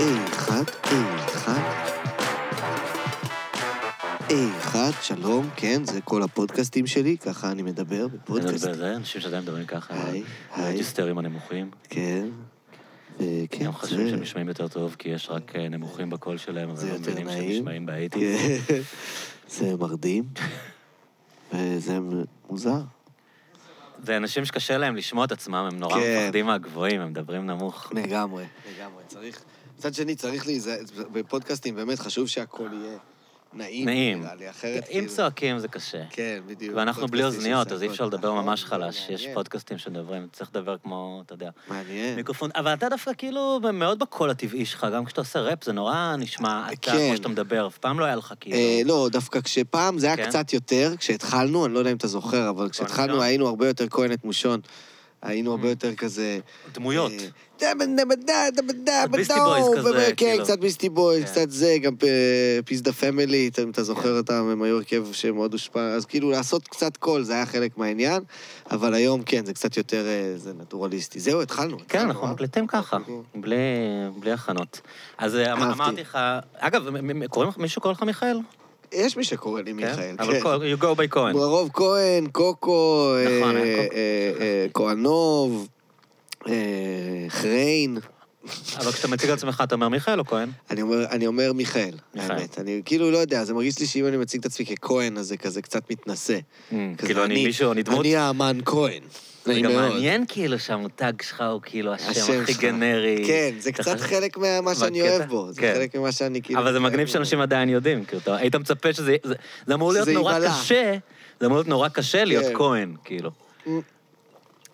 אחד, אחד. אחד, שלום, כן, זה כל הפודקאסטים שלי, ככה אני מדבר בפודקאסט. זה אנשים שעדיין מדברים ככה, היי, היי. הרג'יסטרים הנמוכים. כן, וכן, הם חושבים שהם נשמעים יותר טוב כי יש רק אה, נמוכים בקול שלהם, אבל לא מבינים שהם. נשמעים באייטיז. כן, זה מרדים, וזה מוזר. זה אנשים שקשה להם לשמוע את עצמם, הם נורא כן. מפחדים מהגבוהים, הם מדברים נמוך. לגמרי, לגמרי. צריך... מצד שני, צריך להיזהר, בפודקאסטים באמת חשוב שהכל יהיה נעים. נעים. נראה לי, אחרת אם כאילו- צועקים זה קשה. כן, בדיוק. ואנחנו בלי אוזניות, אז אי. אפשר לדבר נכון, ממש חלש. יש. פודקאסטים שמדברים, צריך לדבר כמו, אתה יודע, מעניין. מיקרופון. אבל אתה דווקא כאילו מאוד בקול הטבעי שלך, גם כשאתה עושה ראפ, זה נורא נשמע אתה כן. כמו שאתה מדבר, אף פעם לא היה לך כאילו... אה, לא, דווקא כשפעם זה היה כן? קצת יותר, כשהתחלנו, אני לא יודע אם אתה זוכר, אבל כשהתחלנו מושון? היינו הרבה יותר כהן את מושון. היינו הרבה יותר כזה... דמויות. אה, דה ביסטי בויז כזה, כן, כאילו. קצת ביסטי בויז, כן. קצת זה, גם אה, פיס דה פמילי, אם אתה זוכר. אותם, הם היו הרכב שמאוד הושפע, אז כאילו לעשות קצת קול, זה היה חלק מהעניין, אבל היום כן, זה קצת יותר, אה, זה נטורליסטי. זהו, התחלנו. כן, התחלנו, אנחנו אה? מקליטים ככה, בלי, בלי הכנות. אז אה, אמ-. אמרתי לך, אגב, מישהו קורא לך מיכאל? יש מי שקורא לי מיכאל, כן? כן. אבל you go by כהן. ברוב כהן, קוקו, נכון, אה, קוקו. אה, אה, כהנוב, חריין. אבל כשאתה מציג את עצמך, אתה אומר מיכאל או כהן? אני אומר, אני אומר מיכאל, מיכאל. האמת. אני כאילו לא יודע, זה מרגיש לי שאם אני מציג את עצמי ככהן, אז זה כזה קצת מתנשא. כזה, כאילו אני מישהו, אני דמות. אני האמן כהן. זה נעים גם מאוד. מעניין כאילו שהמותג שלך הוא כאילו השם השם הכי שלך. גנרי. כן, זה קצת חלק ממה שאני? אוהב בו. זה כן. חלק ממה שאני כאילו... אבל זה מגניב. שאנשים עדיין יודעים, כאילו, היית מצפה שזה... זה- זה אמור להיות נורא. קשה, זה אמור להיות נורא קשה להיות כן. כהן, כאילו.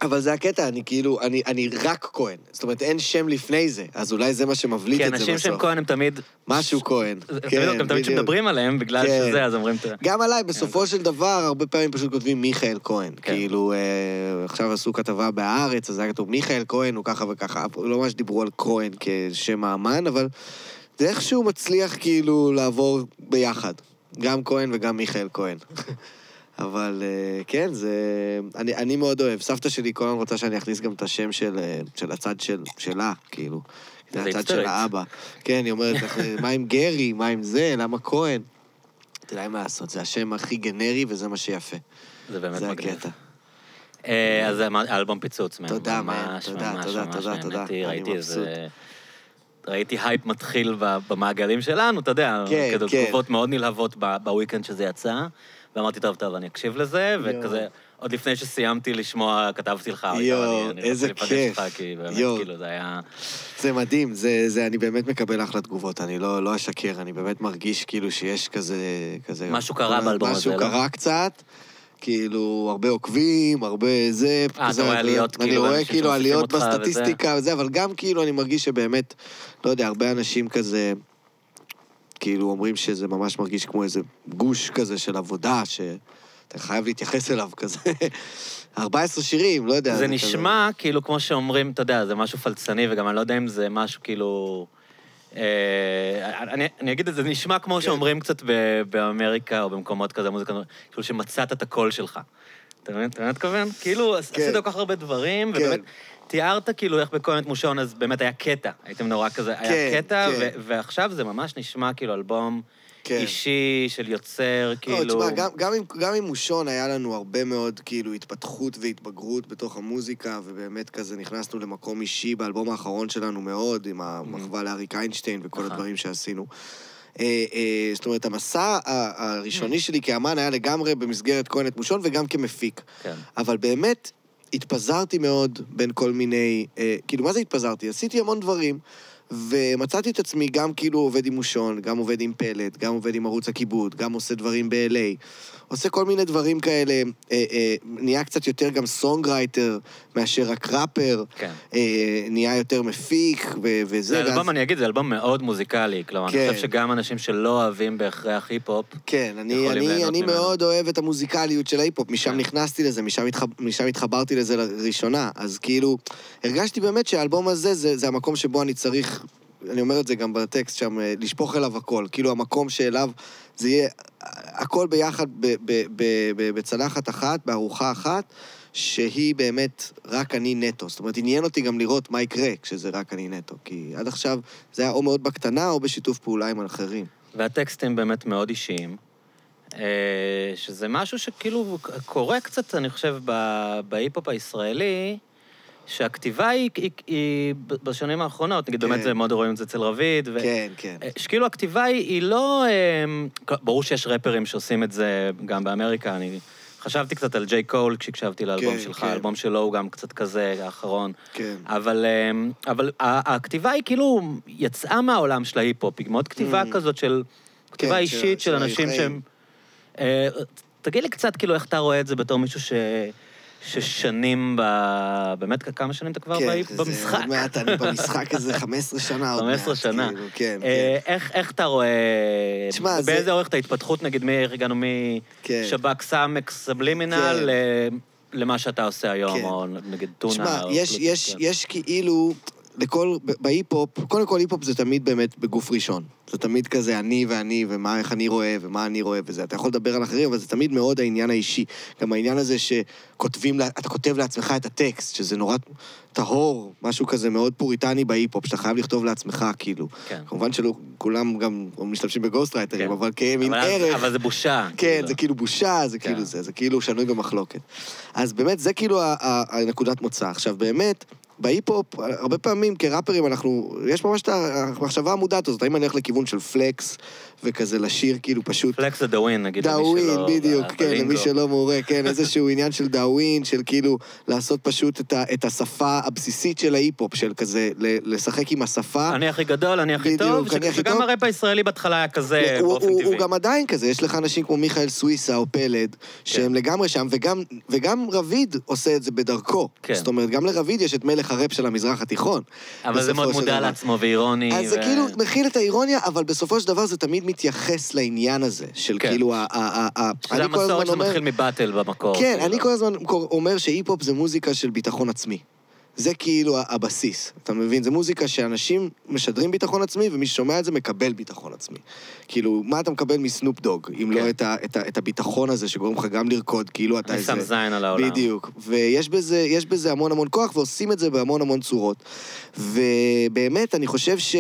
אבל זה הקטע, אני כאילו, אני, אני רק כהן. זאת אומרת, אין שם לפני זה, אז אולי זה מה שמבליט כי את זה בסוף. אנשים שהם כהן הם תמיד... משהו כהן. כן, תמיד- הם תמיד בדיוק. כשמדברים עליהם, בגלל כן. שזה, אז אומרים... גם עליי, בסופו של דבר, הרבה פעמים פשוט כותבים מיכאל כהן. כן. כאילו, אה, עכשיו עשו כתבה בהארץ, אז היה כתוב מיכאל כהן הוא ככה וככה. לא ממש דיברו על כהן כשם האמן, אבל זה איכשהו מצליח כאילו לעבור ביחד. גם כהן וגם מיכאל כהן. אבל אה, כן, זה... אני, אני מאוד אוהב. סבתא שלי כל הזמן רוצה שאני אכניס גם את השם של, אה, של הצד של, שלה, כאילו. זה זה הצד. של האבא. כן, היא אומרת, "איך- מה עם גרי? מה עם זה? למה כהן? תראה, אין מה לעשות, זה השם הכי גנרי וזה מה שיפה. זה באמת זה מגניב. הקטע. אה, אז אלבום פיצוץ. תודה, מן. ממש, תודה, ממש, תודה, ממש תודה, נהניתי, תודה. ראיתי איזה... ראיתי הייפ מתחיל במעגלים שלנו, אתה יודע, כן, כן. תגובות מאוד נלהבות ב weekend שזה יצא, ואמרתי, טוב, טוב, אני אקשיב לזה. וכזה, עוד לפני שסיימתי לשמוע, כתבתי לך, "אוי, יואו, אני- אני איזה רוצה כיף. להיפגש איתך, כי באמת. כאילו, זה היה... זה מדהים, זה, זה, אני באמת מקבל אחלה תגובות, אני לא, לא אשקר, אני באמת מרגיש כאילו שיש כזה... כזה משהו קרה באלבום הזה, משהו לא? קרה קצת, כאילו, הרבה עוקבים, הרבה זה... אתה זה- רואה עליות, אני כאילו, רואה אנשים כאילו עליות? בסטטיסטיקה וזה, אבל גם כאילו אני מרגיש שבאמת, לא יודע, הרבה אנשים כזה... כאילו אומרים שזה ממש מרגיש כמו איזה גוש כזה של עבודה, שאתה חייב להתייחס אליו כזה. 14 שירים, לא יודע. זה כזה- נשמע כאילו, כמו שאומרים, אתה יודע, זה משהו פלצני, וגם אני לא יודע אם זה משהו כאילו... אה, אני, אני אגיד את זה, זה נשמע כמו כן. שאומרים קצת ב- באמריקה או במקומות כזה, מוזיקה, כאילו שמצאת את הקול שלך. אתה מבין? אתה מבין מה אני מתכוון? כאילו, כן. עשית כל כך הרבה דברים, כן. ובאמת, תיארת כאילו איך בכהנת מושון, אז באמת היה קטע. הייתם נורא כזה, כן, היה קטע, כן. ו- ועכשיו זה ממש נשמע כאילו אלבום כן. אישי של יוצר, לא, כאילו... תשמע, גם, גם, עם, גם עם מושון היה לנו הרבה מאוד כאילו התפתחות והתבגרות בתוך המוזיקה, ובאמת כזה נכנסנו למקום אישי באלבום האחרון שלנו מאוד, עם המחווה לאריק איינשטיין וכל נכון. הדברים שעשינו. אה, אה, זאת אומרת, המסע הראשוני שלי כאמן היה לגמרי במסגרת כהן את מושון וגם כמפיק. כן. אבל באמת התפזרתי מאוד בין כל מיני... אה, כאילו, מה זה התפזרתי? עשיתי המון דברים, ומצאתי את עצמי גם כאילו עובד עם מושון, גם עובד עם פלד, גם עובד עם ערוץ הכיבוד, גם עושה דברים ב-LA. עושה כל מיני דברים כאלה, אה, אה, נהיה קצת יותר גם songwriter מאשר רק ראפר, כן. אה, נהיה יותר מפיק ו- וזה. זה ואז- אלבום, אני אגיד, זה אלבום מאוד מוזיקלי. כלומר, כן. אני חושב שגם אנשים שלא אוהבים בהכרח היפ-הופ, כן, אני, אני, אני ממנו. מאוד אוהב את המוזיקליות של ההיפ-הופ, משם כן. נכנסתי לזה, משם, התחב, משם התחברתי לזה לראשונה. אז כאילו, הרגשתי באמת שהאלבום הזה זה, זה המקום שבו אני צריך אני אומר את זה גם בטקסט שם, אה, לשפוך אליו הכל. כאילו, המקום שאליו זה יהיה הכל ביחד ב- ב- ב- בצלחת אחת, בארוחה אחת, שהיא באמת רק אני נטו. זאת אומרת, עניין אותי גם לראות מה יקרה כשזה רק אני נטו. כי עד עכשיו זה היה או מאוד בקטנה או בשיתוף פעולה עם אחרים. והטקסטים באמת מאוד אישיים, אה, שזה משהו שכאילו קורה קצת, אני חושב, בהיפ-הופ הישראלי, שהכתיבה היא, היא, היא בשנים האחרונות, נגיד כן. באמת זה מאוד רואים את זה אצל רביד, ו- כן, כן. אה, שכאילו הכתיבה היא, היא לא... אה, ברור שיש רפרים שעושים את זה גם באמריקה, אני חשבתי קצת על ג'יי קול כשהקשבתי לאלבום כן, שלך, כן. האלבום שלו הוא גם קצת כזה, האחרון. כן. אבל, אה, אבל הכתיבה היא כאילו יצאה מהעולם של ההיפ-הופ, היא מאוד כתיבה Mm. כזאת של... כתיבה של- אישית של של אנשים החיים. שהם... אה, תגיד לי קצת, כאילו, איך אתה רואה את זה בתור מישהו ש... ששנים ב... באמת, כמה שנים אתה כבר כן, זה במשחק? עוד מעט, אני במשחק איזה 15 שנה עוד מעט. 15 שנה. כאילו, כן, אה, כן. איך, איך אתה רואה... תשמע, זה- באיזה אורך את ההתפתחות, נגיד, מאיך הגענו כן. משב"כ סאמק סבלימינל כן. ל- למה שאתה עושה היום, כן. או נגיד טונה. תשמע, יש, יש, כן. יש כאילו, לכל, בהיפ-הופ, קודם כל היפ-הופ זה תמיד באמת בגוף ראשון. זה תמיד כזה אני ואני, ומה, איך אני רואה, ומה אני רואה וזה. אתה יכול לדבר על אחרים, אבל זה תמיד מאוד העניין האישי. גם העניין הזה שכותבים, אתה כותב לעצמך את הטקסט, שזה נורא טהור, משהו כזה מאוד פוריטני בהיפ-הופ, שאתה חייב לכתוב לעצמך, כאילו. כן. כמובן שלא, כולם גם משתמשים ב ghostwriter ים, כן. אבל כמין ערך. אבל זה בושה. כן, כאילו. זה כאילו בושה, זה כן. כאילו זה, זה כאילו שנוי במחלוקת. אז באמת, זה כאילו הנקודת מוצא. עכשיו, באמת, בהיפ-הופ, הרבה פעמים כראפרים אנחנו, יש ממש את המחשבה המודעת הזאת, האם אני הולך לכיוון של פלקס, וכזה לשיר כאילו פשוט... פלקס זה דאווין, נגיד, למי דאווין. בדיוק, כן. למי שלא מעורה, כן, איזשהו עניין של דאווין, של כאילו לעשות פשוט את, ה, את השפה הבסיסית של ההיפ-הופ, של כזה, ל- לשחק עם השפה. אני הכי גדול, אני הכי בדיוק, טוב, אני שגם. הראפ הישראלי בהתחלה היה כזה, הוא, באופן הוא, טבעי. הוא גם עדיין כזה, יש לך אנשים כמו מיכאל סוויסה או פלד, שהם לגמרי שם, וגם, וגם רביד עושה את זה בדרכו. כן. זאת אומרת, גם לרביד יש את מלך הראפ של המזרח התיכון. אבל זה מאוד של מודע. לעצמו ואירוני. אז זה ו- כאילו מכיל את האירוניה, אבל בסופו של דבר זה תמיד מתייחס לעניין הזה, של כן. כאילו ה... ה- ה- ה- הזמן המסורת אומר- שמתחיל מבטל במקור. כן, כאילו. אני כל הזמן אומר שהיפ-הופ זה מוזיקה של ביטחון עצמי. זה כאילו הבסיס, אתה מבין? זה מוזיקה שאנשים משדרים ביטחון עצמי, ומי ששומע את זה מקבל ביטחון עצמי. כאילו, מה אתה מקבל מסנופ דוג, אם כן. לא את, ה, את, ה, את הביטחון הזה שגורם לך גם לרקוד, כאילו אתה אני איזה... שם זין על העולם. בדיוק. ויש בזה, בזה המון המון כוח, ועושים את זה בהמון המון צורות. ובאמת, אני חושב ש...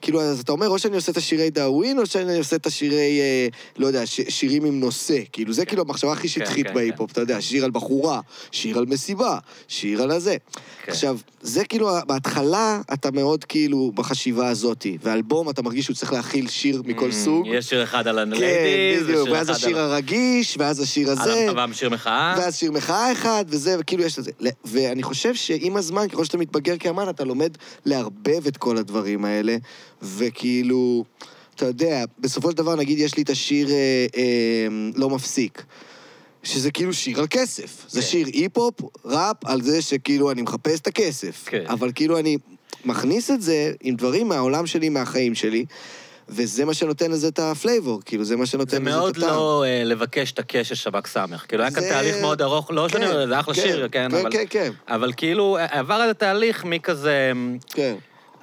כאילו, אז אתה אומר, או שאני עושה את השירי דאווין, או שאני עושה את השירי, אה, לא יודע, ש- שירים עם נושא. כאילו, זה כאילו המחשבה הכי שטחית כן, בהיפ-הופ, אתה יודע, שיר על בחורה, שיר על מסיבה, שיר על הזה. כן. עכשיו, זה כאילו, בהתחלה אתה מאוד כאילו בחשיבה הזאתי, ואלבום אתה מרגיש שהוא צריך להכיל שיר מכל Mm, סוג. יש שיר אחד על כן, ה ladies, בדיוק, ואז השיר על... הרגיש, ואז השיר הזה. ה- שיר מחאה. ואז שיר מחאה אחד, וזה, וכאילו יש לזה. ל- ואני חושב שעם הזמן, ככל שאתה מתבגר כאמן, אתה לומד לערבב את כל הדברים האלה, וכאילו, אתה יודע, בסופו של דבר, נגיד, יש לי את השיר אה, אה, לא מפסיק. שזה כאילו שיר על כסף. זה כן. שיר היפ-הופ, ראפ, על זה שכאילו אני מחפש את הכסף. כן. אבל כאילו אני מכניס את זה עם דברים מהעולם שלי, מהחיים שלי, וזה מה שנותן לזה את ה flavor, כאילו, זה מה שנותן זה לזה את מאוד הטעם. לא אה, לבקש את הקש של שב"ק ס'. כאילו, היה כאן זה- תהליך מאוד ארוך, לא שאני כן, אומר, זה אחלה כן, שיר, כן, כן, אבל... כן, כן, אבל כאילו, עבר איזה תהליך מכזה... כן.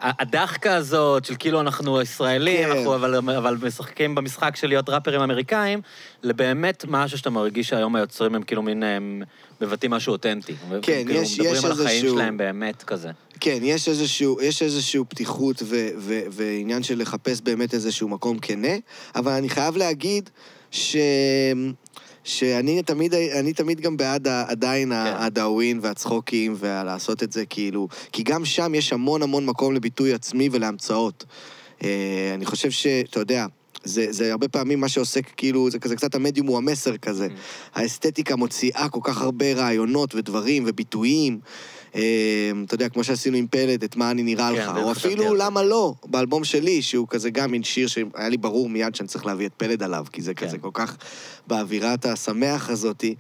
הדחקה הזאת של כאילו אנחנו ישראלים, כן. אנחנו אבל, אבל משחקים במשחק של להיות ראפרים אמריקאים, לבאמת משהו שאתה מרגיש שהיום היוצרים הם כאילו מין, הם מבטאים משהו אותנטי. כן, כאילו, יש- מדברים יש על החיים איזשהו- שלהם באמת כזה. כן, יש איזשהו, יש איזשהו פתיחות ו, ו, ועניין של לחפש באמת איזשהו מקום כנה, אבל אני חייב להגיד ש... שאני תמיד, אני תמיד גם בעד ה- עדיין כן. הדאווין והצחוקים ולעשות את זה כאילו... כי גם שם יש המון המון מקום לביטוי עצמי ולהמצאות. אה, אני חושב שאתה יודע, זה, זה הרבה פעמים מה שעוסק, כאילו, זה כזה קצת המדיום הוא המסר כזה. Mm. האסתטיקה מוציאה כל כך הרבה רעיונות ודברים וביטויים. אה, אתה יודע, כמו שעשינו עם פלד, את מה אני נראה כן, לך, או אפילו זה. למה לא, באלבום שלי, שהוא כזה גם מין שיר שהיה לי ברור מיד שאני צריך להביא את פלד עליו, כי זה כן. כזה כל כך באווירת השמח הזאתי.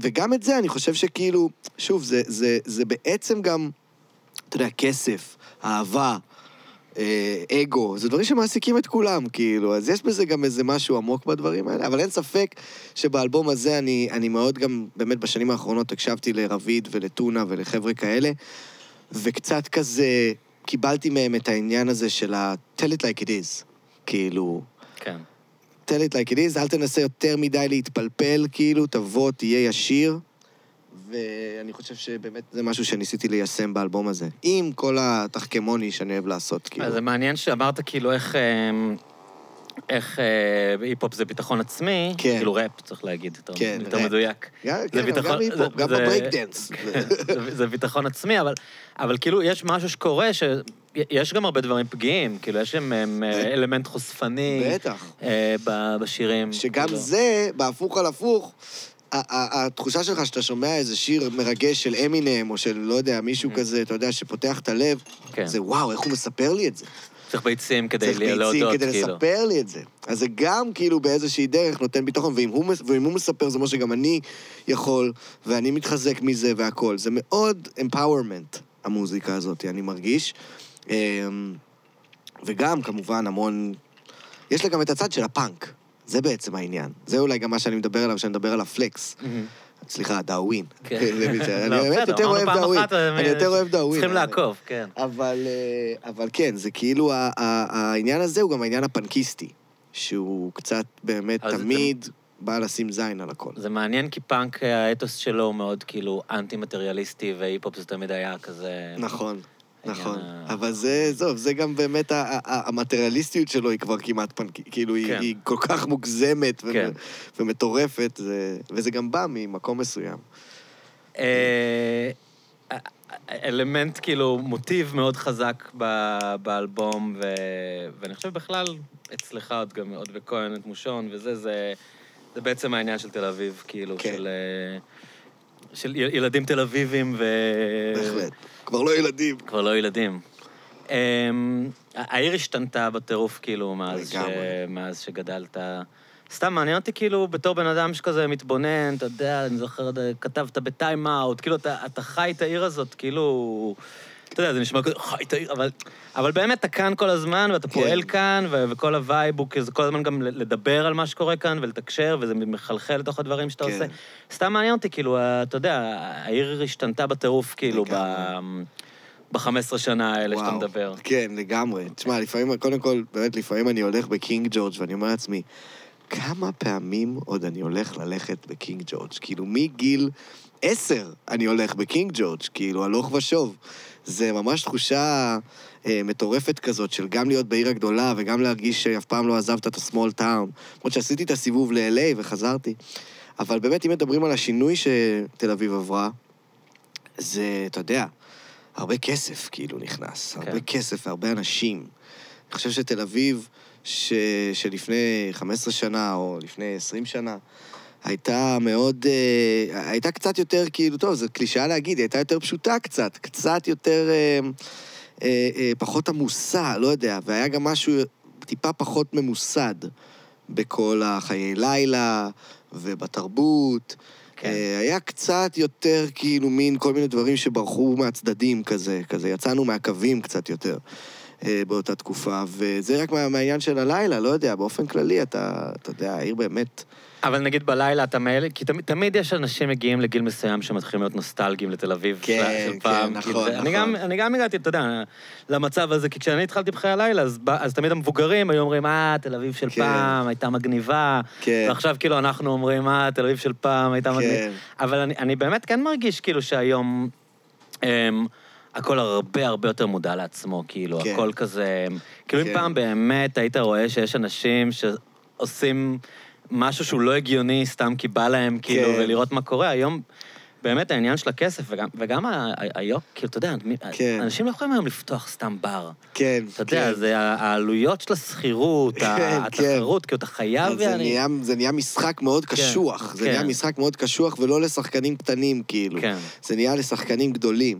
וגם את זה, אני חושב שכאילו, שוב, זה בעצם גם, אתה יודע, כסף, אהבה. אה, אגו, זה דברים שמעסיקים את כולם, כאילו, אז יש בזה גם איזה משהו עמוק בדברים האלה, אבל אין ספק שבאלבום הזה אני, אני מאוד גם, באמת בשנים האחרונות הקשבתי לרביד ולטונה ולחבר'ה כאלה, וקצת כזה קיבלתי מהם את העניין הזה של ה-tell it like it is. כאילו, כן. tell it like it is, אל תנסה יותר מדי להתפלפל, כאילו, תבוא, תהיה ישיר. ואני חושב שבאמת זה משהו שניסיתי ליישם באלבום הזה. עם כל התחכמוני שאני אוהב לעשות, כאילו. אז זה מעניין שאמרת כאילו איך... אמ, איך אה, היפ-הופ זה ביטחון עצמי, כן. כאילו ראפ, צריך להגיד, יותר, כן, יותר ראפ. מדויק. גם, כן, ביטחון- גם בהיפ-הופ, זה- גם זה- בברייק דנס. זה, זה ביטחון עצמי, אבל, אבל כאילו יש משהו שקורה, שיש גם הרבה דברים פגיעים, כאילו יש שם אה, אלמנט חושפני בטח. אה, בשירים. שגם כאילו. זה, בהפוך על הפוך, התחושה שלך שאתה שומע איזה שיר מרגש של אמינם, או של, לא יודע, מישהו כזה, אתה יודע, שפותח את הלב, כן. זה וואו, איך הוא מספר לי את זה. צריך ביצים כדי צריך להודות, ביצים כדי כאילו. לספר לי את זה. אז זה גם כאילו באיזושהי דרך נותן ביטחון, ואם הוא, ואם הוא מספר זה אומר שגם אני יכול, ואני מתחזק מזה והכול. זה מאוד empowerment, המוזיקה הזאת, אני מרגיש. אמ, וגם, כמובן, המון... יש לה גם את הצד של הפאנק. זה בעצם העניין. זה אולי גם מה שאני מדבר עליו, כשאני מדבר על ה flex. מהמם. סליחה, דאווין. כן. אני לא, באמת יותר אוהב דאווין. אה, אני יותר אוהב דאווין. צריכים. לעקוב, כן. אבל, אה, אבל כן, זה כאילו, העניין הזה הוא גם העניין הפאנקיסטי, שהוא קצת באמת תמיד בא לשים זין על הכל. זה מעניין כי פאנק, האתוס שלו הוא מאוד כאילו אנטי-מטריאליסטי, והיפ-הופ זה תמיד היה כזה... נכון, נכון. אבל זה, זוב, זה גם באמת, המטריאליסטיות שלו היא כבר כמעט פנקי, כאילו, היא- כן. היא כל כך מוגזמת ו- כן. ומטורפת, זה- וזה גם בא ממקום מסוים. אה, אלמנט, כאילו, מוטיב מאוד חזק ב- באלבום, ו- ואני חושב בכלל, אצלך עוד גם, עוד וכהן, את מושון, וזה, זה, זה בעצם העניין של תל אביב, כאילו, כן. של, אה, של ילדים תל אביבים, ו... בהחלט. כבר לא ילדים. כבר לא ילדים. אמ, העיר השתנתה בטירוף, כאילו, מאז, שגדלת. סתם מעניין אותי, כאילו, בתור בן אדם שכזה מתבונן, אתה יודע, אני זוכר, כתבת בטיים אאוט, כאילו, אתה חי את העיר הזאת, כאילו... אתה יודע, זה נשמע כזה, חי את העיר, אבל, אבל באמת, אתה כאן כל הזמן, ואתה כן. פועל כאן, ו- וכל ה vibe הוא כזה כל הזמן גם לדבר על מה שקורה כאן ולתקשר, וזה מחלחל לתוך הדברים שאתה כן. עושה. סתם מעניין אותי, כאילו, אתה יודע, העיר השתנתה בטירוף, כאילו, ב... לגמרי. ב-15 שנה האלה שאתה וואו. מדבר. כן, לגמרי. תשמע, לפעמים, קודם כל, באמת, לפעמים אני הולך בקינג ג'ורג' ואני אומר לעצמי, כמה פעמים עוד אני הולך ללכת בקינג ג'ורג'? כאילו, מגיל עשר אני הולך בקינג ג'ורג', כאילו, הלוך ושוב. זה ממש תחושה אה, מטורפת כזאת של גם להיות בעיר הגדולה וגם להרגיש שאף פעם לא עזבת את ה-small town. למרות שעשיתי את הסיבוב ל-LA וחזרתי. אבל באמת, אם מדברים על השינוי שתל אביב עברה, זה, אתה יודע, הרבה כסף כאילו נכנס. כן. הרבה כסף והרבה אנשים. אני חושב שתל אביב, ש... שלפני 15 שנה או לפני 20 שנה, הייתה מאוד... אה, הייתה קצת יותר, כאילו, טוב, זו קלישאה להגיד, היא הייתה יותר פשוטה קצת, קצת יותר... אה, אה, אה, פחות עמוסה, לא יודע, והיה גם משהו טיפה פחות ממוסד בכל החיי לילה ובתרבות. כן. אה, היה קצת יותר כאילו מין כל מיני דברים שברחו מהצדדים כזה, כזה יצאנו מהקווים קצת יותר אה, באותה תקופה, וזה רק מה, מהעניין של הלילה, לא יודע, באופן כללי אתה, אתה יודע, העיר באמת... אבל נגיד בלילה אתה מאלה, כי תמיד, תמיד יש אנשים מגיעים לגיל מסוים שמתחילים להיות נוסטלגיים לתל אביב כן, של כן, פעם. נכון, כאילו, זה- אני, נכון. גם, אני גם הגעתי, אתה יודע, למצב הזה, כי כשאני התחלתי בחיי הלילה, אז, אז תמיד המבוגרים היו אומרים, אה, תל אביב של כן. פעם הייתה מגניבה, כן, ועכשיו כאילו אנחנו אומרים, אה, תל אביב של פעם הייתה מגניבה. כן, אבל אני, אני באמת כן מרגיש כאילו שהיום אמ, הכל הרבה הרבה יותר מודע לעצמו, כאילו, כן. הכל כזה... כאילו, אם כן. פעם באמת היית רואה שיש אנשים שעושים משהו שהוא לא הגיוני סתם כי בא להם, כאילו, כן. ולראות מה קורה, היום... באמת העניין של הכסף, וגם, וגם היום, כאילו, אתה יודע, כן. אנשים לא יכולים היום לפתוח סתם בר. כן, אתה יודע, כן. זה ה- העלויות של השכירות, כן, ה- התחרות, כאילו, אתה חייב... זה יעני- נהיה, זה נהיה משחק מאוד קשוח. זה כן. נהיה משחק מאוד קשוח ולא לשחקנים קטנים, כאילו. כן. זה נהיה לשחקנים גדולים.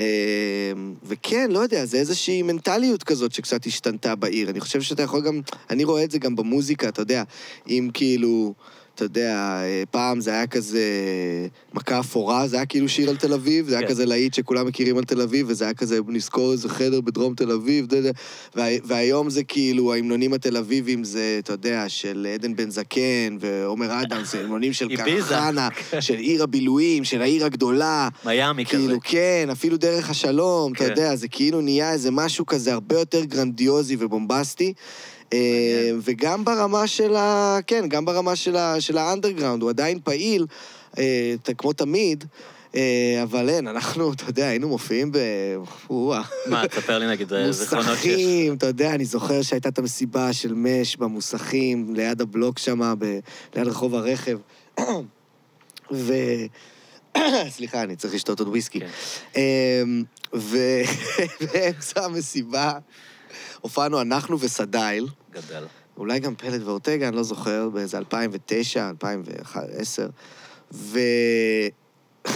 אה, וכן, לא יודע, זה איזושהי מנטליות כזאת שקצת השתנתה בעיר. אני חושב שאתה יכול גם... אני רואה את זה גם במוזיקה, אתה יודע, אם כאילו... אתה יודע, אה, פעם זה היה כזה מכה אפורה, זה היה כאילו שיר על תל אביב, זה היה כן. כזה להיט שכולם מכירים על תל אביב, וזה היה כזה, נזכור איזה חדר בדרום תל אביב, והיום זה כאילו, ההמנונים התל אביבים זה, אתה יודע, של עדן בן זקן ועומר אדם, זה המנונים של. קרחנה, של עיר הבילויים, של העיר הגדולה. מיאמי כזה. כאילו, כן, אפילו דרך השלום, אתה כן. יודע, זה כאילו נהיה איזה משהו כזה הרבה יותר גרנדיוזי ובומבסטי. אה. וגם ברמה של ה... כן, גם ברמה של, ה... של האנדרגראונד, הוא עדיין פעיל, אה, כמו תמיד, אה, אבל אין, אנחנו, אתה יודע, היינו מופיעים ב... מה, תספר לי נגיד אה, זיכרונות שיש. מוסכים, אתה יודע, אני זוכר שהייתה את המסיבה של מש במוסכים, ליד הבלוק שם, ב... ליד רחוב הרכב. ו... סליחה, אני צריך לשתות עוד וויסקי. כן. אמ, ו- באמצע המסיבה הופענו אנחנו וסדייל, גדל. אולי גם פלד ואורטגה, אני לא זוכר, באיזה 2009, 2010, ו...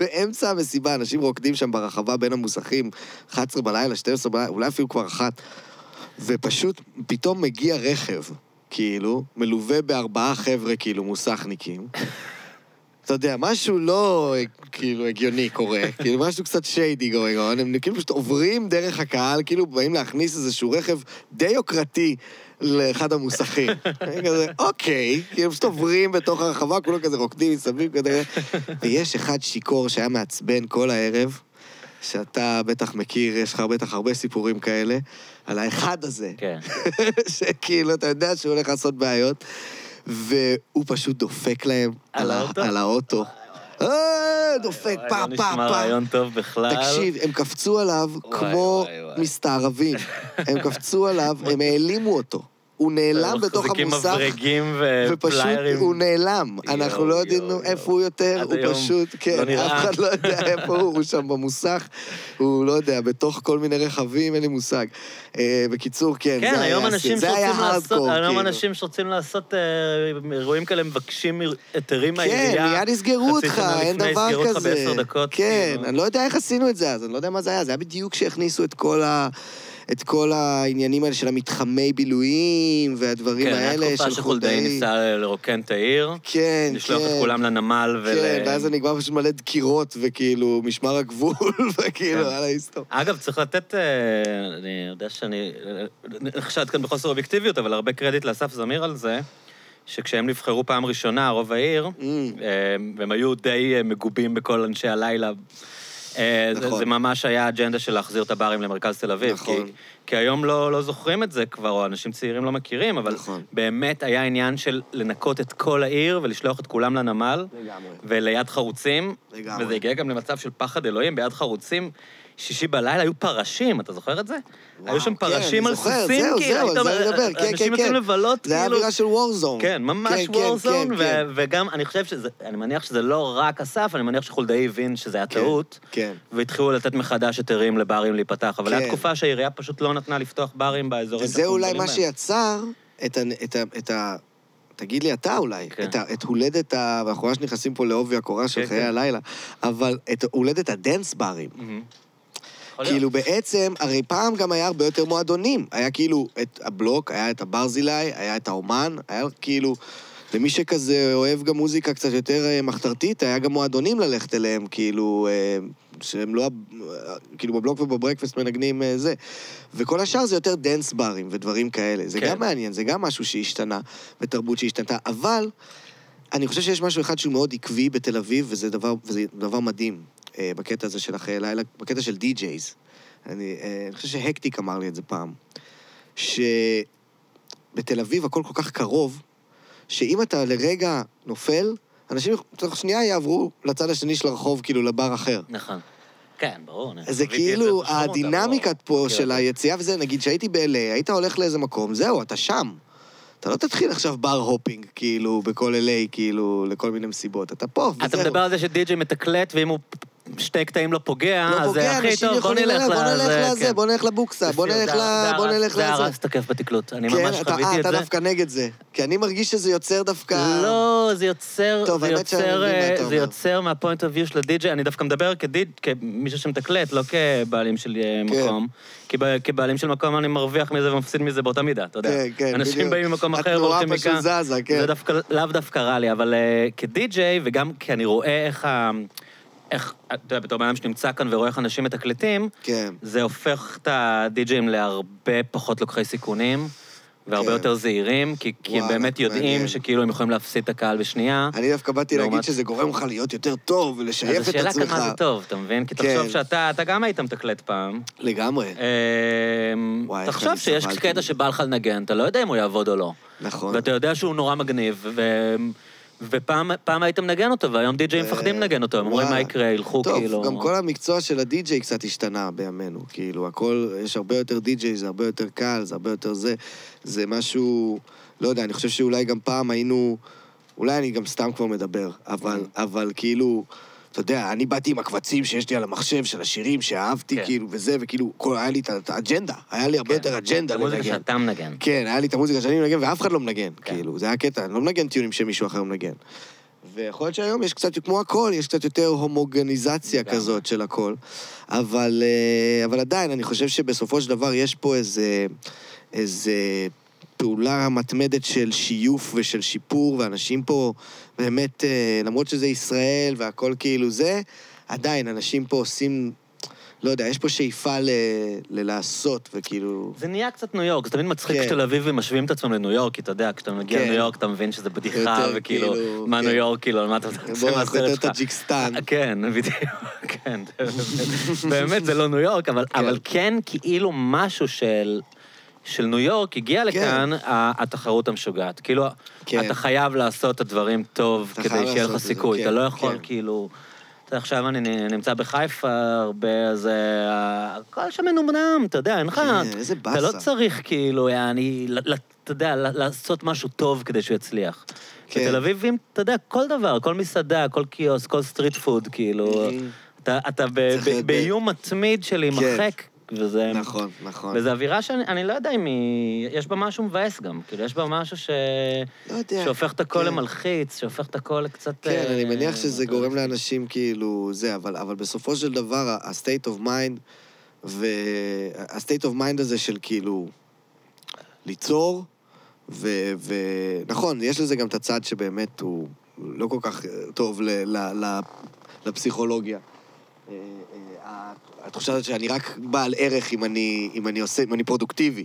באמצע המסיבה, אנשים רוקדים שם ברחבה בין המוסכים, 11 בלילה, 12 בלילה, אולי אפילו כבר אחת, ופשוט פתאום מגיע רכב, כאילו, מלווה בארבעה חבר'ה, כאילו, מוסכניקים. אתה יודע, משהו לא, כאילו, הגיוני קורה, כאילו, משהו קצת שיידי going on, הם כאילו פשוט עוברים דרך הקהל, כאילו, באים להכניס איזשהו רכב די יוקרתי לאחד המוסכים. כזה, אוקיי, כאילו, פשוט עוברים בתוך הרחבה, כולם כזה רוקדים מסביב, כזה, ויש אחד שיכור שהיה מעצבן כל הערב, שאתה בטח מכיר, יש לך בטח הרבה סיפורים כאלה, על האחד הזה. כן. שכאילו, אתה יודע שהוא הולך לעשות בעיות, והוא פשוט דופק להם על ה- האוטו? על האוטו. אה, דופק, פה, לא פה, נשמע פה. רעיון טוב בכלל. תקשיב, הם קפצו עליו כמו. מסתערבים. הם קפצו עליו, הם העלימו אותו. הוא נעלם בתוך מחזיקים המוסך, מברגים ופשוט ופליירים. הוא נעלם. אנחנו לא יודעים איפה הוא יותר, הוא פשוט, כן, לא. אף אחד לא יודע איפה הוא, הוא שם במוסך, הוא לא יודע, בתוך כל מיני רכבים, אין לי מושג. אה, בקיצור, כן, כן, זה היה הארדקור, היום כאילו. אנשים שרוצים לעשות אה, אירועים כאלה מבקשים היתרים כן, מהעירייה. מיד יסגרו חצי אותך, שנה אין לפני, דבר יסגרו אותך כזה. בעשר דקות, כן, כאילו. אני לא יודע איך עשינו את זה אז, אני לא יודע מה זה היה, זה היה בדיוק כשהכניסו את כל ה... את כל העניינים האלה של המתחמי בילויים והדברים כן, האלה של תקופה שחולדאי ניסה לרוקן את העיר, כן, כן. לשלוח את כולם לנמל ול... כן, ואז זה נגמר פשוט מלא דקירות, וכאילו, משמר הגבול, וכאילו, כן. על ההיסטור. אגב, צריך לתת, אה, אני יודע שאני אה, נחשד כאן בחוסר אובייקטיביות, אבל הרבה קרדיט לאסף זמיר על זה, שכשהם נבחרו פעם ראשונה, רוב העיר, Mm, אה, והם היו די אה, מגובים בכל אנשי הלילה. אה, זה- נכון. זה ממש היה אג'נדה של להחזיר את הברים למרכז תל אביב. נכון. כי, כי היום לא, לא זוכרים את זה כבר, או אנשים צעירים לא מכירים, אבל נכון. באמת היה עניין של לנקות את כל העיר ולשלוח את כולם לנמל, לגמרי. וליד חרוצים, לגמרי. וזה הגיע גם למצב של פחד אלוהים, ביד חרוצים, שישי בלילה היו פרשים, אתה זוכר את זה? וואו, היו שם כן, פרשים אני על זוכר, סוסים, זהו, כאילו, זהו, על זה אומר, אני מדבר, כן, אנשים כן, יוצאים כן. לבלות, זה היה כאילו... אווירה של וורזון. כן, ממש כן, כן, וורזון, כן, ו- כן. וגם, אני חושב שזה, אני מניח שזה לא רק אסף, אני מניח שחולדאי הבין שזה היה כן, טעות, כן. והתחילו לתת מחדש היתרים לברים להיפתח, אבל כן. הייתה תקופה שהעירייה פשוט לא נתנה לפתוח ברים באזורים וזה אולי מה. שיצר את ה... את ה, את ה תגיד לי אתה אולי, כן. את, ה, את הולדת ה... ואנחנו ממש נכנסים פה לעובי הקורה של כן, חיי כן. הלילה, אבל את הולדת ה dance ברים. מהמם. כאילו בעצם, הרי פעם גם היה הרבה יותר מועדונים. היה כאילו את הבלוק, היה את הברזילי, היה את האומן, היה כאילו... למי שכזה אוהב גם מוזיקה קצת יותר אה, מחתרתית, היה גם מועדונים ללכת אליהם, כאילו, אה, שהם לא... כאילו בבלוק ובברקפסט מנגנים אה, זה. וכל השאר זה יותר dance ברים ודברים כאלה. זה כן. גם מעניין, זה גם משהו שהשתנה, בתרבות שהשתנתה. אבל אני חושב שיש משהו אחד שהוא מאוד עקבי בתל אביב, וזה דבר, וזה דבר מדהים בקטע הזה של אחרי לילה, בקטע של די-ג'ייז. אני, אה, אני חושב שהקטיק אמר לי את זה פעם, שבתל אביב הכל כל כך קרוב, שאם אתה לרגע נופל, אנשים תוך שנייה יעברו לצד השני של הרחוב, כאילו לבר אחר. נכון. כן, ברור. זה כאילו, הדינמיקה ברור. פה מכיר של. היציאה וזה, נגיד שהייתי ב-LA, היית הולך לאיזה מקום, זהו, אתה שם. אתה לא תתחיל עכשיו בר הופינג, כאילו, בכל LA, כאילו, לכל מיני מסיבות. אתה פה, וזהו. אתה מדבר על זה שדי.ג'יי מתקלט, ואם הוא שתי קטעים לא פוגע, לא אז פוגע, הכי אנשים טוב, בוא נלך ללכת, בוא לזה, נלך לזה. בוא נלך לבוקסה, בוא זה- נלך זה- ל... זה בוא הרס- נלך זה לזה. הרס תקף בתקלוט, אני כן, ממש אתה- אה, חוויתי את אתה זה. דווקא נגד זה. כי אני מרגיש שזה יוצר דווקא... לא, זה יוצר, טוב, זה האמת שאני יוצר, מבין מה אה, אתה זה אומר. יוצר מהפוינט אוף של הדי-ג'יי, אני דווקא מדבר כמישהו שמתקלט, לא כבעלים של אה, כן. מקום. כי כבעלים של מקום אני מרוויח מזה ומפסיד מזה באותה מידה, אתה יודע. כן, כן, אנשים בדיוק. באים ממקום אחר התנועה והולכים פשוט מכאן. זזה, כן. זה לאו דווקא רע לי, אבל אה, כדי-ג'יי, וגם כי אני רואה איך ה... איך, אתה יודע, בתור בן אדם שנמצא כאן ורואה איך אנשים מתקלטים, כן. זה הופך את הדי-ג'אים להרבה פחות לוקחי סיכונים, והרבה כן. יותר זהירים, כי, כי הם באמת יודעים מעניין. שכאילו הם יכולים להפסיד את הקהל בשנייה. אני דווקא באתי להגיד לעומת- שזה גורם לך להיות יותר טוב ולשייף אז את השאלה עצמך. כאן מה זה טוב, אתה מבין? כי כן. תחשוב שאתה אתה גם היית מתקלט פעם. לגמרי. אמ, וואי, תחשוב שיש קטע. שבא לך לנגן, אתה לא יודע אם הוא יעבוד או לא. נכון. ואתה יודע שהוא נורא מגניב, ו... ופעם פעם היית מנגן אותו, והיום די-ג'אים ו- מפחדים לנגן אותו, הם אומרים מה. יקרה, ילכו כאילו... טוב, גם כל המקצוע של הדי-ג'יי קצת השתנה בימינו. כאילו, הכל, יש הרבה יותר די-ג'יי, זה הרבה יותר קל, זה הרבה יותר זה. זה משהו, לא יודע, אני חושב שאולי גם פעם היינו... אולי אני גם סתם כבר מדבר, אבל. אבל כאילו... אתה יודע, אני באתי עם הקבצים שיש לי על המחשב של השירים שאהבתי, כן. כאילו, וזה, וכאילו, כל, היה לי את את האג'נדה, היה לי הרבה יותר אג'נדה כן. המוזיקה לנגן. שאתה מנגן. כן, היה לי את המוזיקה שאני מנגן, ואף אחד לא מנגן, כן. כאילו, זה היה קטע, אני לא מנגן טיונים שמישהו אחר מנגן. ויכול להיות שהיום יש קצת, כמו הכל, יש קצת יותר הומוגניזציה. כזאת של הכל. אבל, אה, אבל עדיין, אני חושב שבסופו של דבר יש פה איזה, איזה פעולה מתמדת של שיוף ושל שיפור, ואנשים פה באמת, אה, למרות שזה ישראל והכל כאילו זה, עדיין, אנשים פה עושים, לא יודע, יש פה שאיפה ל, ללעשות, וכאילו... זה נהיה קצת ניו יורק, זה תמיד מצחיק כן. כשתל אביבים משווים את עצמם לניו יורק, כי אתה יודע, כשאתה מגיע כן. לניו יורק אתה מבין שזה בדיחה, יותר וכאילו, כאילו, מה כן. ניו יורק, כאילו, על מה אתה בוא, אנחנו יותר מהסרט שלך. טג'יקיסטן. כן, בדיוק, כן. באמת, זה לא ניו יורק, אבל, כן. אבל כן כאילו משהו של... של ניו יורק הגיע לכאן ה- התחרות המשוגעת. כאילו, כן. אתה חייב לעשות את הדברים טוב כדי שיהיה לך סיכוי. כן, אתה לא יכול כן. כאילו... אתה עכשיו אני נמצא בחיפה הרבה, אז אה, הכל שם מנומנם, אתה יודע, אין לך... כן, איזה אתה לא באסה. צריך כאילו, ל- אתה יודע, לעשות משהו טוב כדי שהוא יצליח. כן. בתל אביבים, אתה יודע, כל דבר, כל מסעדה, כל קיוסק, כל street food, כאילו. אתה, אתה ב- ב- באיום מתמיד של להימחק, וזה... נכון, נכון. וזו אווירה שאני אני לא יודע אם היא... יש בה משהו מבאס גם. כאילו, יש בה משהו ש... לא יודע. שהופך את הכל כן. למלחיץ, שהופך את הכל לקצת... כן, אני אה, מניח שזה יותר- גורם לאנשים כאילו זה, אבל, אבל בסופו של דבר, ה-state of mind, וה-state of mind הזה של כאילו ליצור, ונכון, יש לזה גם את הצד שבאמת הוא לא כל כך אה, טוב ל, ל, ל, לפסיכולוגיה. אה, אה, התחושה הזאת שאני רק בעל ערך אם אני, אם אני עושה, אם אני פרודוקטיבי.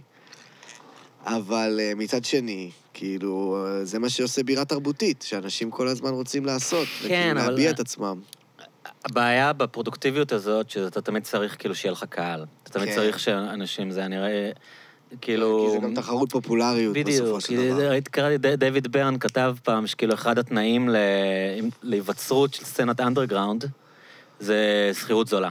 אבל אה, מצד שני, כאילו, אה, זה מה שעושה בירה תרבותית, שאנשים כל הזמן רוצים לעשות. כן, אבל- להביע את עצמם. הבעיה בפרודוקטיביות הזאת, שאתה תמיד צריך כאילו שיהיה לך קהל. אתה תמיד כן. צריך שאנשים, זה נראה... כאילו... כי זה גם תחרות פופולריות בדיוק, בסופו של דבר. ראיתי, קראתי, דיוויד ברן כתב פעם שכאילו אחד התנאים ל- להיווצרות של סצנת אנדרגראונד זה שכירות זולה.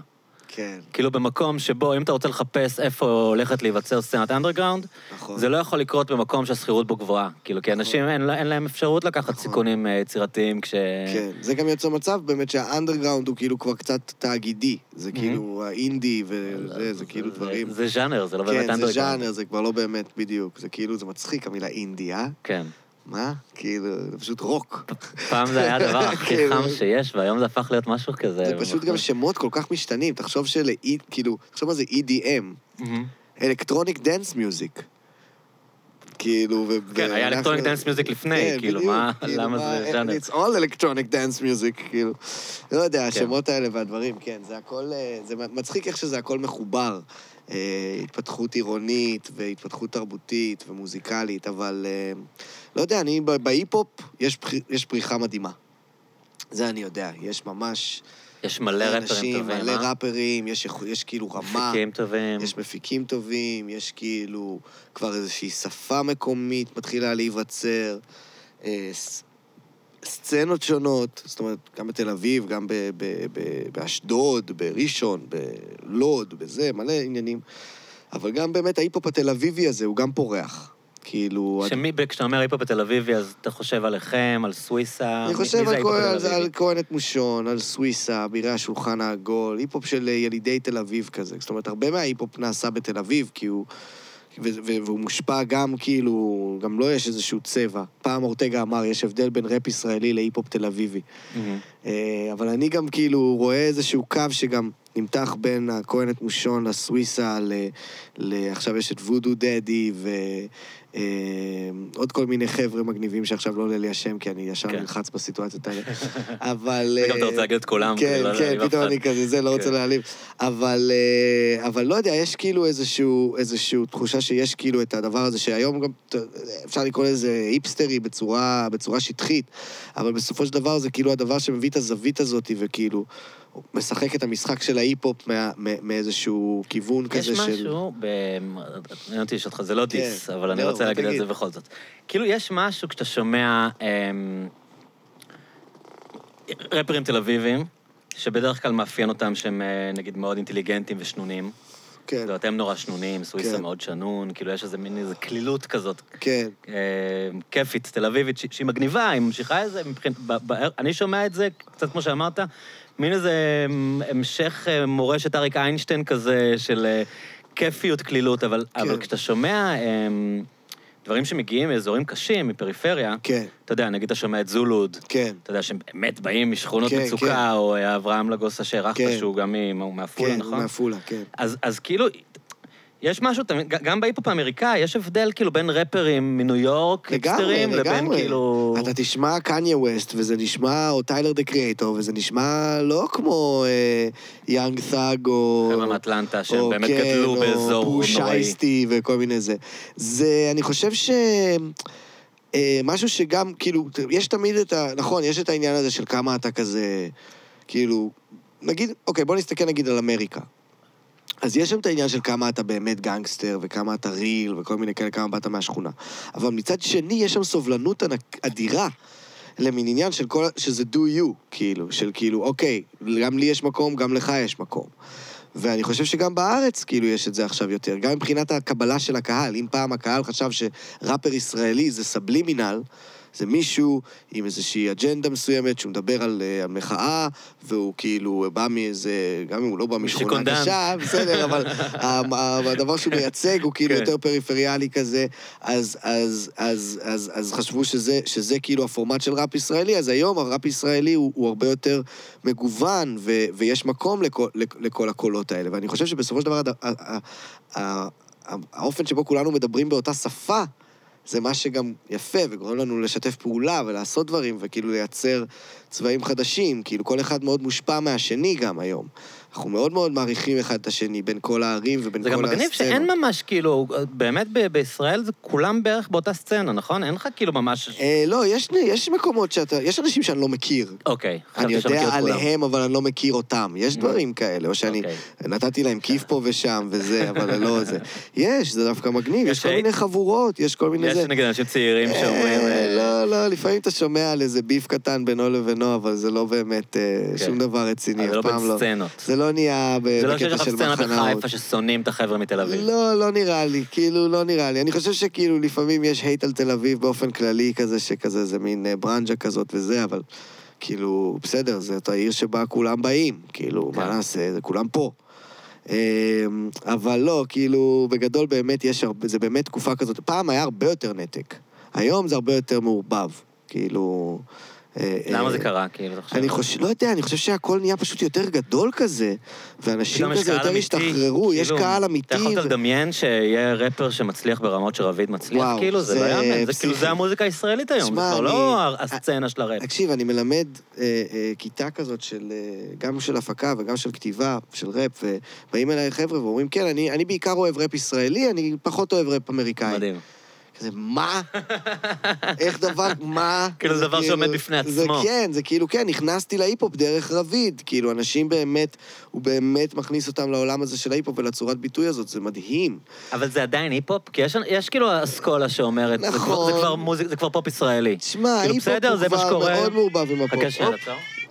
כן, כאילו במקום שבו, אם אתה רוצה לחפש איפה הולכת להיווצר סצנת אנדרגראונד, נכון. זה לא יכול לקרות במקום שהשכירות בו גבוהה. כאילו, כי אנשים, אין, לה- אין להם אפשרות לקחת נכון. סיכונים אה, יצירתיים כש... כן, זה גם יוצר מצב באמת שהאנדרגראונד הוא כאילו כבר קצת תאגידי. זה כאילו האינדי וזה, זה כאילו דברים... זה ז'אנר, זה לא באמת כן, זה אנדרגראונד. ז'אנר, זה כבר לא באמת בדיוק. זה כאילו, זה מצחיק המילה אינדי, אה? כן. מה? כאילו, זה פשוט רוק. פעם זה היה הדבר הכי כאילו. חם שיש, והיום זה הפך להיות משהו כזה. זה פשוט גם שמות כל כך משתנים. תחשוב של... כאילו, תחשוב מה זה EDM. electronic dance music. כאילו, ו... כן, היה electronic dance music לפני, כן, כאילו, מה- כאילו, למה מה, זה ז'אנר? It's all electronic dance music, כאילו. לא יודע, כן. השמות האלה והדברים, כן, זה הכל... אה, זה מצחיק איך שזה הכל מחובר. אה, התפתחות עירונית, והתפתחות תרבותית ומוזיקלית, אבל אה, לא יודע, אני, בהיפ-הופ יש יש פריחה מדהימה. זה אני יודע, יש ממש... יש מלא אנשים, טובים, מלא אה? ראפרים, יש, יש כאילו רמה. מפיקים טובים. יש מפיקים טובים, יש כאילו כבר איזושהי שפה מקומית מתחילה להיווצר, אה, ס- סצנות שונות, זאת אומרת, גם בתל אביב, גם ב- ב- ב- באשדוד, בראשון, בלוד, בזה, מלא עניינים. אבל גם באמת ההיפ-הופ התל אביבי הזה, הוא גם פורח. כאילו... שמי, כשאתה אומר היפ-הופ בתל אביבי, אז אתה חושב עליכם, על סוויסה? אני חושב על כל- על על את מושון, על סוויסה, אבירי השולחן העגול, היפ-הופ של אה, ילידי תל אביב כזה. זאת אומרת, הרבה מההיפ-הופ נעשה בתל אביב, כי הוא... ו- ו- והוא מושפע גם כאילו, גם לו יש איזשהו צבע. פעם אורטגה אמר, יש הבדל בין ראפ ישראלי להיפ-הופ תל אביבי. מהמם. אה, אבל אני גם כאילו רואה איזשהו קו שגם נמתח בין הכהן את מושון לסוויסה, ל... ל... עכשיו יש את וודו דדי ועוד כל מיני חבר'ה מגניבים שעכשיו לא עולה לי השם, כי אני ישר כן. נלחץ בסיטואציות האלה. אבל... וגם אתה אה, רוצה להגיד את כולם, כן, כדי לא כן, אף פתאום. אני כזה, זה, לא רוצה כן. להעליב. אבל, אה, אבל לא יודע, יש כאילו איזשהו, איזשהו תחושה שיש כאילו את הדבר הזה, שהיום גם, אפשר לקרוא לזה היפסטרי בצורה, בצורה שטחית, אבל בסופו של דבר זה כאילו הדבר שמביא את הזווית הזאת, וכאילו, הוא משחק את המשחק של ההיפ-הופ מה- מא- מאיזשהו כיוון יש כזה של... משהו, ב... מעניין אותי לשאול אותך, זה לא דיס, כן. אבל אני לא, רוצה להגיד את. זה בכל זאת. כאילו, יש משהו כשאתה שומע אמ, רפרים תל אביבים, שבדרך כלל מאפיין אותם שהם אה, נגיד מאוד אינטליגנטים ושנונים. כן, לא, אתם נורא שנונים, סוויסה כן. מאוד שנון, כאילו יש איזה מין איזה קלילות כזאת, כן, אה, כיפית, תל אביבית, שהיא מגניבה, היא ממשיכה את זה, מבחינת... אני שומע את זה, קצת כמו שאמרת, מין איזה המשך אה, מורשת אריק איינשטיין כזה, של אה, כיפיות, קלילות, אבל, כן. אבל כשאתה שומע אמ, דברים שמגיעים מאזורים קשים, מפריפריה, כן, אתה יודע, נגיד אתה שומע את זולוד, כן, אתה יודע, שהם באמת באים משכונות כן, מצוקה, כן. או אה, אברהם לגוסה שהערכת, כן. שהוא גם מעפולה, כן, נכון? מעפולה, כן. אז, אז כאילו, יש משהו, גם בהיפ-הופ האמריקאי, יש הבדל כאילו בין רפרים מניו יורק, היפסטרים, לבין. כאילו... אתה תשמע קניה ווסט, וזה נשמע, או טיילר דה קריאטור, וזה נשמע לא כמו אה, יאנג תאג, או... חבר'ה מאטלנטה, שהם או באמת כן, גדלו באזור או בוש נוראי. אייסטי וכל מיני זה. זה, אני חושב ש... אה, משהו שגם, כאילו, יש תמיד את ה... נכון, יש את העניין הזה של כמה אתה כזה, כאילו, נגיד, אוקיי, בוא נסתכל נגיד על אמריקה. אז יש שם את העניין של כמה אתה באמת גנגסטר, וכמה אתה real, וכל מיני כאלה, כמה באת מהשכונה. אבל מצד שני, יש שם סובלנות אדירה למין עניין של כל... שזה do you, כאילו, של כאילו, אוקיי, גם לי יש מקום, גם לך יש מקום. ואני חושב שגם בארץ, כאילו, יש את זה עכשיו יותר. גם מבחינת הקבלה של הקהל. אם פעם הקהל חשב שראפר ישראלי זה סבלימינל, זה מישהו עם איזושהי אג'נדה מסוימת, שהוא מדבר על, אה, על מחאה, והוא כאילו בא מאיזה, גם אם הוא לא בא משכונה. קשה, בסדר, אבל הדבר שהוא מייצג הוא כאילו כן. יותר פריפריאלי כזה, אז, חשבו שזה, כאילו הפורמט של ראפ ישראלי, אז היום הראפ ישראלי הוא, הרבה יותר מגוון, ויש מקום לכל, הקולות האלה. ואני חושב שבסופו של דבר, האופן שבו כולנו מדברים באותה שפה, זה מה שגם יפה, וגורם לנו לשתף פעולה ולעשות דברים, וכאילו לייצר צבעים חדשים. כאילו, כל אחד מאוד מושפע מהשני גם היום. אנחנו מאוד מאוד מעריכים אחד את השני בין כל הערים ובין זה כל גם הסצנות. מגניב שאין ממש, כאילו, באמת ב- בישראל זה כולם בערך באותה סצנה, נכון? אין לך כאילו ממש... אה, לא, יש, יש מקומות שאתה... יש אנשים שאני לא מכיר. אוקיי, אני יודע. עליהם, אבל אני לא מכיר אותם. יש דברים כאלה, או שאני אוקיי. נתתי להם כיף פה ושם וזה, אבל לא זה. יש, זה דווקא מגניב, יש יש כל? מיני חבורות, יש כל מיני יש זה. נגיד אנשים צעירים שאומרים... אה, אה, לא, לא, לפעמים אתה שומע על איזה ביף קטן בינו לבינו, אבל זה לא באמת אה, כן. שום דבר רציני, אף לא פעם לא. זה לא נהיה ב- זה לא שיש בקטע של סצנה מחנאות. בחיפה ששונאים את החבר'ה מתל אביב. לא, לא נראה לי, כאילו, לא נראה לי. אני חושב שכאילו לפעמים יש הייט על תל אביב באופן כללי כזה, שכזה, זה מין אה, ברנז'ה כזאת וזה, אבל כאילו, בסדר, זאת העיר שבה כולם באים, כאילו, מה כן. נעשה, זה כולם פה. אמ, אבל לא, כאילו, בגדול באמת יש הרבה, זה באמת תקופה כזאת. פעם היה הרבה יותר נתק. היום זה הרבה יותר מעורבב. כאילו... אה, למה אה, זה קרה, כאילו, אתה חושב? אני חושב, לא יודע, אני חושב שהכל נהיה פשוט יותר גדול כזה, ואנשים כזה יותר השתחררו, יש כאילו, קהל אמיתי. אתה יכולת ו- לדמיין שיהיה רפר שמצליח ברמות שרביד מצליח, כאילו, זה לא יאמן. זה. כאילו, זה המוזיקה הישראלית היום, זה כבר לא הסצנה של הראפ. תקשיב, אני מלמד אה, כיתה כזאת של, גם של הפקה וגם של כתיבה, של ראפ, ובאים אליי חבר'ה ואומרים, כן, אני, אני בעיקר אוהב ראפ ישראלי, אני פחות אוהב ראפ אמריקאי. מדהים. כזה, מה? איך דבר, מה? כאילו, זה דבר שעומד בפני זה עצמו. כן, זה כאילו, כן, נכנסתי להיפ-הופ דרך רביד. כאילו, אנשים באמת, הוא באמת מכניס אותם לעולם הזה של ההיפ-הופ ולצורת ביטוי הזאת, זה מדהים. אבל זה עדיין היפ-הופ? כי יש, יש כאילו אסכולה שאומרת, זה כבר- נכון. זה כבר מוזיק, זה כבר פופ ישראלי. תשמע, כאילו, ההיפ-הופ הוא זה כבר. מאוד מעורבב עם הפופ. חכה שנייה.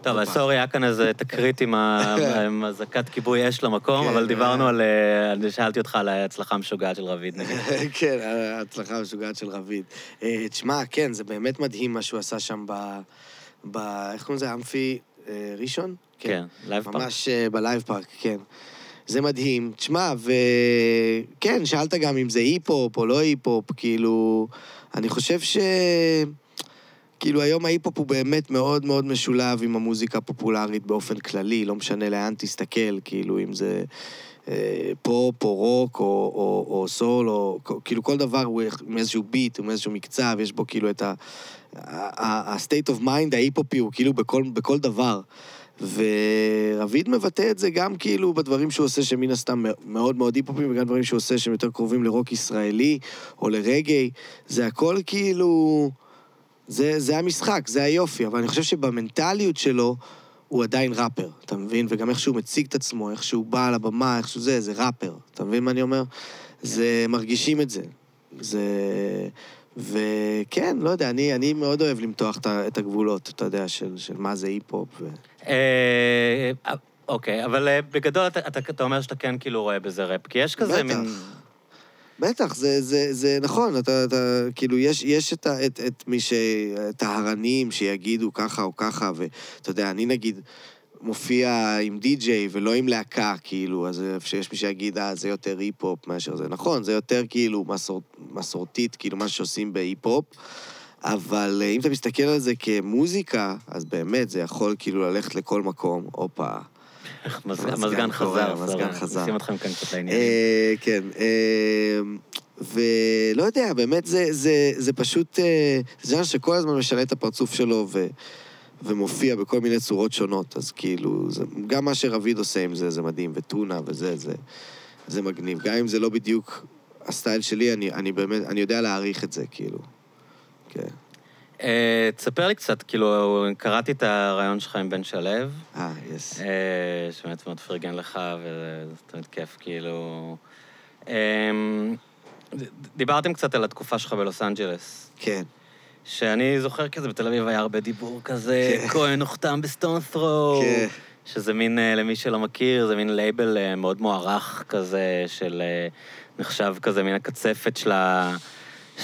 טוב, הופה. sorry, היה כאן איזה תקרית עם אזעקת כיבוי אש למקום, כן, אבל דיברנו אה. על... אה, אני שאלתי אותך על ההצלחה המשוגעת של רביד, נגיד. כן, ההצלחה המשוגעת של רביד. אה, תשמע, כן, זה באמת מדהים מה שהוא עשה שם ב... ב... איך קוראים לזה? אמפי ראשון? כן, לייב פארק. ממש בלייב פארק, כן. זה מדהים. תשמע, וכן, שאלת גם אם זה היפ-הופ או לא היפ-הופ, כאילו... אני חושב ש... כאילו היום ההיפ-הופ הוא באמת מאוד מאוד משולב עם המוזיקה הפופולרית באופן כללי, לא משנה לאן תסתכל, כאילו אם זה אה, פופ או רוק או, או, או סול, או כאילו כל דבר הוא עם איזשהו ביט, עם איזשהו מקצב, יש בו כאילו את. ה-state of mind ההיפ-הופי הוא כאילו בכל, בכל דבר. ורביד מבטא את זה גם כאילו בדברים שהוא עושה שמן הסתם מאוד מאוד היפ-הופים, וגם דברים שהוא עושה שהם יותר קרובים לרוק ישראלי או לרגעי. זה הכל כאילו... זה, זה המשחק, זה היופי, אבל אני חושב שבמנטליות שלו הוא עדיין ראפר, אתה מבין? וגם איך שהוא מציג את עצמו, איך שהוא בא על הבמה, איך שהוא זה, זה ראפר. אתה מבין מה אני אומר? זה, מרגישים את זה. זה... וכן, לא יודע, אני, אני מאוד אוהב למתוח את הגבולות, אתה יודע, של, של מה זה היפ-הופ. ו... אה, אוקיי, אבל אה, בגדול אתה- אתה אתה אומר שאתה כן כאילו רואה בזה ראפ, כי יש כזה בטח. מין... בטח, זה, זה, זה נכון, אתה, אתה, כאילו, יש, יש את, את, את מי ש... טהרנים שיגידו ככה או ככה, ואתה יודע, אני נגיד מופיע עם די-ג'יי ולא עם להקה, כאילו, אז שיש מי שיגיד, אה, זה יותר היפ-הופ מאשר זה. נכון, זה יותר כאילו מסור, מסורתית, כאילו, מה שעושים בהיפ-הופ, אבל אה, אם אתה מסתכל על זה כמוזיקה, אז באמת זה יכול כאילו ללכת לכל מקום, הופה. מזגן- המזגן חזר, המזגן. חזר. נשים אתכם כאן קצת לעניינים. אה, כן, אה, ולא יודע, באמת זה, זה, זה פשוט... אה, זה ז'אנר שכל הזמן משנה את הפרצוף שלו ו, ומופיע בכל מיני צורות שונות, אז כאילו, זה, גם מה שרביד עושה עם זה, זה מדהים, וטונה וזה, זה, זה מגניב. גם אם זה לא בדיוק הסטייל שלי, אני, אני באמת, אני יודע להעריך את זה, כאילו. כן. תספר לי קצת, כאילו, קראתי את הרעיון שלך עם בן שלו, אה, יס. אה, שבאמת מאוד פרגן לך, וזה תמיד כיף, כאילו... אה, דיברתם קצת על התקופה שלך בלוס אנג'לס. כן. שאני זוכר כזה, בתל אביב היה הרבה דיבור כזה, כן. כהן הוחתם ב Stones Throw. כן. שזה מין, אה, למי שלא מכיר, זה מין לייבל אה, מאוד מוערך כזה, של... אה, נחשב כזה מין הקצפת של ה...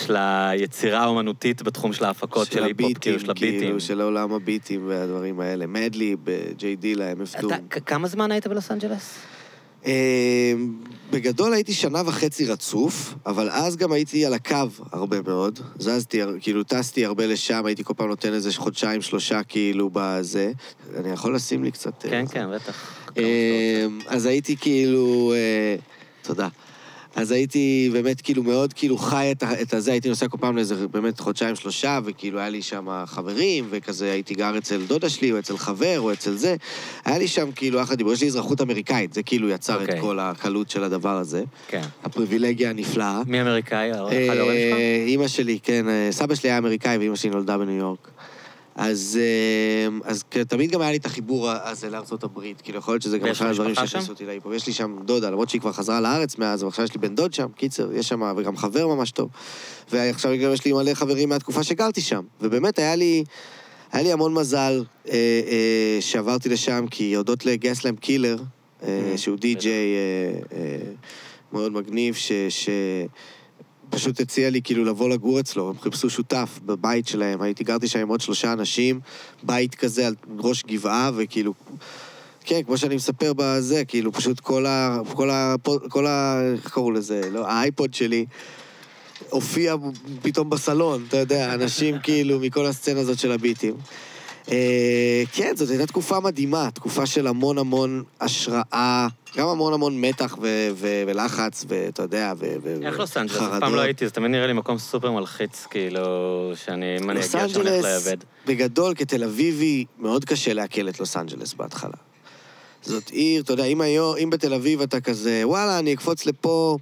של היצירה האומנותית בתחום של ההפקות של היפ-הופ, כאילו, של הביטים. כאילו, של עולם הביטים והדברים האלה. מדליב, J דילה, MF דום. כמה זמן היית בלוס אנג'לס? אה, בגדול הייתי שנה וחצי רצוף, אבל אז גם הייתי על הקו הרבה מאוד. זזתי, כאילו טסתי הרבה לשם, הייתי כל פעם נותן איזה חודשיים, שלושה כאילו בזה. אני יכול לשים לי קצת... אה, כן? כן, בטח. אה, אז הייתי כאילו... אה, תודה. אז הייתי באמת כאילו מאוד כאילו חי את, את הזה, הייתי נוסע כל פעם לאיזה באמת חודשיים, שלושה, וכאילו היה לי שם חברים, וכזה הייתי גר אצל דודה שלי, או אצל חבר, או אצל זה. היה לי שם כאילו יחד דיבור, יש לי אזרחות אמריקאית, זה כאילו יצר את אוקיי. כל הקלות של הדבר הזה. כן. הפריבילגיה הנפלאה. מי אמריקאי? שלך? אה, אימא שלי, כן, אה, סבא שלי היה אמריקאי ואימא שלי נולדה בניו יורק. אז, אה, אז תמיד גם היה לי את החיבור הזה לארצות הברית, כאילו יכול להיות שזה גם אחד הדברים שהכניסו? אותי להיפו. יש לי שם דודה, למרות שהיא כבר חזרה לארץ מאז, אבל עכשיו יש לי בן דוד שם, קיצר, יש שם, וגם חבר ממש טוב. ועכשיו גם יש לי מלא חברים מהתקופה שגרתי שם. ובאמת היה לי, היה לי המון מזל אה, אה, שעברתי לשם, כי הודות לגסלם קילר, אה, Mm, שהוא די-ג'יי אה, אה, מאוד מגניב, ש... ש... פשוט הציע לי כאילו לבוא לגור אצלו, הם חיפשו שותף בבית שלהם, הייתי גרתי שם עם עוד שלושה אנשים, בית כזה על ראש גבעה, וכאילו... כן, כמו שאני מספר בזה, כאילו, פשוט כל ה... כל ה... כל ה... איך קראו לזה? לא, האייפוד שלי הופיע פתאום בסלון, אתה יודע, אנשים כאילו מכל הסצנה הזאת של הביטים. אה, כן, זאת הייתה תקופה מדהימה, תקופה של המון המון השראה, גם המון המון מתח ולחץ, ואתה יודע, ו- ו- איך לוס אנג'לס? אף. פעם לא הייתי, זה תמיד נראה לי מקום סופר מלחיץ, כאילו, שאני, אם אני אגיע שם, אני הולך אנג'לס, לאבד. בגדול, כתל אביבי, מאוד קשה לעכל את לוס אנג'לס בהתחלה. זאת עיר, אתה יודע, אם, היום, אם בתל אביב אתה כזה, וואלה, אני אקפוץ לפה,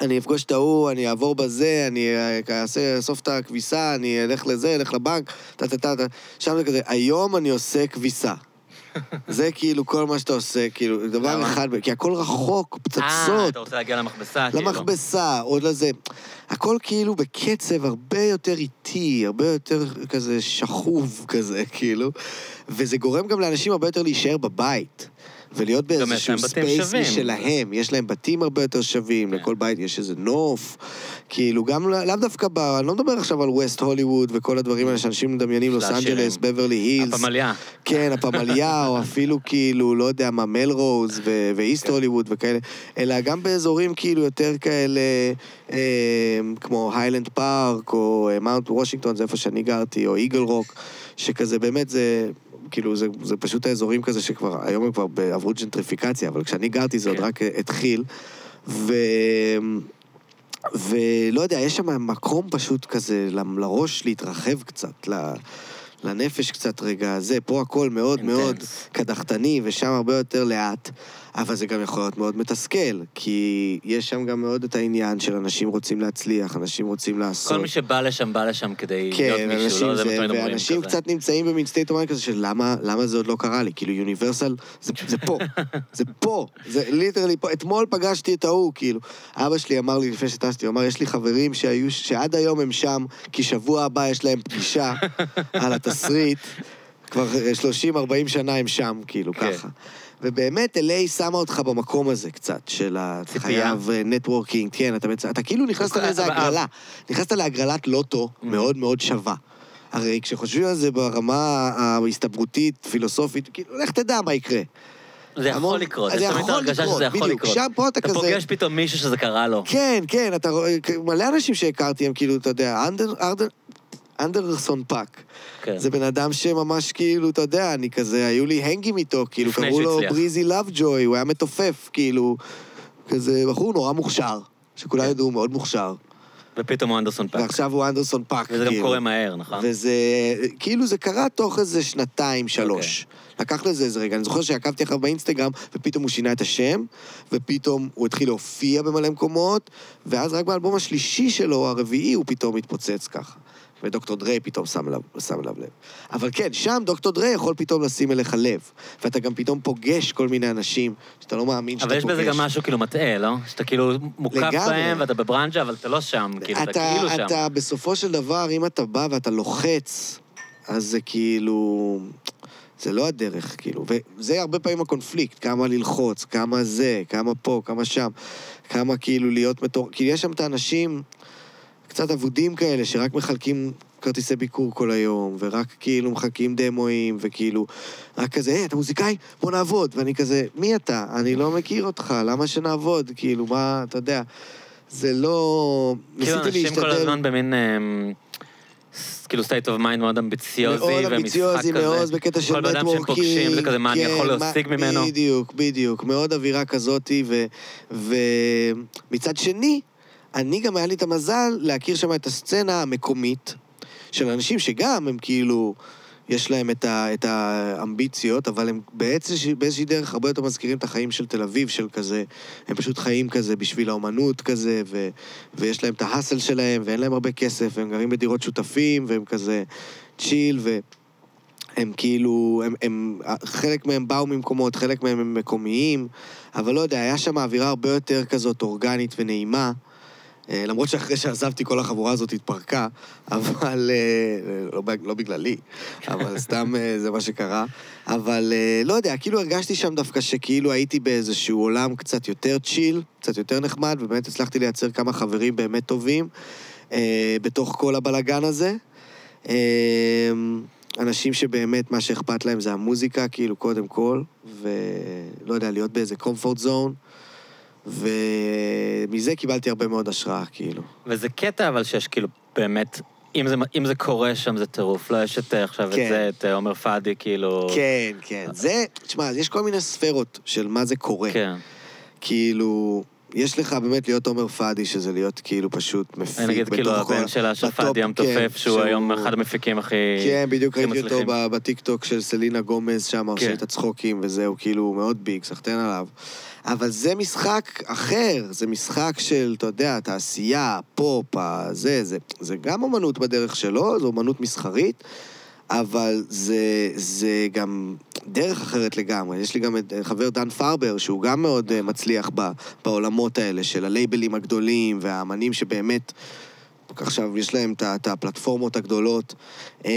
אני אפגוש את ההוא, אני אעבור בזה, אני אה, אעשה, אאסוף את הכביסה, אני אלך לזה, אלך לבנק, טה-טה-טה. שם זה כזה, היום אני עושה כביסה. זה כאילו כל מה שאתה עושה, כאילו, דבר? אחד, כי הכל רחוק, אה, פצצות. אתה רוצה להגיע למכבסה, כאילו. למכבסה, עוד לזה. הכל כאילו בקצב הרבה יותר איטי, הרבה יותר כזה שכוב כזה, כאילו. וזה גורם גם לאנשים הרבה יותר להישאר בבית. ולהיות באיזשהו space. משלהם. יש להם בתים הרבה יותר שווים, כן. לכל בית יש איזה נוף. כאילו, גם לא- לאו דווקא ב... אני לא מדבר עכשיו על ווסט הוליווד וכל הדברים האלה שאנשים מדמיינים, לוס. אנג'לס, בברלי הילס. הפמליה. כן, הפמליה, או אפילו כאילו, לא יודע מה, מלרוז ו- ואיסט. הוליווד וכאלה, אלא גם באזורים כאילו יותר כאלה, אה, כמו היילנד פארק, או אה, מאונט וושינגטון, זה איפה שאני גרתי, או איגל רוק, שכזה באמת זה... כאילו, זה, זה פשוט האזורים כזה שכבר, היום הם כבר עברו ג'נטריפיקציה, אבל כשאני גרתי זה עוד כן. רק התחיל. ו... ולא יודע, יש שם מקום פשוט כזה ל- לראש להתרחב קצת, ל- לנפש קצת רגע, זה, פה הכל מאוד אינטנס. מאוד קדחתני, ושם הרבה יותר לאט, אבל זה גם יכול להיות מאוד מתסכל, כי יש שם גם מאוד את העניין של אנשים רוצים להצליח, אנשים רוצים לעשות. כל מי שבא לשם, בא לשם כדי להיות כן, מישהו, אנשים לא? זה זה, מה תמיד אומרים ואנשים כזה. קצת נמצאים במין of mind כזה של למה, למה זה עוד לא קרה לי? כאילו, יוניברסל, זה, זה פה, זה פה, זה literally פה. אתמול פגשתי את ההוא, כאילו. אבא שלי אמר לי לפני שטסתי, הוא אמר, יש לי חברים שהיו, שעד היום הם שם, כי שבוע הבא יש להם פגישה על התסריט. כבר 30-40 שנה הם שם, כאילו, כן. ככה. ובאמת, LA שמה אותך במקום הזה קצת, של ה- אתה ציפייה. חייב networking, כן, אתה, בעצם- אתה כאילו נכנסת אבל- הגרלה. נכנסת להגרלת לוטו Mm. מאוד מאוד שווה. הרי כשחושבים על זה ברמה ההסתברותית, פילוסופית, כאילו, לך תדע מה יקרה. זה יכול המון- לקרות, זה יכול לקרות, שזה יכול בדיוק. לקרות. שם פה אתה אתה כזה- פוגש פתאום מישהו שזה קרה לו. כן, כן, אתה רואה, מלא אנשים שהכרתי הם כאילו, אתה יודע, אנדר, אנדר, אנדרסון פאק. כן. זה בן אדם שממש כאילו, אתה יודע, אני כזה, היו לי הנגים איתו, כאילו, קראו לו. בריזי לאבג'וי, הוא היה מתופף, כאילו, כזה בחור נורא מוכשר, שכולם כן. ידעו, מאוד מוכשר. ופתאום הוא אנדרסון פאק. ועכשיו הוא אנדרסון פאק, וזה גם כאילו. קורה מהר, נכון? וזה, כאילו זה קרה תוך איזה שנתיים, שלוש. לקח לזה איזה רגע. אני זוכר שעקבתי אחריו באינסטגרם, ופתאום הוא שינה את השם, ופתאום הוא התחיל להופיע במלא מקומות, ואז רק באלבום השלישי שלו, הרביעי, הוא פתאום התפוצץ ככה. ודוקטור דריי פתאום שם אליו, שם אליו לב. אבל כן, שם דוקטור דריי יכול פתאום לשים אליך לב. ואתה גם פתאום פוגש כל מיני אנשים שאתה לא מאמין שאתה אבל פוגש. יש בזה גם משהו כאילו מטעה, לא? שאתה כאילו מוקף לגמרי. בהם ואתה בברנז'ה, אבל אתה לא שם, כאילו, אתה כאילו שם. אתה בסופו של דבר, אם אתה בא ואתה לוחץ, אז זה כאילו... זה לא הדרך, כאילו. וזה הרבה פעמים הקונפליקט, כמה ללחוץ, כמה זה, כמה פה, כמה שם, כמה כאילו להיות מטור... כי יש שם את האנשים קצת אבודים כאלה, שרק מחלקים כרטיסי ביקור כל היום, ורק כאילו מחלקים דמואים, וכאילו, רק כזה, היי, אתה מוזיקאי? בוא נעבוד. ואני כזה, מי אתה? אני לא מכיר אותך, למה שנעבוד? כאילו, מה, אתה יודע, זה לא... כאילו ניסיתי אנשים כל להשתדל- הזמן במין... אמ, כאילו state of mind מאוד אמביציוזי, מאוד ומשחק אמביציוזי, כזה. מאוד בקטע של כל בן אדם שהם נטוורקינג. פוגשים, זה כזה, מה אני יכול כן, להשיג מה- ממנו? בדיוק, בדיוק. מאוד אווירה כזאתי, ומצד שני, אני גם היה לי את המזל להכיר שם את הסצנה המקומית של אנשים שגם הם כאילו, יש להם את, ה, את האמביציות, אבל הם באיזושהי, באיזושהי דרך הרבה יותר מזכירים את החיים של תל אביב, של כזה, הם פשוט חיים כזה בשביל האומנות כזה, ו, ויש להם את ההאסל שלהם, ואין להם הרבה כסף, והם גרים בדירות שותפים, והם כזה צ'יל, ו... הם כאילו, הם, הם, חלק מהם באו ממקומות, חלק מהם הם מקומיים, אבל לא יודע, היה שם אווירה הרבה יותר כזאת אורגנית ונעימה. אה, למרות שאחרי שעזבתי כל החבורה הזאת התפרקה, אבל... אה, לא, לא בגללי, אבל סתם אה, זה מה שקרה. אבל לא יודע, כאילו הרגשתי שם דווקא שכאילו הייתי באיזשהו עולם קצת יותר צ'יל, קצת יותר נחמד, ובאמת הצלחתי לייצר כמה חברים באמת טובים בתוך כל הבלגן הזה. אנשים שבאמת מה שאכפת להם זה המוזיקה, כאילו, קודם כל, ולא יודע, להיות באיזה comfort zone, ומזה קיבלתי הרבה מאוד השראה, כאילו. וזה קטע אבל שיש כאילו באמת, אם זה, אם זה קורה שם זה טירוף, לא יש את אה, עכשיו את כן. זה, את אה, עומר פאדי, כאילו... כן, כן. זה, תשמע, יש כל מיני ספרות של מה זה קורה. כן. כאילו, יש לך באמת להיות עומר פאדי, שזה להיות כאילו פשוט מפיק אני נגיד כאילו בתוך כל- הבן שלה של בטופ, פאדי המתופף, שהוא היום אחד המפיקים הכי... כן, בדיוק ראיתי אותו בטיקטוק של סלינה גומז, שם עושה כן. את הצחוקים וזהו, כאילו, מאוד big, סחטיין עליו. אבל זה משחק אחר, זה משחק של, אתה יודע, תעשייה, פופ, זה, זה גם אומנות בדרך שלו, זו אומנות מסחרית, אבל זה, זה גם דרך אחרת לגמרי. יש לי גם את אה, חבר דן פרבר, שהוא גם מאוד אה, מצליח ב, בעולמות האלה של הלייבלים הגדולים והאמנים שבאמת... עכשיו יש להם את הפלטפורמות הגדולות. אמ,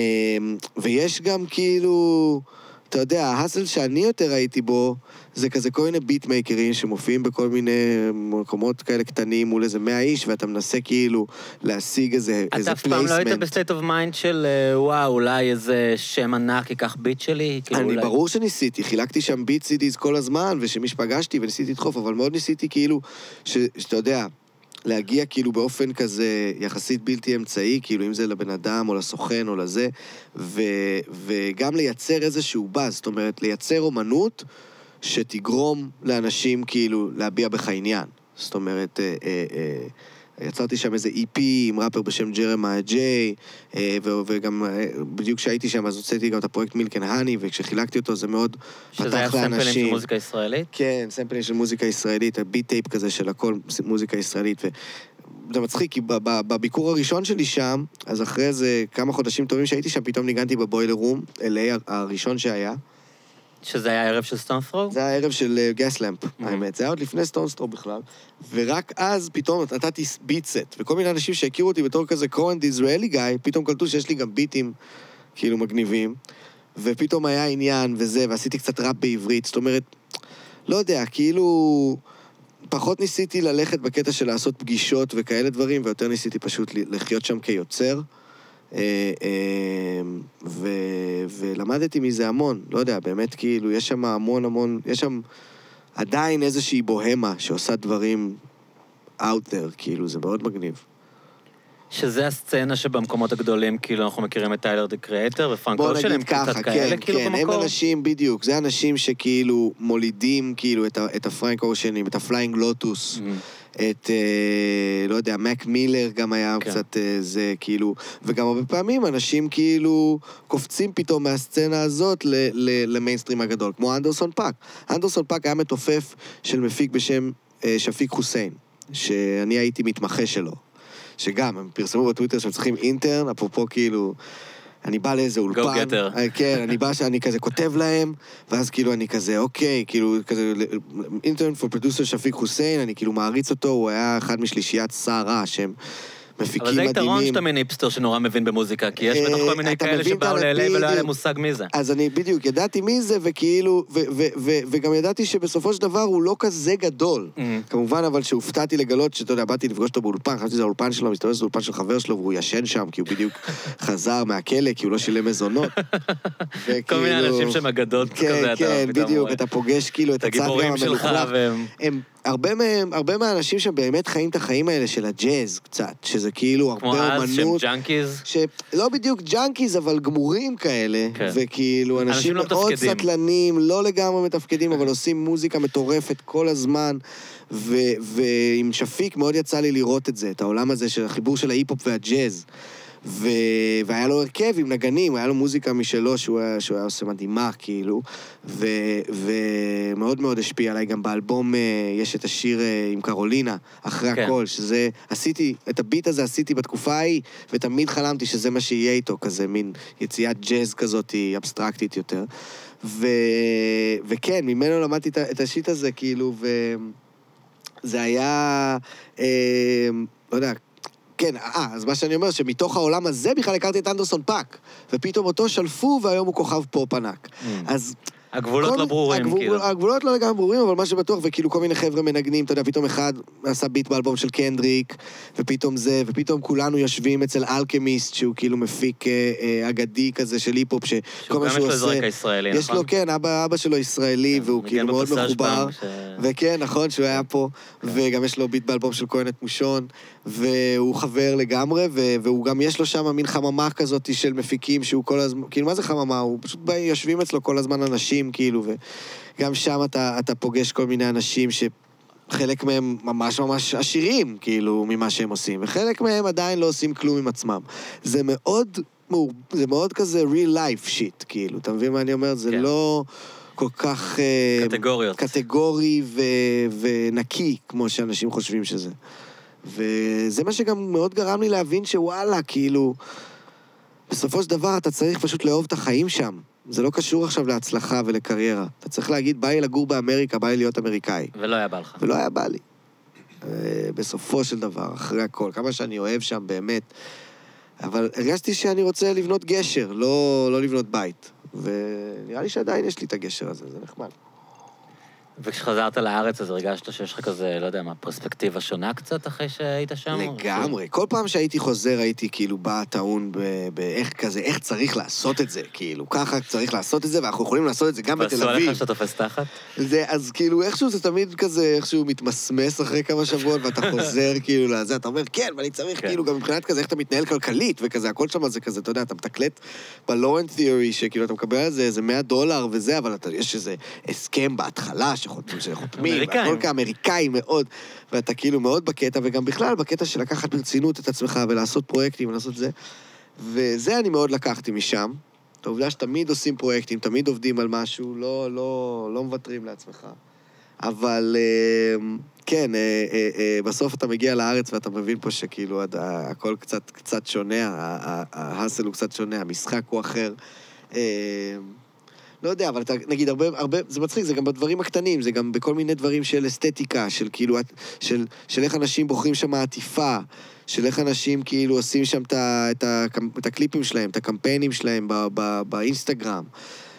ויש גם כאילו, אתה יודע, ה hustle שאני יותר הייתי בו, זה כזה כל מיני ביטמייקרים שמופיעים בכל מיני מקומות כאלה קטנים מול איזה מאה איש, ואתה מנסה כאילו להשיג איזה אתה אף פעם לא היית ב state of mind של אה, וואו, אולי איזה שם ענק ייקח ביט שלי? כאילו, אני אולי- ברור שניסיתי, חילקתי שם beat CDs כל הזמן, ומי שפגשתי וניסיתי לדחוף, אבל מאוד ניסיתי כאילו, ש- שאתה יודע, להגיע כאילו באופן כזה יחסית בלתי אמצעי, כאילו אם זה לבן אדם או לסוכן או לזה, ו, וגם לייצר איזשהו באז, זאת אומרת, לייצר אומנות שתגרום לאנשים כאילו להביע בך עניין. זאת אומרת, אה, אה, אה, יצרתי שם איזה EP עם ראפר בשם ג'רמיה ג'יי, אה, וגם אה, בדיוק כשהייתי שם אז הוצאתי גם את הפרויקט Milk and Honey, וכשחילקתי אותו זה מאוד שזה היה פתח סמפלים של לאנשים. מוזיקה ישראלית? כן, סמפלים של מוזיקה ישראלית, ה beat tape כזה של הכל מוזיקה ישראלית. ו... זה מצחיק, כי בביקור הראשון שלי שם, אז אחרי איזה כמה חודשים טובים שהייתי שם, פתאום ניגנתי בבוילר רום, LA הראשון שהיה. שזה היה ערב של סטונס ת'רו? זה היה הערב של גסלמפ, Mhm. האמת. זה היה עוד לפני סטונסטרו בכלל. ורק אז פתאום נתתי beat set, וכל מיני אנשים שהכירו אותי בתור כזה כאילו random ישראלי guy, פתאום קלטו שיש לי גם ביטים כאילו מגניבים. ופתאום היה עניין וזה, ועשיתי קצת ראפ בעברית. זאת אומרת, לא יודע, כאילו... פחות ניסיתי ללכת בקטע של לעשות פגישות וכאלה דברים, ויותר ניסיתי פשוט לחיות שם כיוצר. אה, אה, ו, ולמדתי מזה המון, לא יודע, באמת כאילו, יש שם המון המון, יש שם עדיין איזושהי בוהמה שעושה דברים out there, כאילו, זה מאוד מגניב. שזה הסצנה שבמקומות הגדולים, כאילו, אנחנו מכירים את טיילר דה קריאטר ופרנק אושן, הם קצת כאלה, כן, כאילו, כן, הם במקור? אנשים, בדיוק, זה אנשים שכאילו מולידים כאילו את, ה, את הפרנק אושנים, את הפליינג לוטוס. Mm. את, אה, לא יודע, מק מילר גם היה כן. קצת אה, זה, כאילו, וגם הרבה פעמים אנשים כאילו קופצים פתאום מהסצנה הזאת ל, ל, למיינסטרים הגדול, כמו אנדרסון פאק. אנדרסון פאק היה מתופף של מפיק בשם אה, שאפיק חוסיין, שאני הייתי מתמחה שלו. שגם, הם פרסמו בטוויטר שהם צריכים intern, אפרופו כאילו... אני בא לאיזה אולפן, getter. אה, כן, אני בא שאני כזה כותב להם, ואז כאילו אני כזה, אוקיי, כאילו, כזה, אינטרנט פור פרודוסר שפיק חוסיין, אני כאילו מעריץ אותו, הוא היה אחד משלישיית סערה, שהם מפיקים אבל זה מדהימים. יתרון שאתה מין היפסטר שנורא מבין במוזיקה, כי יש אה, בטח כל מיני כאלה שבאו ל-LA ולא היה בדיוק. להם מושג מי זה. אז אני בדיוק ידעתי מי זה, וכאילו, וגם ידעתי שבסופו של דבר הוא לא כזה גדול. Mm. כמובן, אבל שהופתעתי לגלות, שאתה יודע, באתי לפגוש אותו באולפן, חשבתי שזה האולפן שלו, מסתבר שזה אולפן של חבר שלו, והוא ישן שם, כי הוא בדיוק חזר מהכלא, כי הוא לא שילם מזונות. כל מיני אנשים שהם אגדות כן, כזה, אתה כן, פתאום בדיוק, רואה. אתה פוגש כאילו את הצד גם הגיבורים שלך, המלוכלך. הרבה מהם, הרבה מהאנשים שם באמת חיים את החיים האלה של הג'אז קצת, שזה כאילו כמו הרבה אז, שהם אומנות, ג'אנקיז. שלא בדיוק ג'אנקיז, אבל גמורים כאלה, כן. וכאילו אנשים אנשים לא מאוד מתפקדים. סטלנים, לא לגמרי מתפקדים, אבל עושים מוזיקה מטורפת כל הזמן, ו- ועם שפיק מאוד יצא לי לראות את זה, את העולם הזה של החיבור של ההיפ-הופ והג'אז. ו... והיה לו הרכב עם נגנים, היה לו מוזיקה משלו שהוא היה, שהוא היה עושה מדהימה, כאילו, ו... ומאוד מאוד השפיע עליי. גם באלבום אה, יש את השיר אה, עם קרולינה, אחרי כן. הכל, שזה, עשיתי, את הביט הזה עשיתי בתקופה ההיא, ותמיד חלמתי שזה מה שיהיה איתו, כזה מין יציאת ג'אז כזאת אבסטרקטית יותר. ו... וכן, ממנו למדתי את השיט הזה, כאילו, וזה היה, אה, לא יודע, כן, אה, אז מה שאני אומר, שמתוך העולם הזה בכלל הכרתי את אנדרסון פאק, ופתאום אותו שלפו, והיום הוא כוכב פופ ענק. אז... הגבולות כל- לא ברורים, הגבול- כאילו. הגבולות לא לגמרי ברורים, אבל מה שבטוח, וכאילו כל מיני חבר'ה מנגנים, אתה יודע, פתאום אחד עשה ביט באלבום של קנדריק, ופתאום זה, ופתאום כולנו יושבים אצל אלכימיסט, שהוא כאילו מפיק אה, אה, אגדי כזה של היפ-הופ, שכל שהוא מה גם יש שהוא לו איזה עושה... רקע ישראלי, יש נכון? לו, כן, אבא, אבא שלו ישראלי, והוא ניגן כאילו מאוד מחובר. ש- וכן, נכון, שהוא היה פה, וגם יש לו ביט באלבום של כהן את מושון, והוא חבר לגמרי, ו- והוא גם יש לו שם מין חממה כזאת של מפיקים, שהוא כל הזמן, כאילו, מה זה חממה? הוא פשוט בא, יושבים אצלו כל הזמן אנשים, כאילו, וגם שם אתה, אתה פוגש כל מיני אנשים ש... חלק מהם ממש ממש עשירים, כאילו, ממה שהם עושים, וחלק מהם עדיין לא עושים כלום עם עצמם. זה מאוד, זה מאוד כזה real life shit, כאילו, אתה מבין מה אני אומר? זה כן. לא כל כך... אה, קטגוריות. קטגורי ו... ונקי, כמו שאנשים חושבים שזה. וזה מה שגם מאוד גרם לי להבין שוואלה, כאילו... בסופו של דבר אתה צריך פשוט לאהוב את החיים שם. זה לא קשור עכשיו להצלחה ולקריירה. אתה צריך להגיד, בא לי לגור באמריקה, בא לי להיות אמריקאי. ולא היה בא לך. ולא היה בא לי. בסופו של דבר, אחרי הכל, כמה שאני אוהב שם, באמת. אבל הרגשתי שאני רוצה לבנות גשר, לא, לא לבנות בית. ונראה לי שעדיין יש לי את הגשר הזה, זה נחמד. וכשחזרת לארץ, אז הרגשת שיש לך כזה, לא יודע מה, פרספקטיבה שונה קצת אחרי שהיית שם? לגמרי. כל פעם שהייתי חוזר, הייתי כאילו בא טעון באיך כזה, איך צריך לעשות את זה, כאילו, ככה צריך לעשות את זה, ואנחנו יכולים לעשות את זה גם בתל אביב. ועשו עליך שאתה תופס תחת? זה, אז כאילו, איכשהו זה תמיד כזה, איכשהו מתמסמס אחרי כמה שבועות, ואתה חוזר כאילו לזה, אתה אומר, כן, ואני צריך כן. כאילו, גם מבחינת כזה, איך אתה מתנהל כלכלית, וכזה, הכל שם זה כזה, אתה יודע, אתה מתקלט בלורנט תיאורי, שכאילו, אתה מקבל על זה איזה 100 דולר וזה, אבל אתה, יש איזה הסכם בהתחלה, שחותמים, שחותמים, והכל כאמריקאי מאוד, ואתה כאילו מאוד בקטע, וגם בכלל בקטע של לקחת ברצינות את עצמך ולעשות פרויקטים ולעשות זה. וזה אני מאוד לקחתי משם. את העובדה שתמיד עושים פרויקטים, תמיד עובדים על משהו, לא, לא, לא מוותרים לעצמך. אבל אה, כן, אה, אה, בסוף אתה מגיע לארץ ואתה מבין פה שכאילו הכל קצת, קצת שונה, ההאסל הוא קצת שונה, המשחק הוא אחר. לא יודע, אבל אתה, נגיד, הרבה, הרבה, זה מצחיק, זה גם בדברים הקטנים, זה גם בכל מיני דברים של אסתטיקה, של כאילו, של, של איך אנשים בוחרים שם עטיפה, של איך אנשים כאילו עושים שם את, את, את הקליפים שלהם, את הקמפיינים שלהם ב, ב, באינסטגרם.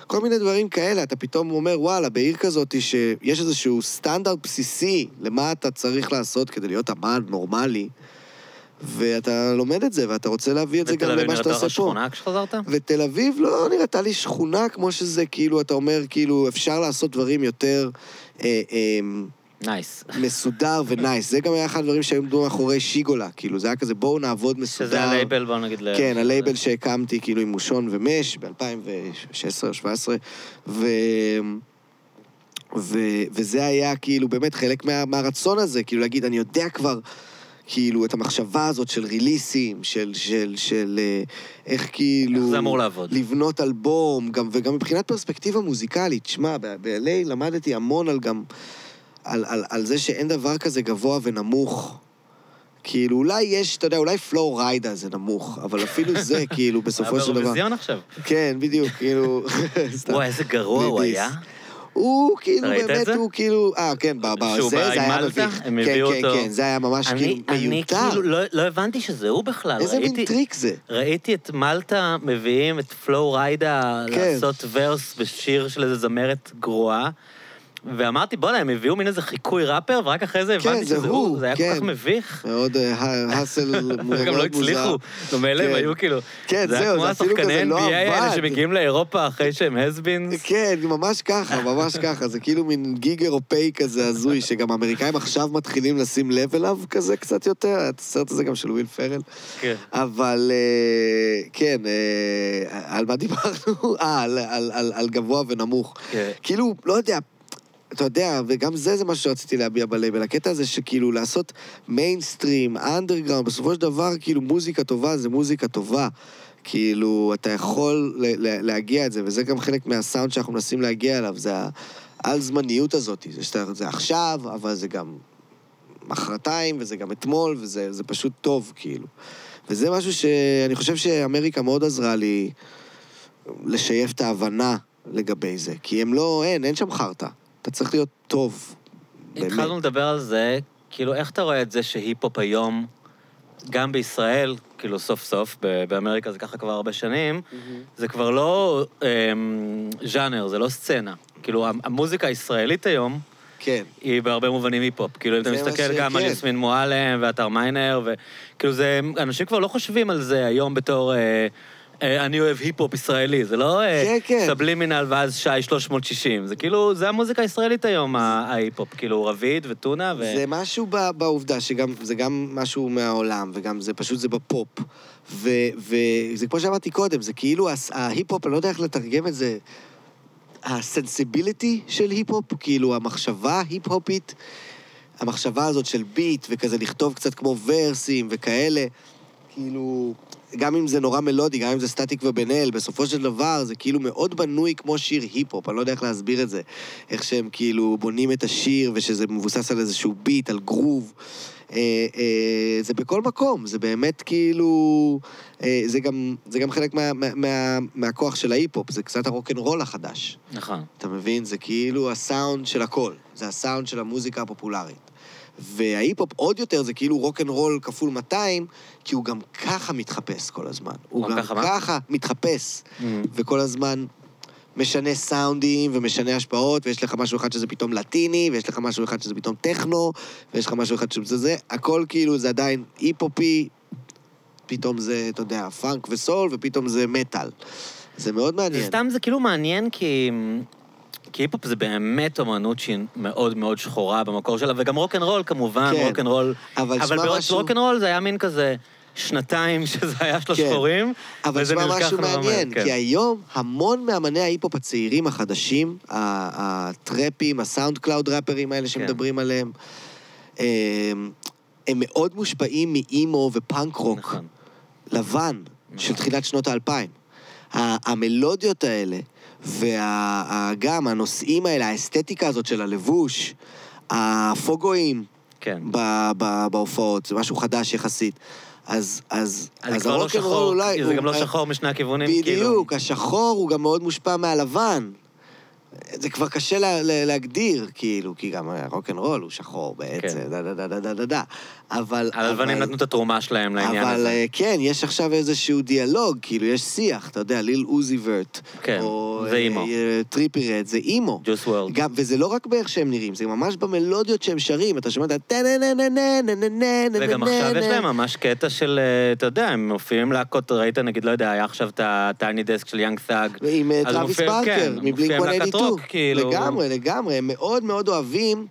כל מיני דברים כאלה, אתה פתאום אומר, וואלה, בעיר כזאת שיש איזשהו סטנדרט בסיסי למה אתה צריך לעשות כדי להיות אמן נורמלי, ואתה לומד את זה, ואתה רוצה להביא את זה גם למה שאתה עושה פה. ותל אביב נראתה לך שכונה כשחזרת? ותל אביב לא נראתה לי שכונה כמו שזה, כאילו, אתה אומר, כאילו, אפשר לעשות דברים יותר... אה, אה, nice. מסודר ו nice. זה גם היה אחד הדברים שהיו עמדו מאחורי שיגולה, כאילו, זה היה כזה, בואו נעבוד מסודר. שזה הלייבל, בואו נגיד... כן, הלייבל שהקמתי, כאילו, עם מושון ומש, ב-2016 או 2017, ו... ו... וזה היה כאילו באמת חלק מה... מהרצון הזה, כאילו להגיד, אני יודע כבר כאילו, את המחשבה הזאת של ריליסים, של, של, של אה, איך כאילו... איך זה אמור לעבוד? לבנות אלבום, גם, וגם מבחינת פרספקטיבה מוזיקלית. שמע, ב-LA למדתי המון על גם... על, על, על זה שאין דבר כזה גבוה ונמוך. כאילו, אולי יש, אתה יודע, אולי פלואו ריידה זה נמוך, אבל אפילו זה, כאילו, בסופו של דבר... היה באירוויזיון עכשיו. כן, בדיוק, כאילו... וואי, איזה גרוע הוא היה. הוא כאילו, באמת, הוא כאילו... אה, כן, בזה זה היה מביך. הם הביאו אותו. כן, כן, זה היה ממש כאילו מיותר. אני כאילו לא, לא הבנתי שזה הוא בכלל. איזה מין טריק זה? ראיתי את מלטה מביאים את פלואו ריידה כן. לעשות verse בשיר של איזה זמרת גרועה. ואמרתי, בוא'נה, הם הביאו מין איזה חיקוי ראפר, ורק אחרי זה הבנתי שזה הוא, זה היה כל כך כן. מביך. מאוד האסל מוזר. גם לא הצליחו, נו מילא הם כן. היו כאילו... כן, זהו, זה אפילו כזה לא עבד. זה כמו השחקני NBA האלה שמגיעים לאירופה אחרי שהם הסבינס. כן, ממש ככה, ממש ככה. זה כאילו מין גיג אירופאי כזה הזוי, שגם האמריקאים עכשיו מתחילים לשים לב אליו כזה קצת יותר. הסרט הזה גם של וויל פרל. כן. אבל אה, כן, אה, על מה דיברנו? אה, על גבוה ונמוך. כן. כאילו, לא יודע, אתה יודע, וגם זה זה משהו שרציתי להביע בלייבל, הקטע הזה שכאילו לעשות מיינסטרים, אנדרגראונד, בסופו של דבר, כאילו מוזיקה טובה זה מוזיקה טובה. כאילו, אתה יכול להגיע את זה, וזה גם חלק מהסאונד שאנחנו מנסים להגיע אליו, זה העל-זמניות הזאת, זה שאתה, זה עכשיו, אבל זה גם מחרתיים, וזה גם אתמול, וזה פשוט טוב, כאילו. וזה משהו שאני חושב שאמריקה מאוד עזרה לי לשייף את ההבנה לגבי זה, כי הם לא, אין, אין שם חרטא. אתה צריך להיות טוב. התחלנו לדבר על זה, כאילו, איך אתה רואה את זה שהיפ-הופ היום, גם בישראל, כאילו סוף סוף, באמריקה זה ככה כבר הרבה שנים, זה כבר לא אמ, ז'אנר, זה לא סצנה. כאילו, המוזיקה הישראלית היום, כן. היא בהרבה מובנים היפ-הופ. כאילו, אם אתה מסתכל גם על יסמין מועלם ואתר מיינר, וכאילו זה, אנשים כבר לא חושבים על זה היום בתור... אה, אני אוהב היפ-הופ ישראלי, זה לא אה, כן, כן. סבלימינל ואז שי 360, זה כאילו, זה המוזיקה הישראלית היום, ההיפ-הופ, כאילו רביד וטונה ו... זה משהו בעובדה, שגם, זה גם משהו מהעולם, וגם זה פשוט, זה בפופ. וזה כמו שאמרתי קודם, זה כאילו ההיפ-הופ, אני לא יודע איך לתרגם את זה, ה sensibility של היפ-הופ, כאילו המחשבה ההיפ-הופית, המחשבה הזאת של ביט, וכזה לכתוב קצת כמו ורסים וכאלה. כאילו, גם אם זה נורא מלודי, גם אם זה סטטיק ובן אל, בסופו של דבר זה כאילו מאוד בנוי כמו שיר היפ-הופ, אני לא יודע איך להסביר את זה. איך שהם כאילו בונים את השיר, ושזה מבוסס על איזשהו ביט, על גרוב. אה, אה, זה בכל מקום, זה באמת כאילו... אה, זה גם, זה גם חלק מה, מה, מה, מהכוח של ההיפ-הופ, זה קצת הרוקנרול החדש. נכון. אתה מבין? זה כאילו הסאונד של הכל. זה הסאונד של המוזיקה הפופולרית. וההיפ-הופ עוד יותר זה כאילו רוקנרול כפול 200, כי הוא גם ככה מתחפש כל הזמן. הוא גם ככה? ככה מתחפש, Mhm. וכל הזמן משנה סאונדים ומשנה השפעות, ויש לך משהו אחד שזה פתאום לטיני, ויש לך משהו אחד שזה פתאום טכנו, ויש לך משהו אחד שזה זה, הכל כאילו זה עדיין היפ-הופי, פתאום זה, אתה יודע, פאנק וסול, ופתאום זה מטאל. זה מאוד מעניין. סתם, זה כאילו מעניין כי... כי היפ-הופ זה באמת אומנות שהיא מאוד מאוד שחורה במקור שלה, וגם רוקנרול כמובן, כן. רוקנרול. אבל אבל שמע ברוק- משהו- זה היה מין כזה שנתיים שזה היה של כן. השחורים, אבל וזה תשמע נלקח משהו נורא מהר, מעניין, כן. כי היום המון מאמני ההיפ-הופ הצעירים החדשים, הטראפים, הסאונדקלאוד ראפרים האלה שמדברים עליהם, הם, הם מאוד מושפעים מאימו ופאנק רוק נכון. לבן של תחילת שנות האלפיים. המלודיות האלה, וגם הנושאים האלה, האסתטיקה הזאת של הלבוש, הפוגואים כן. בהופעות, זה משהו חדש יחסית. אז, אז, אז לא הרוקנרול שחור, אולי... זה הוא- גם לא שחור משני הכיוונים, כאילו. בדיוק, השחור הוא גם מאוד מושפע מהלבן. זה כבר קשה לה, לה, להגדיר, כאילו, כי גם הרוקנרול הוא שחור בעצם, כן. דה דה דה דה דה דה. אבל... הלבנים נתנו את התרומה שלהם לעניין אבל, הזה. אבל כן, יש עכשיו איזשהו דיאלוג, כאילו, יש שיח, אתה יודע, ליל עוזי ורט. כן, או, זה אה, אימו. אה, טריפי רד, זה אימו. ג'וס וורלד. וזה לא רק באיך שהם נראים, זה ממש במלודיות שהם שרים, אתה שומע את ה... וגם עכשיו יש להם ממש קטע של, אתה יודע, הם מופיעים להקות, ראית, נגיד, לא יודע, היה עכשיו את הטייני דסק של יאנג ת'אג. עם טראביס פארקר, כן, מבלינק 182. כאילו. לגמרי, לגמרי, הם מאוד מאוד אוהבים,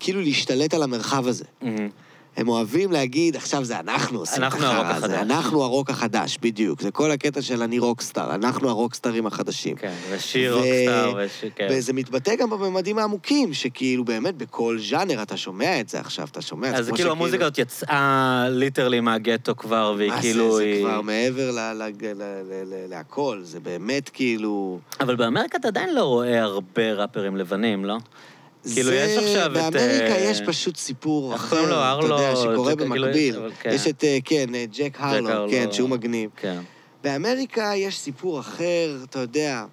כאילו, להשתלט על המרחב הזה. Mm-hmm. הם אוהבים להגיד, עכשיו זה אנחנו עושים את הרוק החרא הזה. אנחנו הרוק החדש, בדיוק. זה כל הקטע של אני rockstar, אנחנו הרוקסטארים החדשים. כן, ושיר ו- רוקסטאר, ושיר, כן. וזה מתבטא גם בממדים העמוקים, שכאילו באמת בכל ז'אנר אתה שומע את זה עכשיו, אתה שומע את זה אז כאילו שכאילו- המוזיקה הזאת יצאה literally מהגטו כבר, והיא זה, כאילו... זה היא- כבר מעבר ל- ל- ל- ל- ל- להכל, זה באמת כאילו... אבל באמריקה אתה עדיין לא רואה הרבה ראפרים לבנים, לא? כאילו, יש עכשיו את, באמריקה אה, יש פשוט סיפור אחר? אתה יודע, שקורה כאילו, במקביל. כן. יש את, אה, כן, אה, ג'ק הרלו. כן, שהוא מגניב. כן. באמריקה יש סיפור אחר, אתה יודע,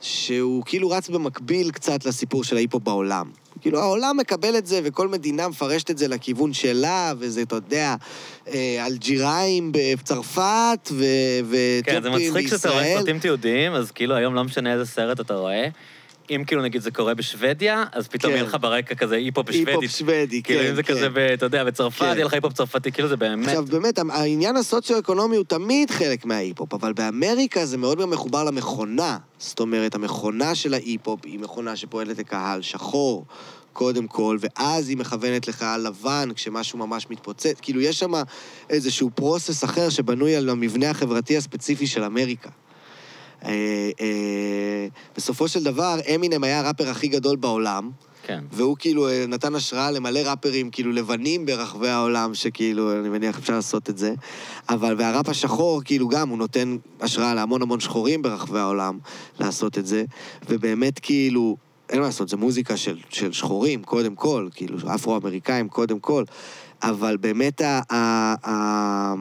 שהוא כאילו רץ במקביל קצת לסיפור של ההיפ-הופ בעולם. כאילו, העולם מקבל את זה, וכל מדינה מפרשת את זה לכיוון שלה, וזה, אתה יודע, אלג'יראים בצרפת, ו- כן, זה ואתיופים מצחיק שאתה רואה בישראל. סרטים תיעודיים, אז כאילו היום לא משנה איזה סרט אתה רואה. אם כאילו נגיד זה קורה בשוודיה, אז פתאום כן. יהיה לך ברקע כזה היפ-הופ בשוודית. היפ-הופ שודי, כן, כאילו אם זה כן. כזה, אתה יודע, בצרפת, כן. יהיה לך היפ-הופ צרפתי, כאילו זה באמת... עכשיו, באמת, העניין הסוציו-אקונומי הוא תמיד חלק מההיפ-הופ, אבל באמריקה זה מאוד גם מחובר למכונה. זאת אומרת, המכונה של ההיפ-הופ היא מכונה שפועלת לקהל שחור, קודם כל, ואז היא מכוונת לקהל לבן כשמשהו ממש מתפוצץ. כאילו, יש שם איזשהו פרוסס אחר שבנוי על המבנה החברתי הספציפי של אמריקה. אה, אה, בסופו של דבר, אמינם היה הראפר הכי גדול בעולם, כן. והוא כאילו אה, נתן השראה למלא ראפרים כאילו לבנים ברחבי העולם, שכאילו, אני מניח אפשר לעשות את זה. אבל, והראפ השחור, כאילו גם, הוא נותן השראה להמון המון שחורים ברחבי העולם לעשות את זה. ובאמת, כאילו, אין מה לעשות, זו מוזיקה של, של שחורים, קודם כל, כאילו, אפרו-אמריקאים, קודם כל. אבל באמת, ה... ה, ה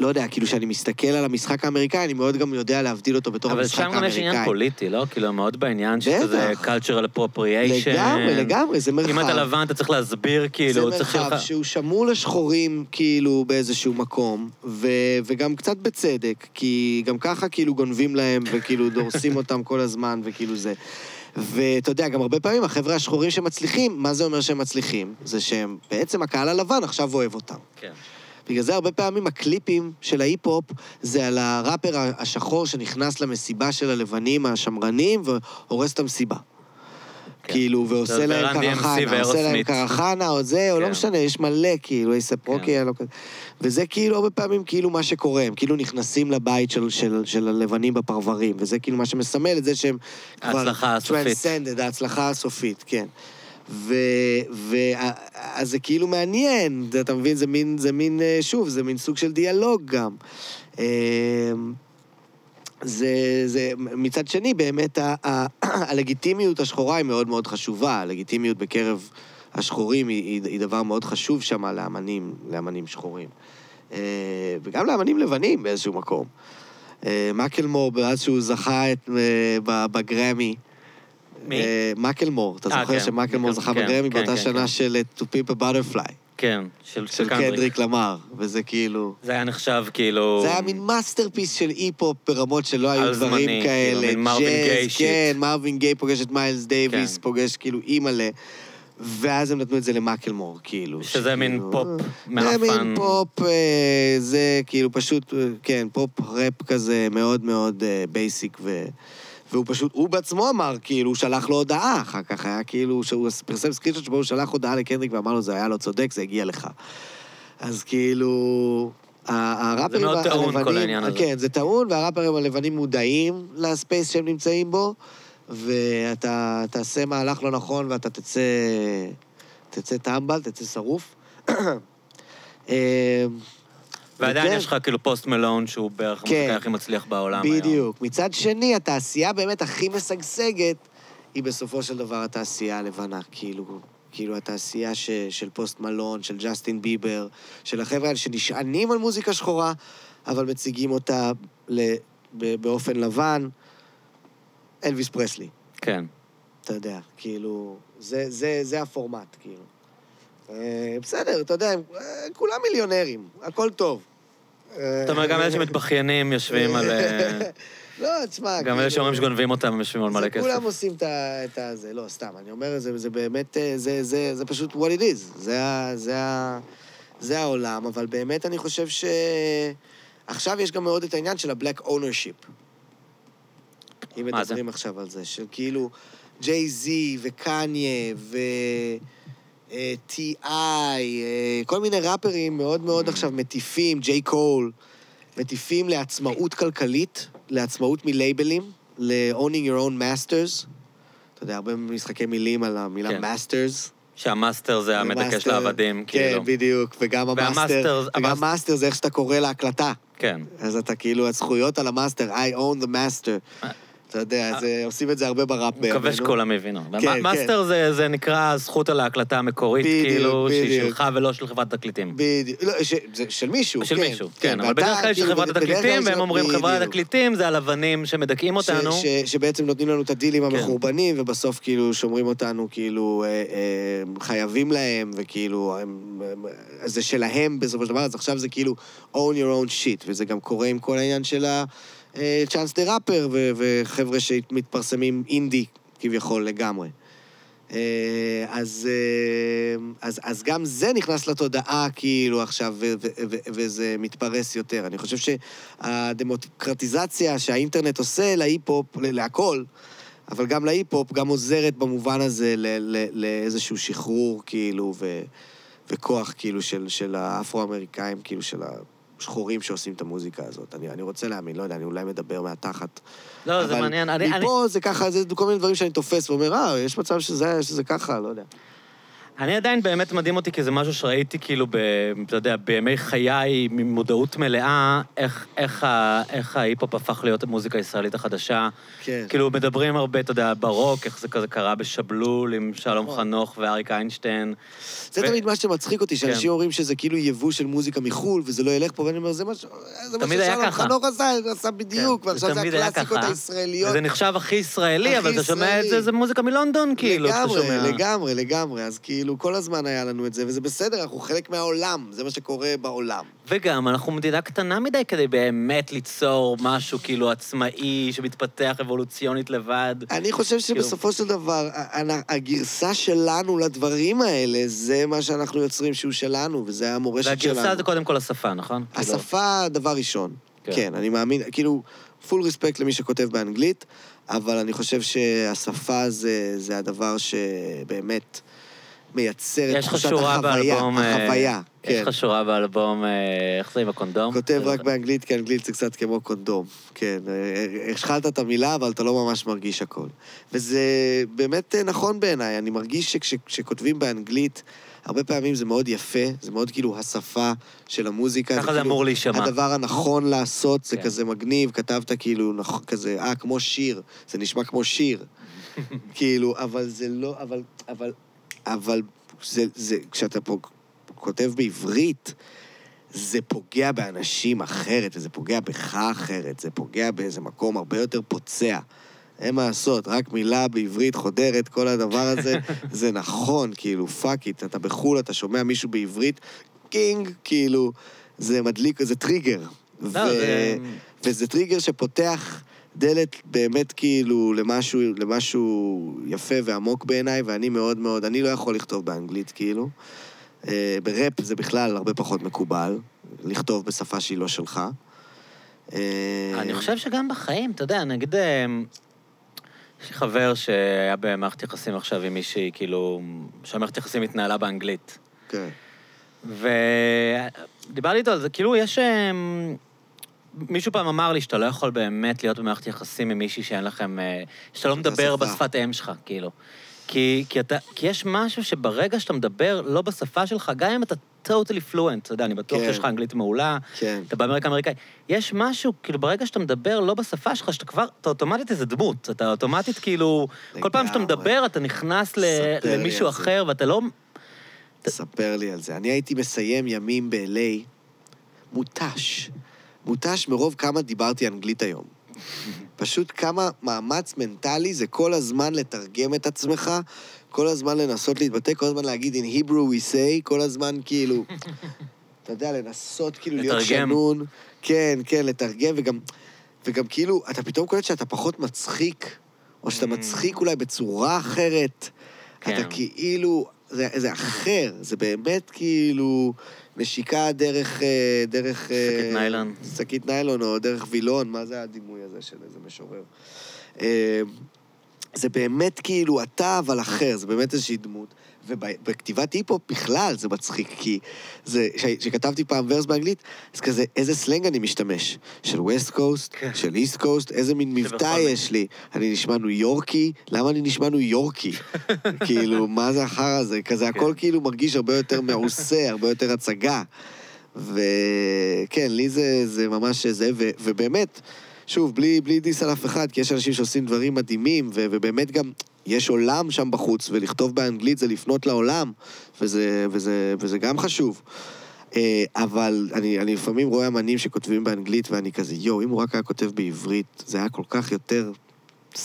לא יודע, כאילו, כשאני מסתכל על המשחק האמריקאי, אני מאוד גם יודע להבדיל אותו בתור אבל המשחק שם האמריקאי. גם יש עניין פוליטי, לא? כאילו, מאוד בעניין בטח. cultural appropriation. לגמרי, לגמרי, זה מרחב. אם אתה לבן, אתה צריך להסביר, כאילו, זה צריך שיהיה מרחב לך... שהוא שמור לשחורים, כאילו, באיזשהו מקום, ו- וגם קצת בצדק, כי גם ככה כאילו גונבים להם, וכאילו דורסים אותם כל הזמן, וכאילו זה. ואתה יודע, גם הרבה פעמים החבר'ה השחורים שמצליחים, מה זה אומר שהם מצליחים? זה שהם, בעצם הקהל הלבן עכשיו אוהב אותם. כן. בגלל זה הרבה פעמים הקליפים של ההיפ-הופ זה על הראפר השחור שנכנס למסיבה של הלבנים השמרנים והורס את המסיבה. כן. כאילו, ועושה להם קרחנה, עושה להם. קרחנה או זה, או לא כן. משנה, יש מלא, כאילו, אייסאפ רוקי, לא כזה. וזה כאילו הרבה פעמים כאילו מה שקורה, הם כאילו נכנסים לבית של, של, של הלבנים בפרברים, וזה כאילו מה שמסמל את זה שהם כבר... ההצלחה הסופית. ההצלחה הסופית, כן. ו... ו... אז זה כאילו מעניין, אתה מבין? זה מין, זה מין, אה, שוב, זה מין סוג של דיאלוג גם. אה, זה, זה, מצד שני, באמת, הלגיטימיות השחורה היא מאוד מאוד חשובה. הלגיטימיות בקרב השחורים היא, היא, היא דבר מאוד חשוב שם לאמנים, לאמנים שחורים. אה, וגם לאמנים לבנים באיזשהו מקום. אה, מקלמור, מאז שהוא זכה את, בגרמי, מי? מקלמור, אתה אה, זוכר כן. שמקלמור כן, זכה כן, בגרמי באותה שנה. של To Pimp a Butterfly, כן, של, של קנדריק למר, וזה כאילו... זה היה נחשב כאילו... זה היה מין masterpiece של היפ-הופ ברמות שלא היו על דברים זמני, כאלה. כאילו, מין מרווין גיי shit. כן, מרווין גיי פוגש את מיילס דייוויס, כן. פוגש כאילו אימא'לה. ואז הם נתנו את זה למקלמור, כאילו. שזה מין פופ זה מעפן. מין פופ, אה, זה כאילו פשוט, אה, כן, פופ ראפ כזה מאוד מאוד basic, ו... והוא פשוט, הוא בעצמו אמר, כאילו, הוא שלח לו הודעה, אחר כך היה כאילו, שהוא פרסם סקריפט שבו הוא שלח הודעה לקנדריק ואמר לו, זה היה לא צודק, זה הגיע לך. אז כאילו... הראפרים מאוד טעון, כל הלבנים- העניין הזה. כן, זה טעון, והראפרים הלבנים מודעים ל space שהם נמצאים בו, ואתה תעשה מהלך לא נכון ואתה תצא... תצא טמבל, תצא שרוף. ועדיין וכן. יש לך כאילו פוסט מלון שהוא בערך כן. המוזיקאי הכי מצליח בעולם היום. בדיוק. מצד שני, התעשייה באמת הכי משגשגת היא בסופו של דבר התעשייה הלבנה. כאילו, כאילו התעשייה ש, של פוסט מלון, של ג'סטין ביבר, של החבר'ה האלה שנשענים על מוזיקה שחורה, אבל מציגים אותה ל, ב, באופן לבן. אלוויס פרסלי, כן. אתה יודע, כאילו, זה, זה, זה הפורמט, כאילו. אה, בסדר, אתה יודע, אה, כולם מיליונרים, הכל טוב. זאת אומרת, גם אלה שמתבכיינים יושבים על... אה, לא, תשמע, גם אלה שאומרים שגונבים אותם, הם יושבים על מלא כסף. כולם עושים את ה-. זה, לא, סתם, אני אומר, זה, זה באמת, זה, פשוט what it is. זה, העולם, אבל באמת אני חושב ש... עכשיו יש גם מאוד את העניין של ה-black ownership. אם? מדברים עכשיו על זה, של כאילו ג'יי זי וקניה ו... אה, טי.איי, אה, כל מיני ראפרים מאוד. מאוד עכשיו מטיפים, ג'יי קול, מטיפים לעצמאות כלכלית, לעצמאות מלייבלים, ל-owning your own masters. אתה יודע, הרבה משחקי מילים על המילה כן. masters. שהמאסטר זה המדכא של העבדים, כאילו. כן, בדיוק, וגם המאסטר, וגם המאס- מאסטר זה איך שאתה קורא להקלטה. כן. אז אתה כאילו, הזכויות על המאסטר, I own the master. אתה יודע, אה, עושים את זה הרבה בראפ אני מקווה בימינו. שכולם הבינו. כן. מאסטר זה- זה נקרא זכות על ההקלטה המקורית, בדיוק, כאילו, שהיא. שלך ולא של חברת תקליטים. בדיוק, לא, ש- זה של מישהו, של כן. מישהו, כן, אבל ואתה, בדרך כלל יש כאילו, חברת התקליטים, והם אומרים חברת. התקליטים זה הלבנים שמדכאים אותנו. ש- שבעצם נותנים לנו את הדילים כן. המחורבנים, ובסוף כאילו שומרים אותנו כאילו אה, אה, חייבים להם, וכאילו, הם, זה שלהם בסופו של דבר, אז עכשיו זה כאילו own your own shit, וזה גם קורה עם כל העניין של ה-chance the rapper, ו- וחבר'ה שמתפרסמים אינדי כביכול לגמרי. אה, אז, אה, אז, אז גם זה נכנס לתודעה כאילו עכשיו, ו- ו- ו- וזה מתפרס יותר. אני חושב שהדמוקרטיזציה שהאינטרנט עושה להיפ-הופ, להכל, אבל גם להיפ-הופ, גם עוזרת במובן הזה ל- ל- לאיזשהו שחרור, כאילו, ו- וכוח, כאילו, של, של האפרו-אמריקאים, כאילו, של השחורים שעושים את המוזיקה הזאת. אני, אני רוצה להאמין, לא יודע, אני אולי מדבר מהתחת. לא, זה אבל מעניין. אני- אני- מפה זה ככה, זה כל מיני דברים שאני תופס ואומר, אה, יש מצב שזה, שזה ככה, לא יודע. אני עדיין באמת מדהים אותי, כי זה משהו שראיתי כאילו, ב, אתה יודע, בימי חיי, ממודעות מלאה, איך, איך, ה, איך ההיפ-הופ הפך להיות המוזיקה הישראלית החדשה. כן. כאילו, מדברים הרבה, אתה יודע, ברוק, איך זה כזה קרה בשבלול עם שלום נכון. חנוך ואריק איינשטיין. זה ו- תמיד מה שמצחיק אותי, שאנשים כן. אומרים שזה כאילו יבוא של מוזיקה מחו"ל, וזה לא ילך פה, ואני אומר, זה מה זה מה ששלום. חנוך עשה, עשה בדיוק, כן, ועכשיו זה היה הקלאסיקות. הישראליות. וזה נחשב הכי ישראלי, הכי אבל אתה שומע את זה, ישראלי. זה מוזיקה מלונדון, כאילו, לגמרי. לגמרי, לגמרי. אז כאילו, כל הזמן היה לנו את זה, וזה בסדר, אנחנו חלק מהעולם, זה מה שקורה בעולם. וגם, אנחנו מדינה קטנה מדי כדי באמת ליצור משהו כאילו עצמאי, שמתפתח אבולוציונית לבד. אני חושב כאילו- שבסופו של דבר, הגרסה שלנו לדברים האלה, זה מה שאנחנו יוצרים שהוא שלנו, וזה המורשת שלנו. והגרסה זה קודם כל השפה, נכון? כאילו, השפה, דבר ראשון. כן. כן, אני מאמין, כאילו, פול רספקט למי שכותב באנגלית, אבל אני חושב שהשפה זה, זה הדבר שבאמת מייצר את תחושת החוויה, באלבום... אה, החוויה, יש כן. לך שורה באלבום, אה, איך זה עם הקונדום? כותב רק באנגלית, כי אנגלית זה קצת כמו קונדום. כן, אה, השחלת את המילה, אבל אתה לא ממש מרגיש הכל. וזה באמת נכון בעיניי, אני מרגיש שכשכותבים באנגלית, הרבה פעמים זה מאוד יפה, זה מאוד כאילו השפה של המוזיקה. ככה זה כאילו אמור להישמע. הדבר הנכון לעשות, זה כן. כזה מגניב, כתבת כאילו, נכ- כזה, אה, כמו שיר, זה נשמע כמו שיר. כאילו, אבל זה לא, אבל, אבל, אבל, זה, זה, כשאתה פה כותב בעברית, זה פוגע באנשים אחרת, וזה פוגע בך אחרת, זה פוגע באיזה מקום הרבה יותר פוצע. אין מה לעשות, רק מילה בעברית חודרת, כל הדבר הזה, זה נכון, כאילו, fuck it, אתה בחו"ל, אתה שומע מישהו בעברית, קינג, כאילו, זה מדליק, זה טריגר. לא, זה- וזה טריגר שפותח דלת באמת כאילו למשהו, למשהו יפה ועמוק בעיניי, ואני מאוד מאוד, אני לא יכול לכתוב באנגלית כאילו. אה, בראפ זה בכלל הרבה פחות מקובל, לכתוב בשפה שהיא לא שלך. אה, אני חושב שגם בחיים, אתה יודע, נגיד, אה, יש לי חבר שהיה במערכת יחסים עכשיו עם מישהי, כאילו, שהמערכת יחסים התנהלה באנגלית. כן. ודיברתי איתו על זה, כאילו, יש... מישהו פעם אמר לי שאתה לא יכול באמת להיות במערכת יחסים עם מישהי שאין לכם... אה, שאתה לא מדבר שפה. בשפת אם שלך, כאילו. כי, כי, אתה, כי יש משהו שברגע שאתה מדבר לא בשפה שלך, גם אם אתה totally fluent, אתה יודע, אני בטוח כן. שיש לך אנגלית מעולה, כן. אתה באמריקה אמריקאי, יש משהו, כאילו, ברגע שאתה מדבר לא בשפה שלך, שאתה כבר, אתה אוטומטית איזה דמות, אתה אוטומטית כאילו, כל פעם שאתה. מדבר, אתה נכנס ל, למישהו על זה. אחר, ואתה לא... ספר לי על זה. אני הייתי מסיים ימים ב-LA מותש. מותש מרוב כמה דיברתי אנגלית היום. פשוט כמה מאמץ מנטלי זה כל הזמן לתרגם את עצמך, כל הזמן לנסות להתבטא, כל הזמן להגיד in Hebrew we say, כל הזמן כאילו, אתה יודע, לנסות כאילו להיות לתרגם. שנון. כן, כן, לתרגם, וגם, וגם כאילו, אתה פתאום קולט שאתה פחות מצחיק, או שאתה Mm. מצחיק אולי בצורה אחרת. כן. אתה כאילו, זה, זה אחר, זה באמת כאילו נשיקה דרך... אה, דרך... אה, שקית ניילון. שקית ניילון, או דרך וילון, מה זה הדימוי הזה של איזה משורר? אה, זה באמת כאילו אתה, אבל אחר, זה באמת איזושהי דמות. ובכתיבת היפ-הופ בכלל זה מצחיק, כי זה, כשכתבתי פעם ורס באנגלית, אז כזה, איזה סלנג אני משתמש? של West Coast, כן. של East Coast, איזה מין מבטא יש לי? אני נשמע ניו יורקי? למה אני נשמע ניו יורקי? כאילו, מה זה החרא הזה? כזה, הכל כאילו מרגיש הרבה יותר מעושה, הרבה יותר הצגה. וכן, לי זה, זה ממש זה, ו, ובאמת, שוב, בלי, בלי diss על אף אחד, כי יש אנשים שעושים דברים מדהימים, ו, ובאמת גם יש עולם שם בחוץ, ולכתוב באנגלית זה לפנות לעולם, וזה, וזה, וזה גם חשוב. אה, אבל אני, אני לפעמים רואה אמנים שכותבים באנגלית, ואני כזה, יואו, אם הוא רק היה כותב בעברית, זה היה כל כך יותר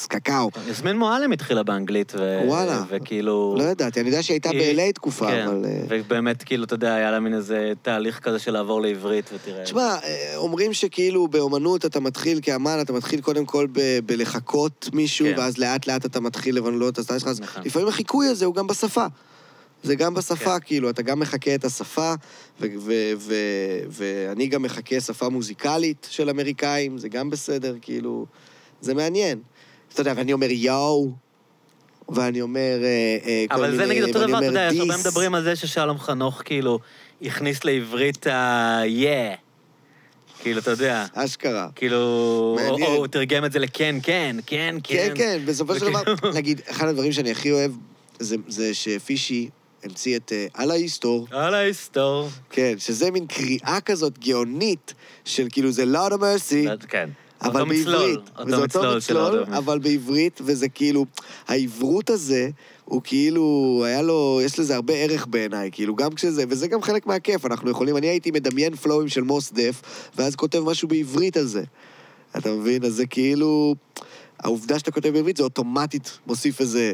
קקאו. יסמין מועלם התחילה באנגלית, ו... וואלה. וכאילו... לא ידעתי, אני יודע שהיא הייתה היא- ב-LA תקופה, כן, אבל... אה, ובאמת, כאילו, אתה יודע, היה לה מין איזה תהליך כזה של לעבור לעברית, ותראה... תשמע, אה, אומרים שכאילו באומנות אתה מתחיל כאמן, אתה מתחיל קודם כל ב- בלחקות מישהו, כן. ואז לאט לאט אתה מתחיל שלך, אז נכון. לפעמים החיקוי הזה הוא גם בשפה. זה גם בשפה, כן. כאילו, אתה גם מחקה את השפה, ו- ו- ו- ואני גם מחקה שפה מוזיקלית של אמריקאים, זה גם בסדר, כאילו, זה מעניין. אתה יודע, ואני אומר יואו, ואני אומר אה, אה, כל אבל מיני, זה נגיד אותו דבר, אתה יודע, יש הרבה. מדברים על זה ששלום חנוך, כאילו, הכניס לעברית ה-yeah. כאילו, אתה יודע, אשכרה. כאילו, או הוא תרגם את זה לכן, כן, כן, כן, כן. כן, בסופו של דבר, נגיד, אחד הדברים שאני הכי אוהב, זה, זה שפישי המציא את אה, על ההיסטור, על ההיסטור. כן, שזה מין קריאה כזאת גאונית, של כאילו זה לאוד המרסי, כן. אבל אותו בעברית. וזה אותו מצלול אבל בעברית, וזה כאילו, העברות הזה, הוא כאילו, היה לו, יש לזה הרבה ערך בעיניי, כאילו, גם כשזה, וזה גם חלק מהכיף, אנחנו יכולים, אני הייתי מדמיין פלואים של מוס דף, ואז כותב משהו בעברית על זה. אתה מבין? אז זה כאילו, העובדה שאתה כותב בעברית, זה אוטומטית מוסיף איזה...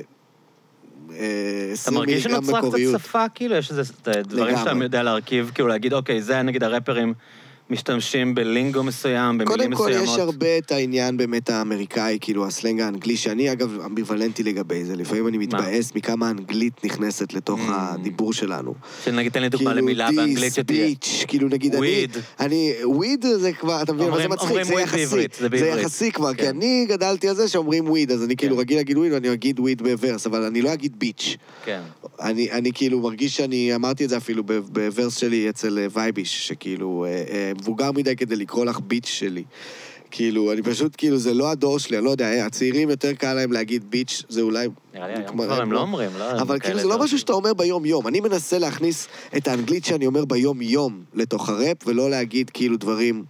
אה, אתה 20 מרגיש שנוצרה קצת. שפה, כאילו, יש איזה דברים. שאתה יודע להרכיב, כאילו להגיד, אוקיי, זה נגיד הראפרים משתמשים בלינגו מסוים, במילים קודם כל, מסוימות. יש הרבה את העניין באמת האמריקאי, כאילו הסלנג האנגלי, שאני אגב אמביוולנטי לגבי זה. לפעמים אני מתבאס מכמה האנגלית נכנסת לתוך Mm. הדיבור שלנו. שנגיד, תן לי דוגמה כאילו, למילה באנגלית שתהיה. bitch, כאילו נגיד אני... Weed. אני... weed זה כבר, אתה מבין, אבל זה מצחיק, זה יחסי. בעברית, זה זה בעברית. יחסי כבר, כי כן. אני גדלתי על זה שאומרים weed, אז אני כאילו כן. רגיל להגיד weed ואני אגיד weed ב verse, אבל אני לא אגיד bitch. כן. אני, אני כאילו מרגיש שאני אמרתי את זה אפילו ב verse שלי אצל וייביש, שכאילו אה, אה, מבוגר מדי כדי לקרוא לך bitch שלי. כאילו, אני פשוט, כאילו, זה לא הדור שלי, אני לא יודע, אה, הצעירים יותר קל להם להגיד bitch, זה אולי... נראה לי היום כבר הם לא אומרים, לא? אבל כאילו זה לא יותר- משהו שאתה אומר ביום-יום. אני מנסה להכניס את האנגלית שאני אומר ביום-יום לתוך הראפ, ולא להגיד כאילו דברים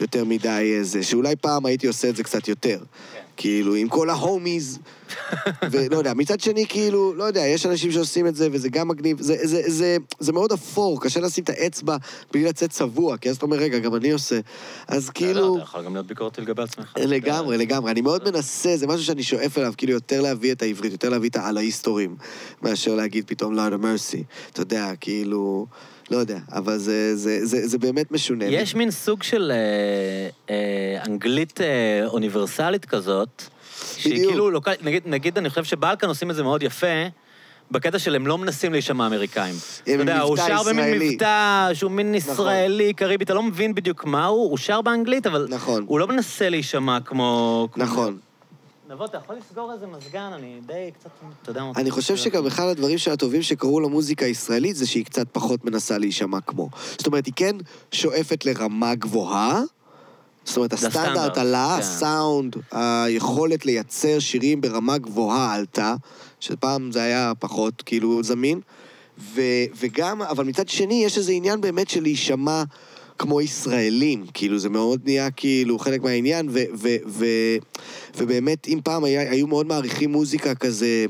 יותר מדי אה, זה, שאולי פעם הייתי עושה את זה קצת יותר. כאילו, עם כל ההומיז, ולא יודע. מצד שני, כאילו, לא יודע, יש אנשים שעושים את זה, וזה גם מגניב. זה, זה, זה, זה מאוד אפור, קשה לשים את האצבע בלי לצאת צבוע, כי אז אתה אומר, רגע, גם אני עושה. אז לא, כאילו... אתה יכול גם להיות ביקורתי לגבי עצמך. לגמרי, לגמרי. אני מאוד מנסה, זה משהו שאני שואף אליו, כאילו יותר להביא את העברית, יותר להביא את האללה-היסטורים, מאשר להגיד פתאום Lord of mercy. אתה יודע, כאילו... לא יודע, אבל זה, זה, זה, זה באמת משונה. יש מין סוג של אה, אה, אנגלית אה, אוניברסלית כזאת, שהיא בדיוק. כאילו, לוקל, נגיד, נגיד, אני חושב שבלקן עושים את זה מאוד יפה, בקטע של הם לא מנסים להישמע אמריקאים. אתה יודע, הוא שר במין ישראלי. מבטא שהוא מין ישראלי, קריבי, אתה לא מבין בדיוק מה הוא, הוא שר באנגלית, אבל נכון. הוא לא מנסה להישמע כמו... כמו- נבוא, אתה יכול לסגור איזה מזגן, אני די קצת, אתה יודע... אני חושב שגם אחד הדברים הטובים שקרו למוזיקה הישראלית זה שהיא קצת פחות מנסה להישמע כמו. זאת אומרת, היא כן שואפת לרמה גבוהה. זאת אומרת, הסטנדרט עלה, כן. הסאונד, היכולת לייצר שירים ברמה גבוהה עלתה, שפעם זה היה פחות כאילו זמין. ו, וגם, אבל מצד שני, יש איזה עניין באמת של להישמע כמו ישראלים. כאילו, זה מאוד נהיה כאילו חלק מהעניין, ו, ו, ו, ובאמת, אם פעם היה, היו מאוד מעריכים מוזיקה כזה...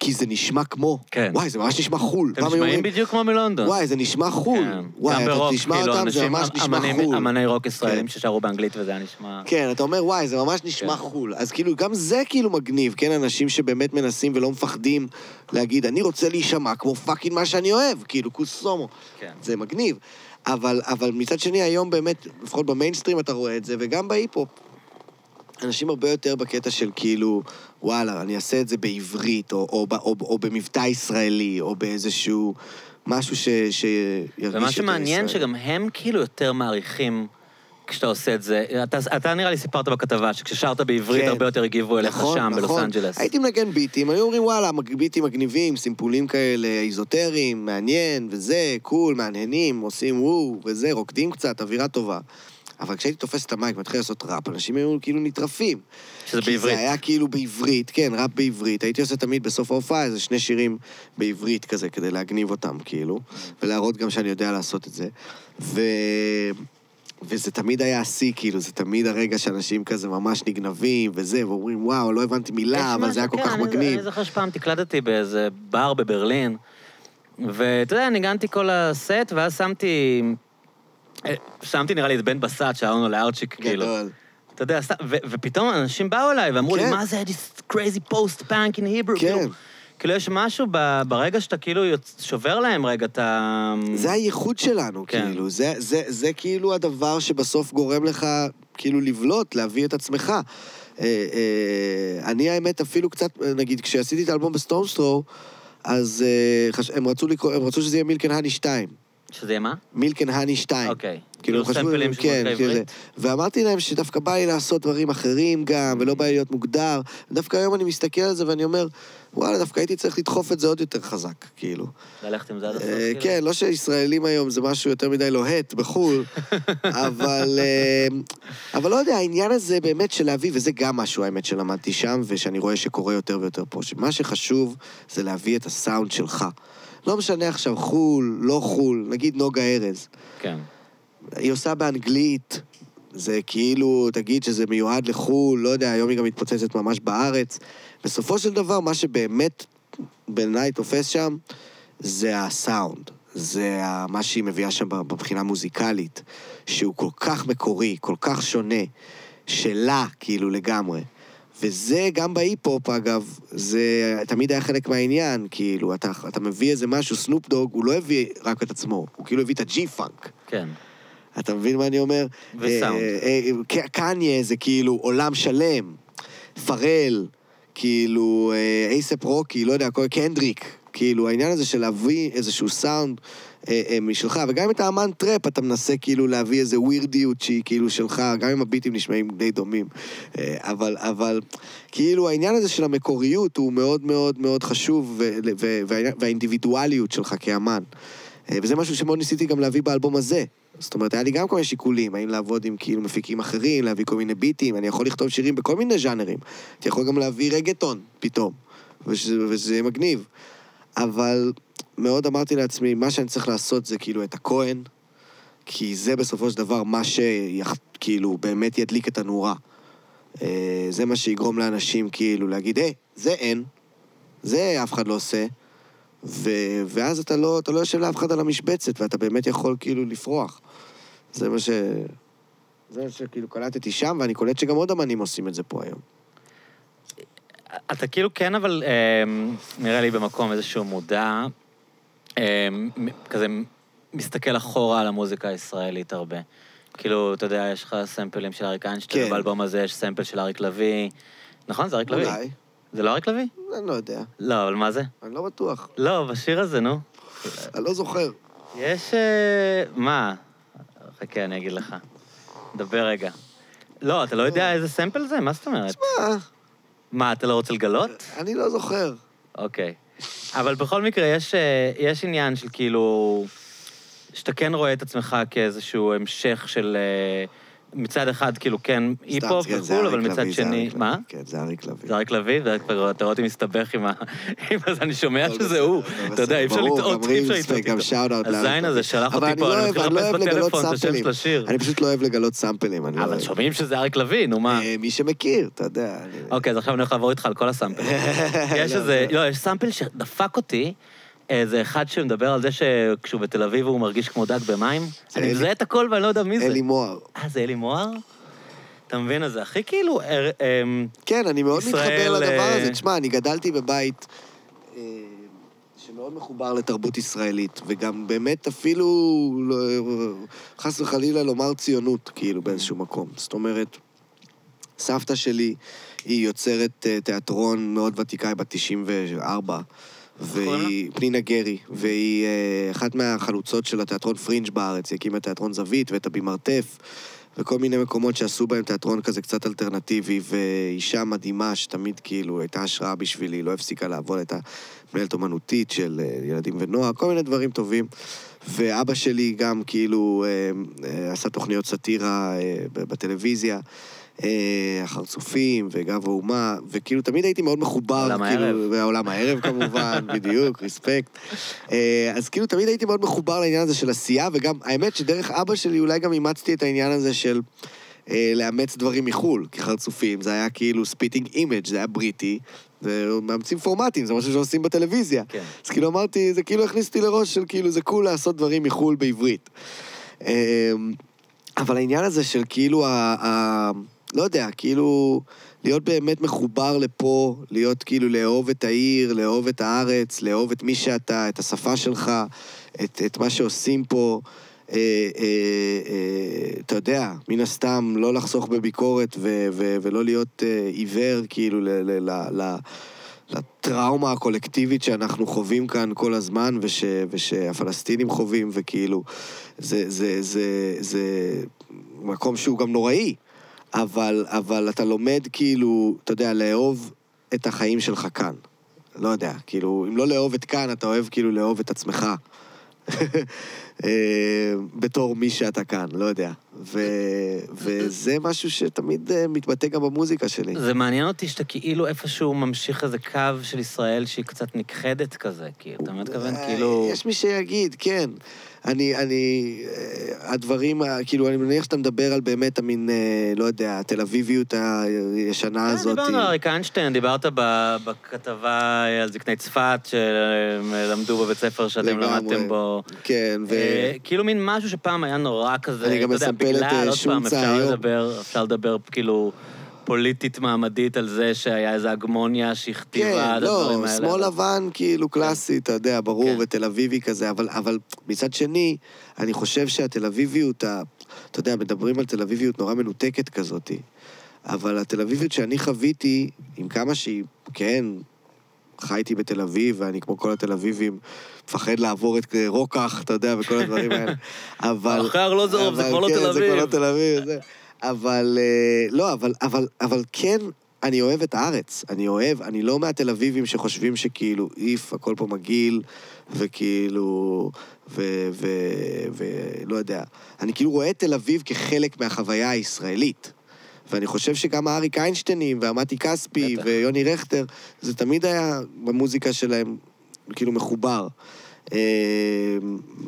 כי זה נשמע כמו. כן. וואי, זה ממש נשמע חו"ל. אתם נשמעים אומרים, בדיוק כמו מלונדון. וואי, זה נשמע חו"ל. כן. וואי, אתה ברוק, תשמע כאילו, אותם, זה ממש נשמע אמנים- חו"ל. אמני רוק ישראלים כן. ששרו באנגלית וזה היה נשמע... כן, אתה אומר, וואי, זה ממש נשמע כן. חו"ל. אז כאילו, גם זה כאילו מגניב, כן? אנשים שבאמת מנסים ולא מפחדים להגיד, אני רוצה להישמע כמו fucking מה שאני אוהב, כאילו, קוסומו. כן. זה מגניב. אבל, אבל מצד שני, היום באמת, לפחות במיינסטרים אתה רואה את זה, וגם בהיפ-הופ. אנשים הרבה יותר בקטע של כאילו, וואלה, אני אעשה את זה בעברית, או, או, ב- או, או במבטא ישראלי, או באיזשהו משהו ש, שירגיש יותר ומה שמעניין. שגם הם כאילו יותר מעריכים כשאתה עושה את זה. אתה, אתה נראה לי סיפרת בכתבה שכששרת בעברית כן. הרבה יותר הגיבו אליך נכון, שם, בלוס נכון. אנג'לס. הייתי מנגן ביטים, היו אומרים, וואלה, ביטים מגניבים, סימפולים כאלה, איזוטריים, מעניין, וזה, קול, מהנהנים, עושים וואו, וזה, רוקדים קצת, אווירה טובה. אבל כשהייתי תופס את המייק ומתחיל לעשות ראפ, אנשים היו כאילו נטרפים. שזה כי בעברית. זה היה כאילו בעברית, כן, ראפ בעברית. הייתי עושה תמיד בסוף ההופעה איזה שני שירים בעברית כזה, כדי להגניב אותם, כאילו, ולהראות גם שאני יודע לעשות את זה. ו... וזה תמיד היה השיא, כאילו, זה תמיד הרגע שאנשים כזה ממש נגנבים וזה, ואומרים, וואו, לא הבנתי מילה, אבל זה היה כל כך כן, אני- מגניב. אני זוכר שפעם תקלטתי באיזה בר בברלין, ואתה יודע, ניגנתי כל הסט, ואז שמתי... אה, שמתי נראה לי את בן בסט, שהיה לנו לארצ'יק, כאילו. גדול. אתה יודע, ו- ופתאום אנשים באו אליי ואמרו לי, כן. מה זה this crazy post punk in Hebrew? כן. כאילו, כאילו, יש משהו ב- ברגע שאתה כאילו יוצ- שובר להם רגע את ה... זה הייחוד שלנו, כן. כאילו. זה, זה, זה כאילו הדבר שבסוף גורם לך כאילו לבלוט, להביא את עצמך. אה, אה, אני האמת אפילו קצת, נגיד, כשעשיתי את האלבום בסטורמסטרו, אז אה, חש... הם, רצו לקרוא, הם רצו שזה יהיה Milk and Honey 2. שזה יהיה מה? מילקן האני 2. אוקיי. כאילו, חשבו, כן, מוזיקה זה. עברית? ואמרתי להם שדווקא בא לי לעשות דברים אחרים גם, ולא בא לי להיות מוגדר. דווקא היום אני מסתכל על זה ואני אומר, וואלה, דווקא הייתי צריך לדחוף את זה עוד יותר חזק, כאילו. ללכת עם זה עד הסוף? אה, כאילו? כן, לא שישראלים היום זה משהו יותר מדי לוהט בחו"ל, אבל, אה, אבל לא יודע, העניין הזה באמת של להביא, וזה גם משהו, האמת, שלמדתי שם, ושאני רואה שקורה יותר ויותר פה, שמה שחשוב זה להביא את הסאונד שלך. לא משנה עכשיו חו"ל, לא חו"ל, נגיד נוגה ארז. כן. היא עושה באנגלית, זה כאילו, תגיד שזה מיועד לחו"ל, לא יודע, היום היא גם מתפוצצת ממש בארץ. בסופו של דבר, מה שבאמת בעיניי תופס שם, זה הסאונד. זה מה שהיא מביאה שם מבחינה מוזיקלית, שהוא כל כך מקורי, כל כך שונה, שלה, כאילו, לגמרי. וזה גם בהיפ-הופ, אגב, זה תמיד היה חלק מהעניין, כאילו, אתה, אתה מביא איזה משהו, סנופ דוג, הוא לא הביא רק את עצמו, הוא כאילו הביא את ה G-funk. כן. אתה מבין מה אני אומר? וסאונד. אה, אה, ק- קניה זה כאילו עולם שלם. פארל, כאילו אה, אייספ רוקי, לא יודע, קנדריק. כאילו, העניין הזה של להביא איזשהו סאונד אה, אה, משלך, וגם אם אתה אמן טראפ, אתה מנסה כאילו להביא איזה ווירדיות שהיא כאילו שלך, גם אם הביטים נשמעים די דומים. אה, אבל, אבל כאילו העניין הזה של המקוריות הוא מאוד מאוד מאוד חשוב, והאינדיבידואליות שלך כאמן. אה, וזה משהו שמאוד ניסיתי גם להביא באלבום הזה. זאת אומרת, היה לי גם כל מיני שיקולים, האם לעבוד עם כאילו מפיקים אחרים, להביא כל מיני ביטים, אני יכול לכתוב שירים בכל מיני ז'אנרים. הייתי יכול גם להביא רגטון פתאום, וזה יהיה מגניב. אבל מאוד אמרתי לעצמי, מה שאני צריך לעשות זה כאילו את הכהן, כי זה בסופו של דבר מה שכאילו באמת ידליק את הנורה. אה, זה מה שיגרום לאנשים כאילו להגיד, היי, זה אין, זה אף אחד לא עושה, ו... ואז אתה לא, אתה לא יושב לאף אחד על המשבצת, ואתה באמת יכול כאילו לפרוח. זה מה ש... זה מה שכאילו קלטתי שם, ואני קולט שגם עוד אמנים עושים את זה פה היום. אתה כאילו כן, אבל אמ, נראה לי במקום איזשהו מודע, אמ, כזה מסתכל אחורה על המוזיקה הישראלית הרבה. כאילו, אתה יודע, יש לך סמפלים של אריק איינשטיין, כן. באלבום הזה יש סמפל של אריק לביא. נכון? זה אריק לביא? אולי, זה לא אריק לביא? אני לא יודע, לא, אבל מה זה? אני לא בטוח, לא, בשיר הזה, נו. אני לא זוכר. יש... אה, מה? חכה, אני אגיד לך. דבר רגע. לא, אתה לא יודע איזה סמפל זה? מה זאת אומרת? מה? מה, אתה לא רוצה לגלות? אני לא זוכר. אוקיי. אבל בכל מקרה, יש, אה, יש עניין של כאילו... שאתה כן רואה את עצמך כאיזשהו המשך של... אה, מצד אחד, כאילו, כן, היפ-הופ וכו', אבל מצד שני... מה? כן, זה אריק לביא. זה אריק לביא? זה כבר, אתה רואה אותי מסתבך עם ה... ה... אני שומע הכל שזה הוא. הכל אתה יודע, אי אפשר לטעות, אי אפשר לטעות. גם איתו. shout-out לאריק הזין הזה שלח אותי פה, לא אני מתחיל לא לחפש לגלות בטלפון את השם. של השיר. אני פשוט לא אוהב לגלות סאמפלים, אני לא אבל. שומעים שזה אריק לביא, נו מה. אה, מי שמכיר, אתה יודע. אוקיי, אז עכשיו אני הולך לעבור איתך על כל הסאמפלים. יש לא, איזה, לא. לא, יש סאמפל שדפק אותי, איזה אחד שמדבר על זה שכשהוא בתל אביב הוא מרגיש כמו דג במים. אני מזהה את הכל ואני לא יודע מי זה. אלי מוהר. אה, זה אלי מוהר? אתה מבין? אז זה הכי כאילו... אה, אמ, כן, אני מאוד מתחבר לדבר אה, הזה. תשמע, אני גדלתי בבית אה, שמאוד מחובר לתרבות ישראלית, וגם באמת אפילו, לא, חס וחלילה, לומר ציונות, כאילו, באיזשהו מקום. זאת אומרת, סבתא שלי היא יוצרת אה, תיאטרון מאוד ותיקה, בת 94. והיא פנינה גרי, והיא אה, אחת מהחלוצות של התיאטרון פרינג' בארץ, היא הקימה תיאטרון זווית ואת הבימרתף, וכל מיני מקומות שעשו בהם תיאטרון כזה קצת אלטרנטיבי, ואישה מדהימה שתמיד כאילו הייתה השראה בשבילי, לא הפסיקה לעבוד, הייתה מנהלת אומנותית של אה, ילדים ונוער, כל מיני דברים טובים. ואבא שלי גם כאילו אה, עשה תוכניות סאטירה בטלוויזיה. אה, החרצופים וגב האומה, וכאילו תמיד הייתי מאוד מחובר, עולם כאילו, הערב. ועולם הערב כמובן, בדיוק, respect. אה, אז כאילו תמיד הייתי מאוד מחובר לעניין הזה של עשייה, וגם, האמת שדרך אבא שלי אולי גם אימצתי את העניין הזה של אה, לאמץ דברים מחו"ל, כחרצופים. זה היה כאילו Spitting Image, זה היה בריטי, ומאמצים פורמטים, זה משהו שעושים בטלוויזיה. כן. אז כאילו אמרתי, זה כאילו הכניס אותי לראש של כאילו זה קול לעשות דברים מחו"ל בעברית. אה, אבל העניין הזה של כאילו ה... ה לא יודע, כאילו... להיות באמת מחובר לפה, להיות כאילו לאהוב את העיר, לאהוב את הארץ, לאהוב את מי שאתה, את השפה שלך, את, את מה שעושים פה. אה, אה, אה, אתה יודע, מן הסתם, לא לחסוך בביקורת ו, ו, ולא להיות אה, עיוור, כאילו, ל, ל, ל, ל, לטראומה הקולקטיבית שאנחנו חווים כאן כל הזמן, וש, ושהפלסטינים חווים, וכאילו, זה, זה, זה, זה מקום שהוא גם נוראי. אבל, אבל אתה לומד כאילו, אתה יודע, לאהוב את החיים שלך כאן. לא יודע, כאילו, אם לא לאהוב את כאן, אתה אוהב כאילו לאהוב את עצמך. אה, בתור מי שאתה כאן, לא יודע. ו, וזה משהו שתמיד אה, מתבטא גם במוזיקה שלי. זה מעניין אותי שאתה כאילו איפשהו ממשיך איזה קו של ישראל שהיא קצת נכחדת כזה, כאילו, אתה מתכוון, אה, כאילו... יש מי שיגיד, כן. אני, אני, אה, הדברים, כאילו, אני מניח שאתה מדבר על באמת המין, אה, לא יודע, התל אביביות הישנה כן, הזאת. דיברנו על אריק איינשטיין, דיברת בכתבה על זקני צפת, שלמדו בבית ספר שאתם. למדתם בו. כן, ו... אה, כאילו מין משהו שפעם היה נורא כזה, אני גם מסמפל את, אה, היום. לדבר, אפשר לדבר כאילו פוליטית מעמדית על זה שהיה איזו הגמוניה שהכתיבה כן, את לא, הדברים האלה. שמאל לבן כאילו קלאסי, אתה יודע, ברור, כן. ותל אביבי כזה, אבל, אבל מצד שני, אני חושב שהתל אביביות, ה- אתה יודע, מדברים על תל אביביות נורא מנותקת כזאת, אבל התל אביביות שאני חוויתי, עם כמה שהיא, כן, חייתי בתל אביב, ואני כמו כל התל אביבים, מפחד לעבור את רוקח, אתה יודע, וכל הדברים האלה. אבל... אחרי ארלוזורוב זה אבל כבר לא כן, תל זה כבר לא אביב. תל אביב, זה. אבל, אה, לא, אבל, אבל, אבל כן, אני אוהב את הארץ. אני אוהב, אני לא מהתל אביבים שחושבים שכאילו, איף, הכל פה מגעיל, וכאילו, ו... ו... ולא יודע. אני כאילו רואה את תל אביב כחלק מהחוויה הישראלית. ואני חושב שגם האריק איינשטיינים, והמתי כספי. ויוני רכטר, זה תמיד היה במוזיקה שלהם, כאילו, מחובר. אה,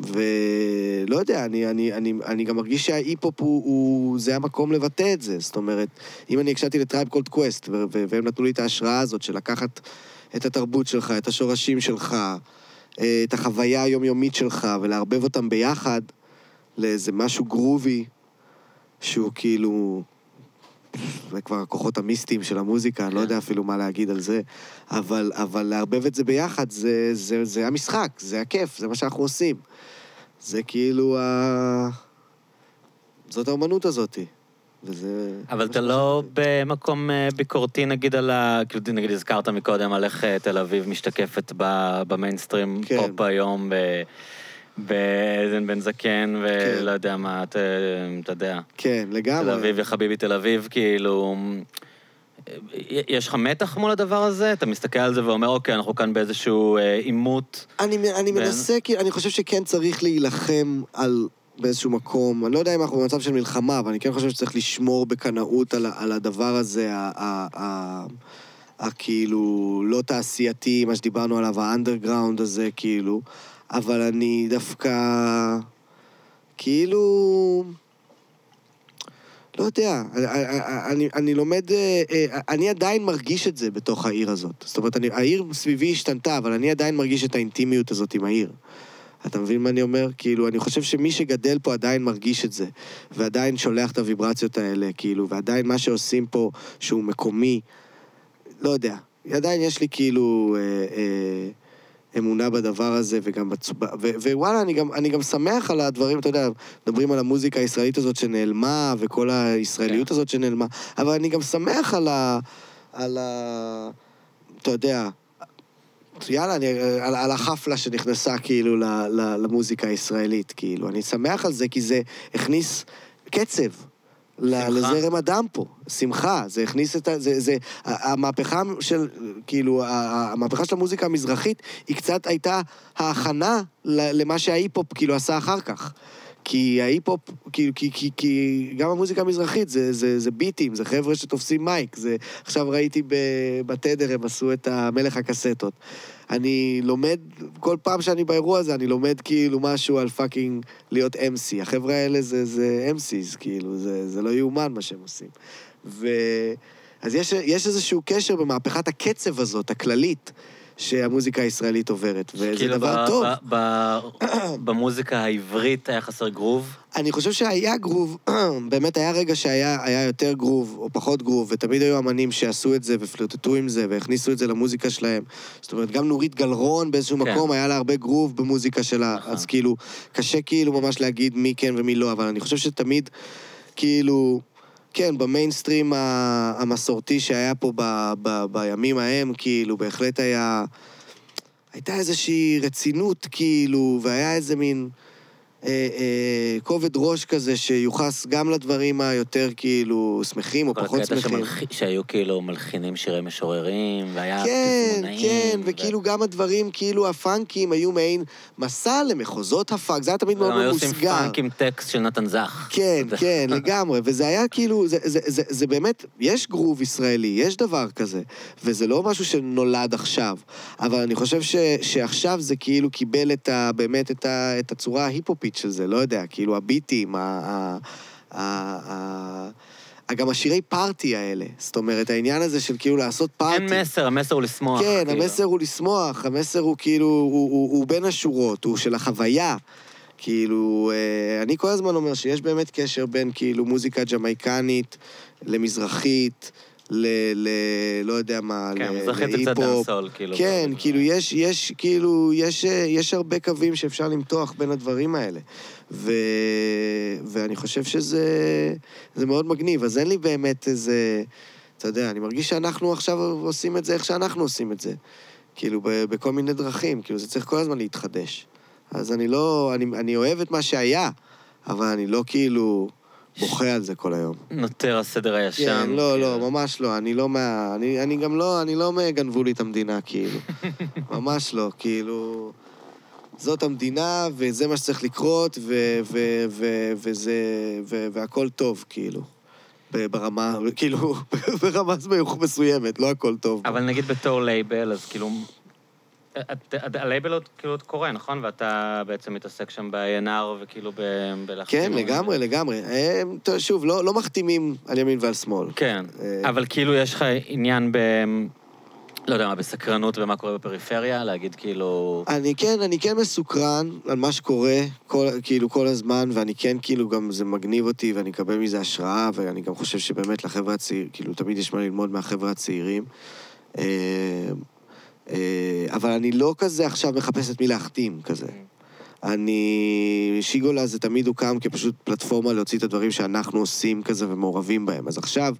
ולא יודע, אני, אני, אני, אני גם מרגיש שההיפ-הופ הוא, הוא... זה המקום לבטא את זה. זאת אומרת, אם אני הקשבתי ל Tribe Called Quest, והם נתנו לי את ההשראה הזאת של לקחת את התרבות שלך, את השורשים שלך, אה, את החוויה היומיומית שלך, ולערבב אותם ביחד לאיזה משהו גרובי, שהוא כאילו... זה כבר הכוחות המיסטיים של המוזיקה, אני לא כן. יודע אפילו מה להגיד על זה, אבל, אבל לערבב את זה ביחד, זה, זה, זה המשחק, זה הכיף, זה מה שאנחנו עושים. זה כאילו ה... זאת האומנות הזאת. וזה... אבל אתה לא במקום אה, ביקורתי, נגיד, על ה... כאילו, נגיד, הזכרת מקודם על איך אה, תל אביב משתקפת במיינסטרים כן. פופ היום, ב- בעדן בן זקן, כן. ולא יודע מה, אתה יודע. כן, לגמרי. תל אביב, יא חביבי תל אביב, כאילו... יש לך מתח מול הדבר הזה? אתה מסתכל על זה ואומר, אוקיי, אנחנו כאן באיזשהו אה, עימות. אני, אני בין- מנסה, אני חושב שכן צריך להילחם על באיזשהו מקום. אני לא יודע אם אנחנו במצב של מלחמה, אבל אני כן חושב שצריך לשמור בקנאות על, על הדבר הזה, הכאילו לא תעשייתי, מה שדיברנו עליו, האנדרגראונד הזה, כאילו. אבל אני דווקא, כאילו... לא יודע, אני, אני, אני לומד, אה, אה, אני עדיין מרגיש את זה בתוך העיר הזאת. זאת אומרת, אני, העיר סביבי השתנתה, אבל אני עדיין מרגיש את האינטימיות הזאת עם העיר. אתה מבין מה אני אומר? כאילו, אני חושב שמי שגדל פה עדיין מרגיש את זה, ועדיין שולח את הוויברציות האלה, כאילו, ועדיין מה שעושים פה, שהוא מקומי, לא יודע. עדיין יש לי כאילו אה, אה, אמונה בדבר הזה, וגם בצ... ו- ווואלה, אני גם, אני גם שמח על הדברים, אתה יודע, מדברים על המוזיקה הישראלית הזאת שנעלמה, וכל הישראליות כן. הזאת שנעלמה, אבל אני גם שמח על ה... על ה... אתה יודע, יאללה, אני, על, על החפלה שנכנסה כאילו ל, ל, למוזיקה הישראלית, כאילו. אני שמח על זה כי זה הכניס קצב. לזרם הדם פה, שמחה, זה הכניס את ה... זה, זה, המהפכה של, כאילו, המהפכה של המוזיקה המזרחית, היא קצת הייתה ההכנה למה שההיפ-הופ כאילו עשה אחר כך. כי ההיפ-הופ, כאילו, כי, כי, כי גם המוזיקה המזרחית זה, זה, זה ביטים, זה חבר'ה שתופסים mic. זה, עכשיו ראיתי בתדר, הם עשו את המלך הקסטות. אני לומד, כל פעם שאני באירוע הזה, אני לומד כאילו משהו על fucking להיות MC. החבר'ה האלה זה, זה MCs, כאילו, זה, זה לא יאומן מה שהם עושים. ו... אז יש, יש איזשהו קשר במהפכת הקצב הזאת, הכללית, שהמוזיקה הישראלית עוברת, וזה כאילו, דבר טוב. במוזיקה העברית היה חסר גרוב. אני חושב שהיה גרוב, באמת היה רגע שהיה היה יותר גרוב או פחות גרוב, ותמיד היו אמנים שעשו את זה ופלרטטו עם זה והכניסו את זה למוזיקה שלהם. זאת אומרת, גם נורית גלרון באיזשהו כן. מקום, היה לה הרבה גרוב במוזיקה שלה, נכון. אז כאילו, קשה כאילו ממש להגיד מי כן ומי לא, אבל אני חושב שתמיד, כאילו... כן, במיינסטרים המסורתי שהיה פה ב, ב, בימים ההם, כאילו, בהחלט היה... הייתה איזושהי רצינות, כאילו, והיה איזה מין אה, אה, כובד ראש כזה שיוחס גם לדברים היותר, כאילו, שמחים או כל פחות הקטע שמחים. שמלח- שהיו כאילו מלחינים שירי משוררים, והיה כן, פזמונאים. כן, ו- וכאילו גם הדברים, כאילו הפאנקים היו מעין מסע למחוזות הפאנק, זה היה תמיד מאוד וגם היו עושים. פאנק עם טקסט של נתן זך. כן. כן, לגמרי, וזה היה כאילו, זה, זה, זה, זה באמת, יש גרוב ישראלי, יש דבר כזה, וזה לא משהו שנולד עכשיו, אבל אני חושב ש, שעכשיו זה כאילו קיבל את ה, באמת את, ה, את הצורה ההיפ-הופית של זה, לא יודע, כאילו הביטים, ה... ה, ה, ה ה- גם השירי פארטי האלה, זאת אומרת, העניין הזה של כאילו לעשות פארטי. אין מסר, המסר הוא לשמוח. כן, כאילו. המסר הוא לשמוח, המסר הוא כאילו, הוא, הוא, הוא בין השורות, הוא של החוויה. כאילו, אה, אני כל הזמן אומר שיש באמת קשר בין כאילו מוזיקה ג'מייקנית למזרחית, ל... ל לא יודע מה, כן, מזרחית זה קצת. דאנסול, כאילו. כן, כאילו, יש, יש, כאילו, יש, יש הרבה קווים שאפשר למתוח בין הדברים האלה. ו... ואני חושב שזה זה מאוד מגניב. אז אין לי באמת איזה... אתה יודע, אני מרגיש שאנחנו עכשיו עושים את זה איך שאנחנו עושים את זה. כאילו, ב- בכל מיני דרכים. כאילו, זה צריך כל הזמן להתחדש. אז אני לא... אני, אני אוהב את מה שהיה, אבל אני לא כאילו בוכה על זה כל היום. נותר הסדר הישן. כן, לא, כאילו. לא, ממש לא. אני לא מה... אני, אני גם לא... אני לא מגנבו לי את המדינה, כאילו. ממש לא. כאילו... זאת המדינה, וזה מה שצריך לקרות, ו, ו, ו, וזה... ו, והכל טוב, כאילו. ברמה, כאילו, ברמה מסוימת, לא הכל טוב. אבל נגיד בתור לייבל, אז כאילו... הלייבל עוד כאילו עוד קורה, נכון? ואתה בעצם מתעסק שם ב-ANR וכאילו ב-. כן, לגמרי, לגמרי. אה, שוב, לא, לא מחתימים על ימין ועל שמאל. כן, אה, אבל כאילו יש לך עניין ב... לא יודע מה, בסקרנות במה קורה בפריפריה? להגיד כאילו... אני כן, אני כן מסוקרן על מה שקורה, כל, כאילו, כל הזמן, ואני כן, כאילו, גם זה מגניב אותי, ואני מקבל מזה השראה, ואני גם חושב שבאמת לחבר'ה הצעירים, כאילו, תמיד יש מה ללמוד מהחבר'ה הצעירים. אה, אבל אני לא כזה עכשיו מחפש את מי להחתים, כזה. אני... שיגולה זה תמיד הוקם כפשוט פלטפורמה להוציא את הדברים שאנחנו עושים כזה ומעורבים בהם. אז עכשיו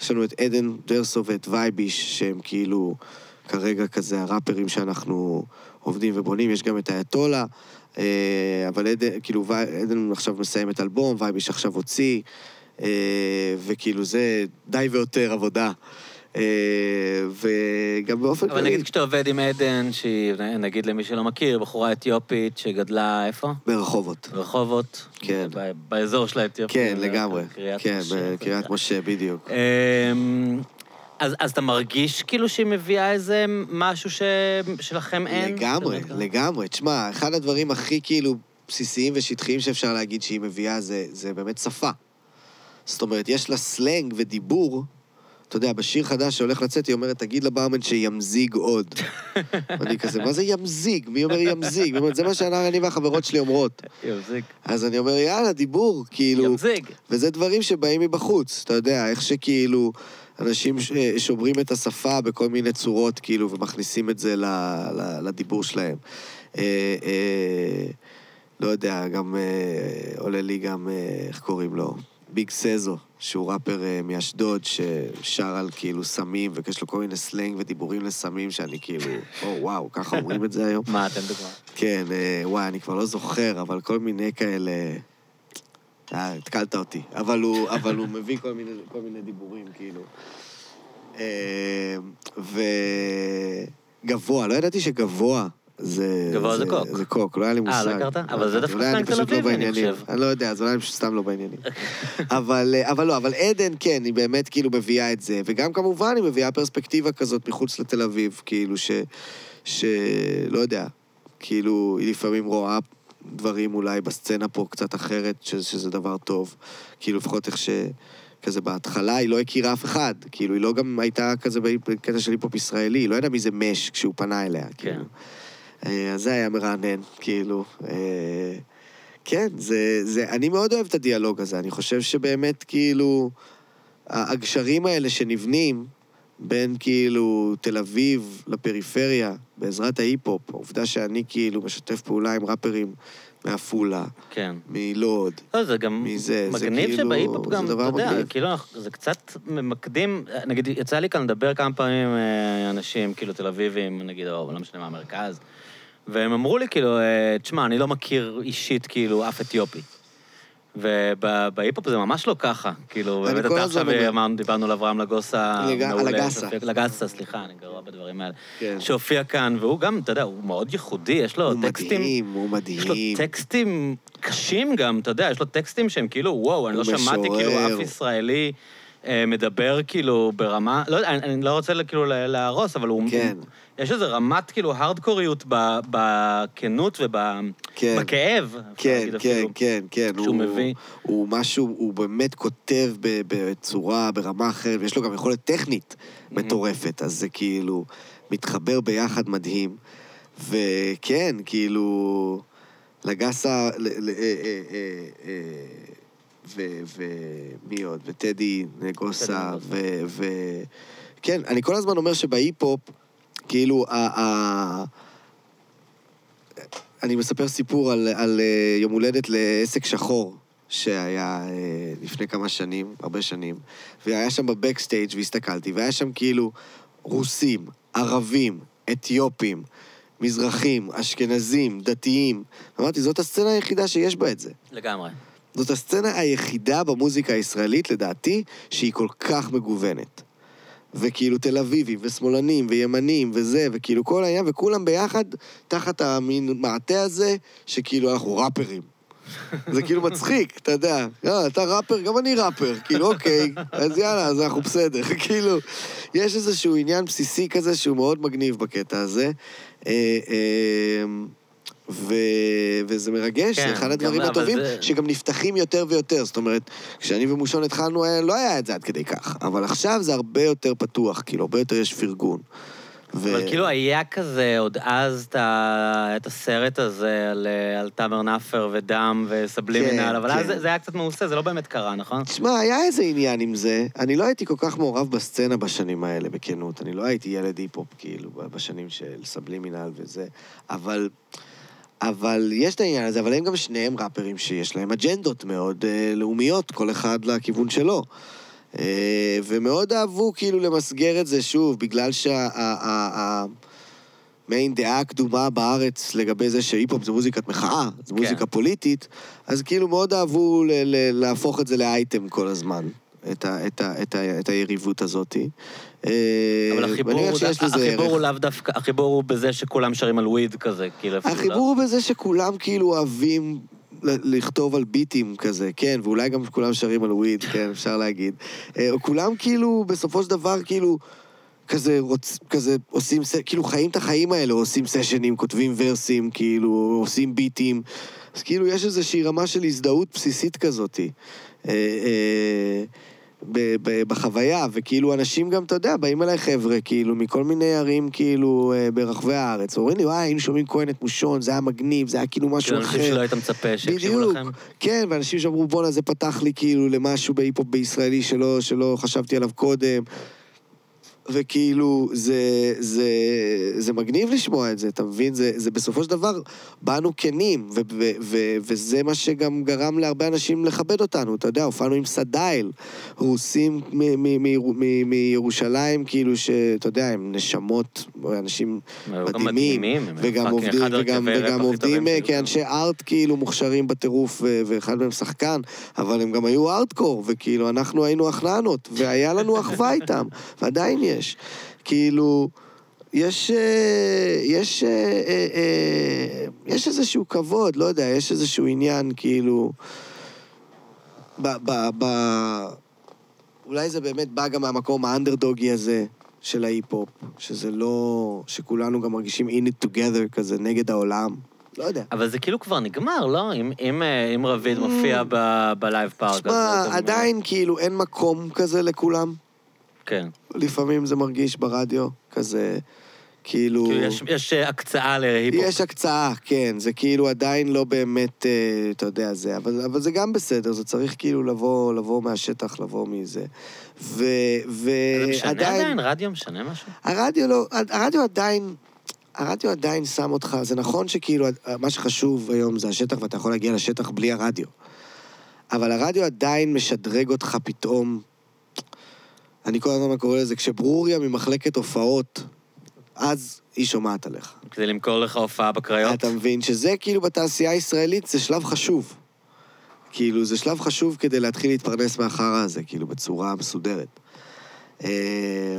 יש לנו את עדן דרסו ואת וייביש, שהם כאילו כרגע כזה הראפרים שאנחנו עובדים ובונים. יש גם את האייתולה, אה, אבל עדן, כאילו, עדן עכשיו מסיימת אלבום, וייביש עכשיו הוציא, אה, וכאילו זה די ויותר עבודה. אה, וגם באופן אבל נגיד כשאתה עובד עם עדן, שהיא, נגיד למי שלא מכיר, בחורה אתיופית שגדלה איפה? ברחובות. ברחובות? כן. באזור של האתיופים. כן, לגמרי. כן. בקריית משה, בדיוק. אמ, אז, אז אתה מרגיש כאילו שהיא מביאה איזה משהו ש... שלכם אין? לגמרי, לגמרי. תשמע, אחד הדברים הכי כאילו בסיסיים ושטחיים שאפשר להגיד שהיא מביאה זה, זה באמת שפה. זאת אומרת, יש לה סלנג ודיבור. אתה יודע, בשיר חדש שהולך לצאת, היא אומרת, תגיד לברמן שימזיג עוד. אני כזה, מה זה ימזיג? מי אומר ימזיג? היא אומרת, זה מה שאני והחברות שלי אומרות. ימזיג. אז אני אומר, יאללה, דיבור, כאילו... ימזיג. וזה דברים שבאים מבחוץ, אתה יודע, איך שכאילו אנשים ש- שומרים את השפה בכל מיני צורות, כאילו, ומכניסים את זה ל, ל, לדיבור שלהם. אה, אה, לא יודע, גם אה, עולה לי גם, אה, איך קוראים לו? ביג סזו, שהוא ראפר אה, מאשדוד, ששר על כאילו סמים, ויש לו כל מיני סלנג ודיבורים לסמים, שאני כאילו, או וואו, ככה אומרים את זה היום? מה, תן דוגמה. כן, אה, וואי, אני כבר לא זוכר, אבל כל מיני כאלה... אה, התקלת אותי. אבל הוא, אבל הוא מביא כל מיני, כל מיני דיבורים, כאילו. אה, וגבוה, לא ידעתי שגבוה זה... גבוה זה קוק. זה קוק, לא היה לי מושג. לא הכרת? אבל זה דווקא סלנג תל לא אביבי, אני בעניינים. חושב. אני לא יודע, אז אולי אני סתם לא בעניינים. אבל, אה, אבל לא, אבל עדן, כן, היא באמת כאילו מביאה את זה. וגם כמובן היא מביאה פרספקטיבה כזאת מחוץ לתל אביב, כאילו ש... ש... לא יודע, כאילו, היא לפעמים רואה דברים אולי בסצנה פה קצת אחרת, ש... שזה דבר טוב. כאילו, לפחות איך ש... כזה בהתחלה היא לא הכירה אף אחד. כאילו, היא לא גם הייתה כזה בקטע של היפ-הופ ישראלי, היא לא ידעה מי זה מש כשהוא פנה אליה, כאילו. אה, אז זה היה מרענן, כאילו. אה, כן, זה, זה, אני מאוד אוהב את הדיאלוג הזה. אני חושב שבאמת, כאילו, הגשרים האלה שנבנים בין, כאילו, תל אביב לפריפריה, בעזרת ההיפ-הופ, העובדה שאני, כאילו, משתף פעולה עם ראפרים מעפולה, כן. מלוד, לא, זה גם מי זה? זה מגניב כאילו- שבהיפ-הופ גם, אתה יודע, מגניב. כאילו, זה קצת ממקדים, נגיד, יצא לי כאן לדבר כמה פעמים עם אה, אנשים, כאילו, תל אביבים, נגיד, או לא משנה מה, המרכז, והם אמרו לי, כאילו, אה, תשמע, אני לא מכיר אישית, כאילו, אף אתיופי. ובהיפ-הופ זה ממש לא ככה. כאילו, באמת אתה עכשיו אומר. אמרנו, דיברנו על אברהם לגוסה. לגסה. לגסה, סליחה, אני גרוע בדברים האלה. כן. שהופיע כאן, והוא גם, אתה יודע, הוא מאוד ייחודי, יש לו הוא טקסטים... מדהים, הוא מדהים. יש לו טקסטים קשים גם, אתה יודע, יש לו טקסטים שהם כאילו, וואו, אני לא הוא שמעתי כאילו. אף ישראלי אה, מדבר כאילו ברמה, לא יודע, אני, אני לא רוצה כאילו לה- להרוס, אבל הוא... כן. יש איזו רמת כאילו הארדקוריות בכנות כן. ובכאב. כן, כן, כן, כן. שהוא הוא, מביא. הוא משהו, הוא באמת כותב בצורה, ברמה אחרת, ויש לו גם יכולת טכנית מטורפת, אז זה כאילו מתחבר ביחד מדהים. וכן, כאילו, לגסה, ומי עוד? וטדי נגוסה. ו... ו... כן, אני כל הזמן אומר שבהיפ-הופ, כאילו, ה... ה... אני מספר סיפור על, על אה, יום הולדת לעסק שחור, שהיה אה, לפני כמה שנים, הרבה שנים, והיה שם בבקסטייג' והסתכלתי, והיה שם כאילו רוסים, ערבים, אתיופים, מזרחים, אשכנזים, דתיים. אמרתי, זאת הסצנה היחידה שיש בה את זה. לגמרי. זאת הסצנה היחידה במוזיקה הישראלית, לדעתי, שהיא כל כך מגוונת. וכאילו תל אביבים, ושמאלנים, וימנים, וזה, וכאילו כל העניין, וכולם ביחד תחת המין מעטה הזה, שכאילו אנחנו ראפרים. זה כאילו מצחיק, אתה יודע. לא, אתה ראפר, גם אני ראפר. כאילו, אוקיי, אז יאללה, אז אנחנו בסדר. כאילו, יש איזשהו עניין בסיסי כזה שהוא מאוד מגניב בקטע הזה. אה, אה, ו... וזה מרגש, כן, זה אחד גם- הדברים אבל הטובים, זה- שגם נפתחים יותר ויותר. זאת אומרת, כשאני ומושון התחלנו, היה- לא היה את זה עד כדי כך. אבל עכשיו זה הרבה יותר פתוח, כאילו, הרבה יותר יש פרגון. ו... אבל כאילו היה כזה, עוד אז את ה- את הסרט הזה על, אה, על תאמר נאפר ודם וסבלימינל, כן, אבל אז כן. זה- זה היה קצת מעושה, זה לא באמת קרה, נכון? תשמע, היה איזה עניין עם זה. אני לא הייתי כל כך מעורב בסצנה בשנים האלה, בכנות. אני לא הייתי ילד היפ-הופ, כאילו, בשנים של סבלימינל וזה. אבל... אבל יש את העניין הזה, אבל הם גם שניהם ראפרים שיש להם אג'נדות מאוד אה, לאומיות, כל אחד לכיוון שלו. אה, ומאוד אהבו כאילו למסגר את זה שוב, בגלל שהמעין דעה הקדומה בארץ לגבי זה שהיפ-הופ זה מוזיקת מחאה, זה כן. מוזיקה פוליטית, אז כאילו מאוד אהבו ל- ל- להפוך את זה לאייטם כל הזמן, את, ה- את, ה- את, ה- את היריבות הזאת. אה, אבל החיבור הוא שיש לזה החיבור ערך. הוא לאו דווקא, החיבור הוא בזה שכולם שרים על וויד כזה, כאילו... החיבור הוא בזה שכולם כאילו אוהבים לכתוב על ביטים כזה, כן, ואולי גם כולם שרים על וויד, כן, אפשר להגיד. אה, או כולם כאילו, בסופו של דבר, כאילו, כזה, רוצ, כזה עושים, כאילו חיים את החיים האלה, עושים סשנים, כותבים ורסים, כאילו, עושים ביטים. אז כאילו, יש איזושהי רמה של הזדהות בסיסית כזאתי. אה, אה, ב- ב- בחוויה, וכאילו אנשים גם, אתה יודע, באים אליי חבר'ה, כאילו, מכל מיני ערים, כאילו, אה, ברחבי הארץ, אומרים לי, וואי, היינו שומעים כהן את מושון, זה היה מגניב, זה היה כאילו משהו כאילו, אנשים אחר. שלא היית מצפה שיקשיבו בדיוק, לכם. כן, ואנשים שאמרו, בואנה, זה פתח לי כאילו למשהו בהיפ-הופ בישראלי שלא, שלא חשבתי עליו קודם. וכאילו, זה, זה, זה מגניב לשמוע את זה, אתה מבין? זה, זה בסופו של דבר, באנו כנים, ו, ו, ו, וזה מה שגם גרם להרבה אנשים לכבד אותנו, אתה יודע, הופענו עם סדייל, רוסים מירושלים, כאילו, שאתה יודע, הם נשמות, אנשים מדהימים, וגם עובדים, וגם, וגם עובדים אה, כאנשי ארט כאילו מוכשרים בטירוף, ו- ואחד מהם שחקן, אבל הם גם היו ארטקור, וכאילו אנחנו היינו החננות, והיה לנו אחווה איתם, ועדיין יש. כאילו, יש, אה, יש, אה, אה, יש איזשהו כבוד, לא יודע, יש איזשהו עניין, כאילו, ב... ב, ב אולי זה באמת בא גם מהמקום האנדרדוגי הזה של ההיפ-הופ, שזה לא... שכולנו גם מרגישים in it together כזה, נגד העולם. לא יודע. אבל זה כאילו כבר נגמר, לא? אם- אם אם רביד מופיע ב- בלייב פארק, אז Mm. שמע, זה גם- עדיין כאילו אין מקום כזה לכולם. כן. לפעמים זה מרגיש ברדיו, כזה, כאילו... כאילו, יש- יש אה, הקצאה להיפ-הופ. יש הקצאה, כן, זה כאילו עדיין לא באמת, אה, אתה יודע, זה, אבל, אבל זה גם בסדר, זה צריך כאילו לבוא, לבוא מהשטח, לבוא מזה. ו, זה משנה ועדיין, עדיין? רדיו משנה משהו? הרדיו לא, הרדיו עדיין, הרדיו עדיין שם אותך, זה נכון שכאילו, מה שחשוב היום זה השטח, ואתה יכול להגיע לשטח בלי הרדיו. אבל הרדיו עדיין משדרג אותך פתאום, אני כל הזמן קורא לזה, כשברוריה ממחלקת הופעות, אז היא שומעת עליך. כדי למכור לך הופעה בקריות? אתה מבין שזה כאילו בתעשייה הישראלית זה שלב חשוב. כאילו, זה שלב חשוב כדי להתחיל להתפרנס מהחרא הזה, כאילו, בצורה מסודרת. אה,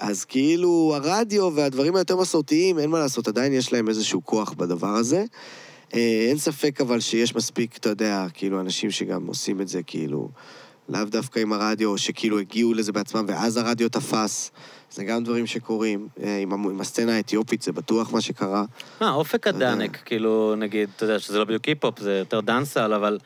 אז כאילו, הרדיו והדברים היותר מסורתיים, אין מה לעשות, עדיין יש להם איזשהו כוח בדבר הזה. אה, אין ספק אבל שיש מספיק, אתה יודע, כאילו, אנשים שגם עושים את זה, כאילו, לאו דווקא עם הרדיו, שכאילו הגיעו לזה בעצמם, ואז הרדיו תפס. זה גם דברים שקורים. אה, עם, עם הסצנה האתיופית, זה בטוח מה שקרה. מה, אופק יודע. הדנק, כאילו, נגיד, אתה יודע, שזה לא בדיוק היפ-הופ, זה יותר dancehall, אבל...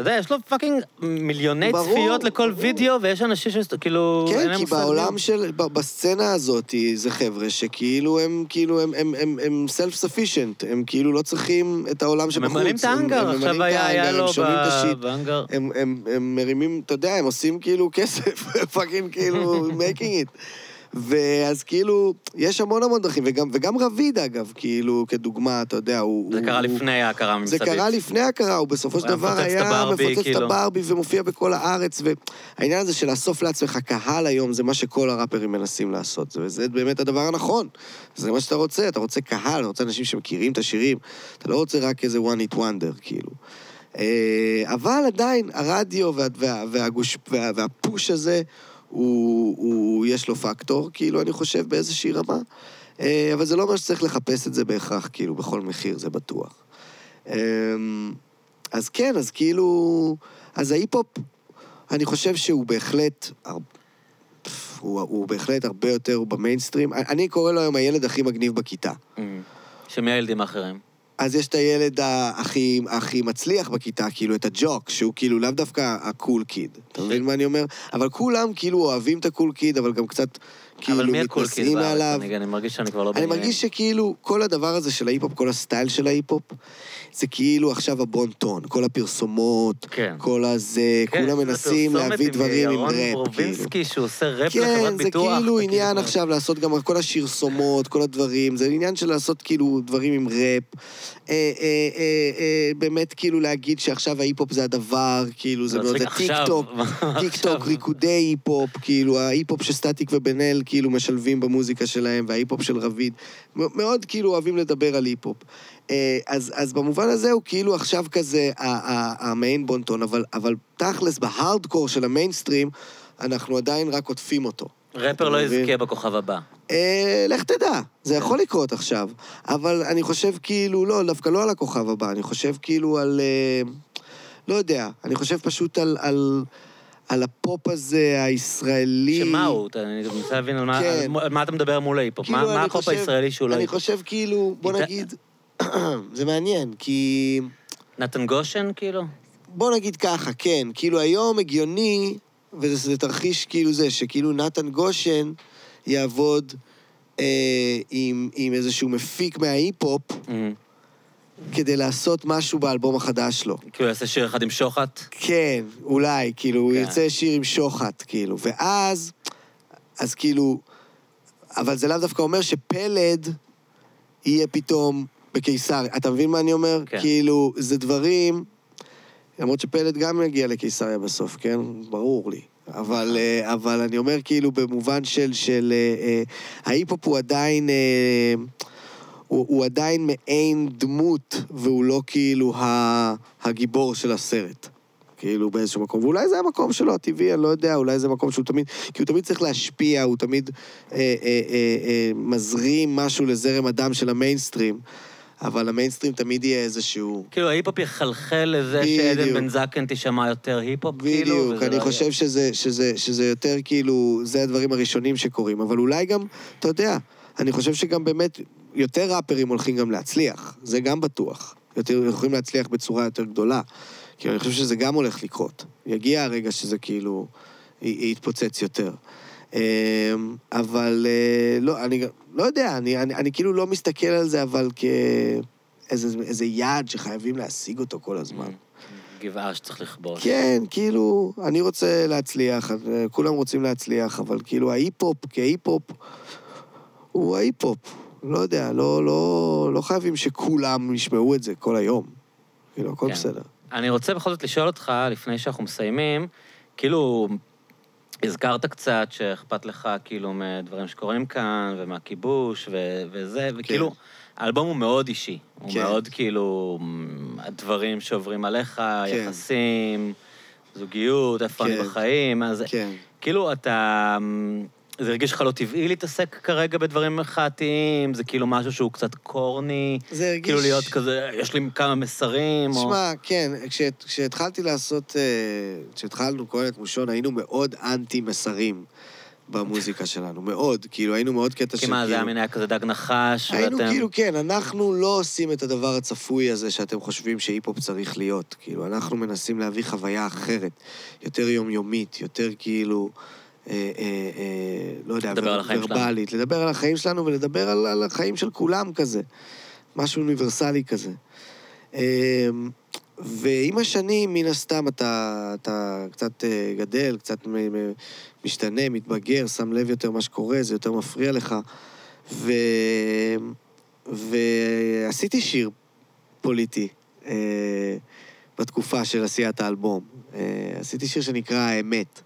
אתה יודע, יש לו fucking מיליוני ברור, צפיות לכל ברור. וידאו, ויש אנשים שכאילו... כן, כי מושג בעולם. של, בסצנה הזאת, זה חבר'ה שכאילו הם, כאילו, הם, הם, הם, הם self-sufficient, הם כאילו לא צריכים את העולם הם שבחוץ. ממלאים את האנגר, עכשיו היה היה לו הם. באנגר. הם, הם, הם מרימים, אתה יודע, הם עושים כאילו כסף, fucking כאילו making it. ואז כאילו, יש המון המון דרכים, וגם, וגם רביד אגב, כאילו, כדוגמה, אתה יודע, הוא... זה הוא- קרה הוא- לפני ההכרה זה ממסדית. קרה לפני ההכרה, הוא בסופו של דבר מפוצץ את היה הברבי, מפוצץ את כאילו. הברבי ומופיע בכל הארץ, והעניין הזה של לאסוף לעצמך קהל היום, זה מה שכל הראפרים מנסים לעשות, וזה באמת הדבר הנכון. זה מה שאתה רוצה, אתה רוצה קהל, אתה רוצה אנשים שמכירים את השירים, אתה לא רוצה רק איזה one hit wonder, כאילו. אה, אבל עדיין, הרדיו וה, וה, והגוש, וה, והפוש הזה, הוא, הוא, יש לו פקטור, כאילו, אני חושב, באיזושהי רמה. אה, אבל זה לא אומר שצריך לחפש את זה בהכרח, כאילו, בכל מחיר, זה בטוח. אמ, אז כן, אז כאילו... אז ההיפ-הופ, אני חושב שהוא בהחלט... הוא, הוא בהחלט הרבה יותר במיינסטרים. אני קורא לו היום הילד הכי מגניב בכיתה. שמי הילדים האחרים? אז יש את הילד הכי, הכי מצליח בכיתה, כאילו, את הג'וק, שהוא כאילו לאו דווקא הקול קיד. אתה מבין מה אני אומר? אבל כולם כאילו אוהבים את ה cool kid, אבל גם קצת כאילו אבל מי מתנשאים בארץ? מעליו. אני אני מרגיש שאני כבר לא אני בעניינים. מרגיש שכאילו כל הדבר הזה של ההיפ-הופ, כל הסטייל של ההיפ-הופ, זה כאילו עכשיו הבון-טון, כל הפרסומות, כן. כל הזה, כן, כולם מנסים להביא דברים עם ירון ראפ, כאילו. ברובינסקי שהוא עושה ראפ כן, לחברת זה ביטוח. כאילו אתה עניין כבר- עכשיו לעשות גם כל הפרסומות, כל הדברים, זה עניין של לעשות כאילו דברים עם ראפ. אה, אה, אה, אה, באמת כאילו להגיד שעכשיו ההיפ-הופ זה הדבר, כאילו זה מאוד, להצחיק זה טיק עכשיו, טוק, מה טיק עכשיו? טוק, ריקודי היפ-הופ, כאילו ההיפ-הופ שסטטיק ובן אל כאילו משלבים במוזיקה שלהם, וההיפ-הופ של רביד. מאוד כאילו אוהבים לדבר על היפ-הופ. אה, אז, אז במובן הזה הוא כאילו עכשיו כזה ה main בונטון, אבל, אבל תכלס בהארדקור של המיינסטרים, אנחנו עדיין רק עוטפים אותו. ראפר אתה לא? יזכה בכוכב הבא. אה, לך תדע, זה יכול לקרות עכשיו. אבל אני חושב כאילו, לא, דווקא לא על הכוכב הבא, אני חושב כאילו על... אה, לא יודע, אני חושב פשוט על... על על הפופ הזה, הישראלי. שמה הוא? אתה- אני מנסה להבין על מה- כן. על מה אתה מדבר מול ההיפ-הופ. כאילו, מה מה אני הפופ חושב- הישראלי שהוא לא אני היפ-הופ? חושב כאילו, בוא נגיד, זה מעניין, כי... נתן גושן, כאילו? בוא נגיד ככה, כן, כאילו היום הגיוני, וזה זה תרחיש כאילו זה, שכאילו נתן גושן יעבוד אה, עם, עם איזשהו מפיק מההיפ-הופ אמ, כדי לעשות משהו באלבום החדש שלו. כאילו יעשה שיר אחד עם שוחט? כן, אולי, כאילו, הוא כן. ירצה שיר עם שוחט, כאילו, ואז, אז כאילו, אבל זה לאו דווקא אומר שפלד יהיה פתאום בקיסריה. אתה מבין מה אני אומר? כן. כאילו, זה דברים, למרות שפלד גם יגיע לקיסריה בסוף, כן? ברור לי. אבל, אה, אבל אני אומר כאילו במובן של, של אה, אה, ההיפ-הופ הוא עדיין, אה, הוא, הוא עדיין מעין דמות, והוא לא כאילו ה, הגיבור של הסרט. כאילו באיזשהו מקום, ואולי זה המקום שלו הטבעי, אני לא יודע, אולי זה מקום שהוא תמיד, כי הוא תמיד צריך להשפיע, הוא תמיד אה, אה, אה, אה, מזרים משהו לזרם הדם של המיינסטרים, אבל המיינסטרים תמיד יהיה איזשהו... כאילו ההיפ-הופ יחלחל לזה בדיוק. שעדן בן זקן תישמע יותר היפ-הופ, כאילו? בדיוק, וזה אני לא חושב שזה, שזה, שזה יותר כאילו, זה הדברים הראשונים שקורים, אבל אולי גם, אתה יודע, אני חושב שגם באמת יותר ראפרים הולכים גם להצליח, זה גם בטוח. יותר יכולים להצליח בצורה יותר גדולה. כי אני חושב שזה גם הולך לקרות. יגיע הרגע שזה כאילו יתפוצץ יותר. אמ, אבל אה, לא, אני לא יודע, אני, אני, אני כאילו לא מסתכל על זה, אבל כאיזה איזה יעד שחייבים להשיג אותו כל הזמן. יהיה. גבעה שצריך לכבוש. כן, כאילו, אני רוצה להצליח, אה, כולם רוצים להצליח, אבל כאילו ההיפ-הופ כהיפ-הופ הוא ההיפ-הופ. לא יודע, לא, לא, לא חייבים שכולם ישמעו את זה כל היום. כאילו, הכל כן. בסדר. אני רוצה בכל זאת לשאול אותך, לפני שאנחנו מסיימים, כאילו, הזכרת קצת שאכפת לך, כאילו, מדברים שקורים כאן, ומהכיבוש, ו- וזה, וכאילו, האלבום הוא מאוד אישי. הוא כן. מאוד, כאילו, הדברים שעוברים עליך, יחסים, זוגיות, איפה אני כן. בחיים, אז כן. כאילו, אתה... זה הרגיש לך לא טבעי להתעסק כרגע בדברים מחאתיים? זה כאילו משהו שהוא קצת קורני? זה הרגיש... כאילו להיות כזה, יש לי כמה מסרים, או... שמע, כן, כש- כשהתחלתי לעשות, אה, כשהתחלנו קהלת מושון, היינו מאוד אנטי מסרים במוזיקה שלנו, מאוד. כאילו, היינו מאוד קטע של כי מה, זה היה כאילו- מין היה כזה דג נחש, היינו ואתם... כאילו, כן, אנחנו לא עושים את הדבר הצפוי הזה שאתם חושבים שהיפ-הופ צריך להיות. כאילו, אנחנו מנסים להביא חוויה אחרת, יותר יומיומית, יותר כאילו, אה, אה, אה, לא יודע, לדבר על החיים שלנו. ורבלית. לדבר על החיים שלנו ולדבר על, על החיים של כולם כזה. משהו אוניברסלי כזה. אה, ועם השנים, מן הסתם, אתה, אתה קצת גדל, קצת משתנה, מתבגר, שם לב יותר מה שקורה, זה יותר מפריע לך. ו... ועשיתי שיר פוליטי אה, בתקופה של עשיית האלבום. אה, עשיתי שיר שנקרא האמת.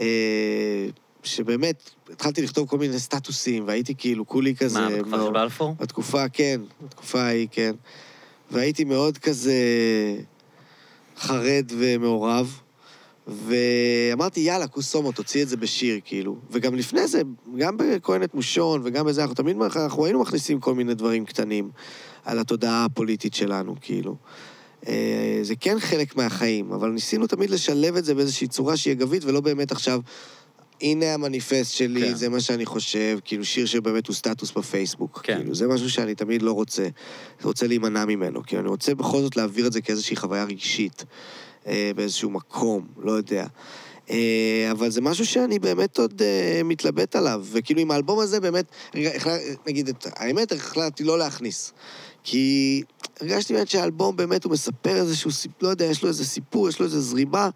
אה, שבאמת, התחלתי לכתוב כל מיני סטטוסים, והייתי כאילו כולי כזה... מה, בכפר של בלפור? בתקופה, כן, בתקופה ההיא, כן. והייתי מאוד כזה חרד ומעורב, ואמרתי, יאללה, קוסומו, תוציא את זה בשיר, כאילו. וגם לפני זה, גם בכהנת מושון וגם בזה, אנחנו תמיד, אנחנו היינו מכניסים כל מיני דברים קטנים על התודעה הפוליטית שלנו, כאילו. אה, זה כן חלק מהחיים, אבל ניסינו תמיד לשלב את זה באיזושהי צורה שהיא אגבית, ולא באמת עכשיו, הנה המניפסט שלי, כן. זה מה שאני חושב, כאילו שיר שבאמת הוא סטטוס בפייסבוק. כן. כאילו, זה משהו שאני תמיד לא רוצה, רוצה להימנע ממנו, כי אני רוצה בכל זאת להעביר את זה כאיזושהי חוויה רגשית, אה, באיזשהו מקום, לא יודע. אה, אבל זה משהו שאני באמת עוד מתלבט עליו, וכאילו עם האלבום הזה באמת, נגיד את האמת, החלטתי לא להכניס. כי הרגשתי באמת שהאלבום באמת, הוא מספר איזשהו סיפור, לא יודע, יש לו איזה סיפור, יש לו איזה זרימה.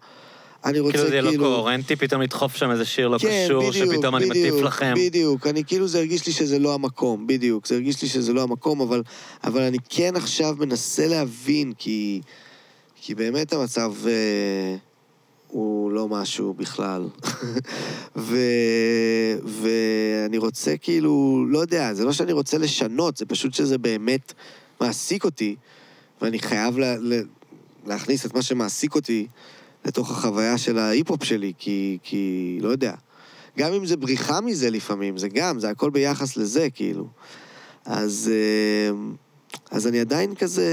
אני רוצה כאילו כאילו... זה לא קוהרנטי פתאום לדחוף שם איזה שיר לא כן, קשור, בדיוק, שפתאום אני בדיוק, מטיף לכם. בדיוק, אני כאילו, זה הרגיש לי שזה לא המקום, בדיוק. זה הרגיש לי שזה לא המקום, אבל, אבל אני כן עכשיו מנסה להבין, כי, כי באמת המצב אה, הוא לא משהו בכלל. ו, ואני רוצה כאילו, לא יודע, זה לא שאני רוצה לשנות, זה פשוט שזה באמת מעסיק אותי, ואני חייב לה, לה, להכניס את מה שמעסיק אותי לתוך החוויה של ההיפ-הופ שלי, כי, כי לא יודע. גם אם זה בריחה מזה לפעמים, זה גם, זה הכל ביחס לזה, כאילו. אז, אה, אז אני עדיין כזה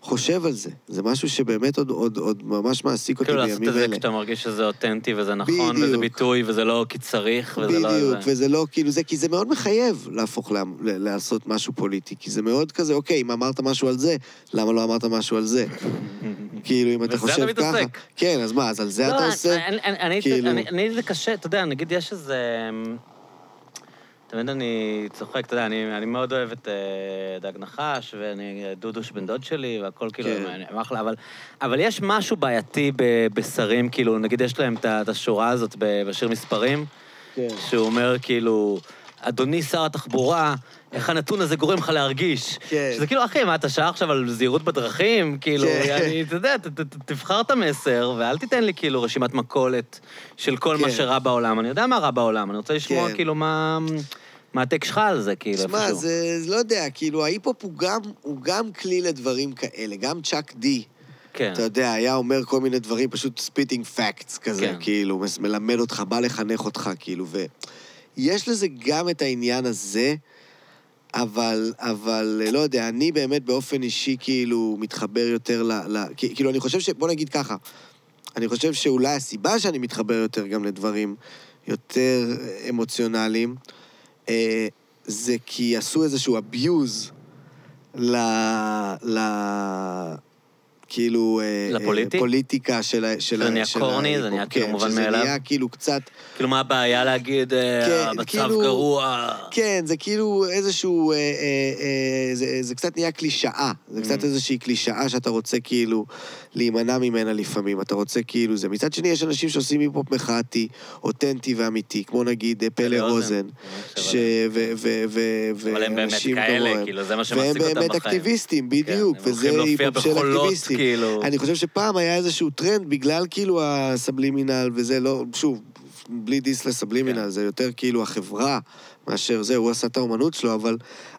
חושב על זה. זה משהו שבאמת עוד, עוד, עוד ממש מעסיק אותי כאילו לעשות בימים את זה אלה. כשאתה מרגיש שזה אותנטי וזה נכון, וזה בדיוק. ביטוי, וזה לא כי צריך, וזה לא... בדיוק, זה. וזה לא כאילו זה, כי זה מאוד מחייב להפוך, לה, ל- לעשות משהו פוליטי, כי זה מאוד כזה, אוקיי, אם אמרת משהו על זה, למה לא אמרת משהו על זה? כאילו, אם אתה חושב אתה ככה... מתעסק. כן, אז מה, אז על זה לא, אתה אני- עושה? אני- אני- אני- כאילו- אני- אני, זה קשה, אתה יודע, נגיד יש איזה... תמיד אני צוחק, אתה יודע, אני, אני מאוד אוהב את אה, דג נחש, ואני דודו שבן דוד שלי, והכל כאילו, כן. אני- אחלה, אבל, אבל יש משהו בעייתי ב- בשרים, כאילו, נגיד יש להם את השורה הזאת בשיר מספרים, כן. שהוא אומר כאילו, אדוני שר התחבורה, איך הנתון הזה גורם לך להרגיש. כן. שזה כאילו, אחי, מה, אתה שר עכשיו על זהירות בדרכים? כאילו, כן. אני, אתה יודע, ת, ת, ת, תבחר את המסר, ואל תיתן לי כאילו רשימת מכולת של כל מה כן. שרע בעולם. אני יודע מה רע בעולם, אני רוצה לשמוע כן. כאילו מה... מה הטק שלך על זה, כאילו, איפשהו. זה, זה לא יודע, כאילו, ההיפ-הופ הוא גם, הוא גם כלי לדברים כאלה. גם צ'אק די, כן. אתה יודע, היה אומר כל מיני דברים, פשוט spitting facts כזה, כן. כאילו, מלמד אותך, בא לחנך אותך, כאילו, ויש לזה גם את העניין הזה, אבל, אבל, לא יודע, אני באמת באופן אישי, כאילו, מתחבר יותר ל... ל כאילו, אני חושב ש... בוא נגיד ככה, אני חושב שאולי הסיבה שאני מתחבר יותר גם לדברים יותר אמוציונליים, אה, זה כי עשו איזשהו abuse ל... ל... כאילו... אה, לפוליטי? אה, פוליטיקה של ה... של זה נהיה קורני? זה נהיה כאילו כן, מובן שזה מאליו? נהיה כאילו קצת... כאילו, מה הבעיה להגיד, אה, כן, המצב כאילו- גרוע? כן, זה כאילו איזשהו... אה, אה, זה, קצת נהיה קלישאה. זה קצת Mhm. איזושהי קלישאה שאתה רוצה כאילו להימנע ממנה לפעמים. אתה רוצה כאילו זה. מצד שני, יש אנשים שעושים היפ-הופ מחאתי, אותנטי ואמיתי, כמו נגיד פלא אוזן. ש... ו... ו... ו... אבל הם באמת כאלה. כאילו, זה מה והם שמעסיק אותם בחיים. באמת אקטיביסטים, בדיוק, כן, הם וזה היפ-הופ של אקטיביסטים. כאילו. אני חושב שפעם היה איזשהו טרנד בגלל כאילו הסבלימינל וזה, לא, שוב, בלי diss לסבלימינל, כן. זה יותר כאילו החברה מאשר זה, הוא עשה את האומנות שלו, אבל,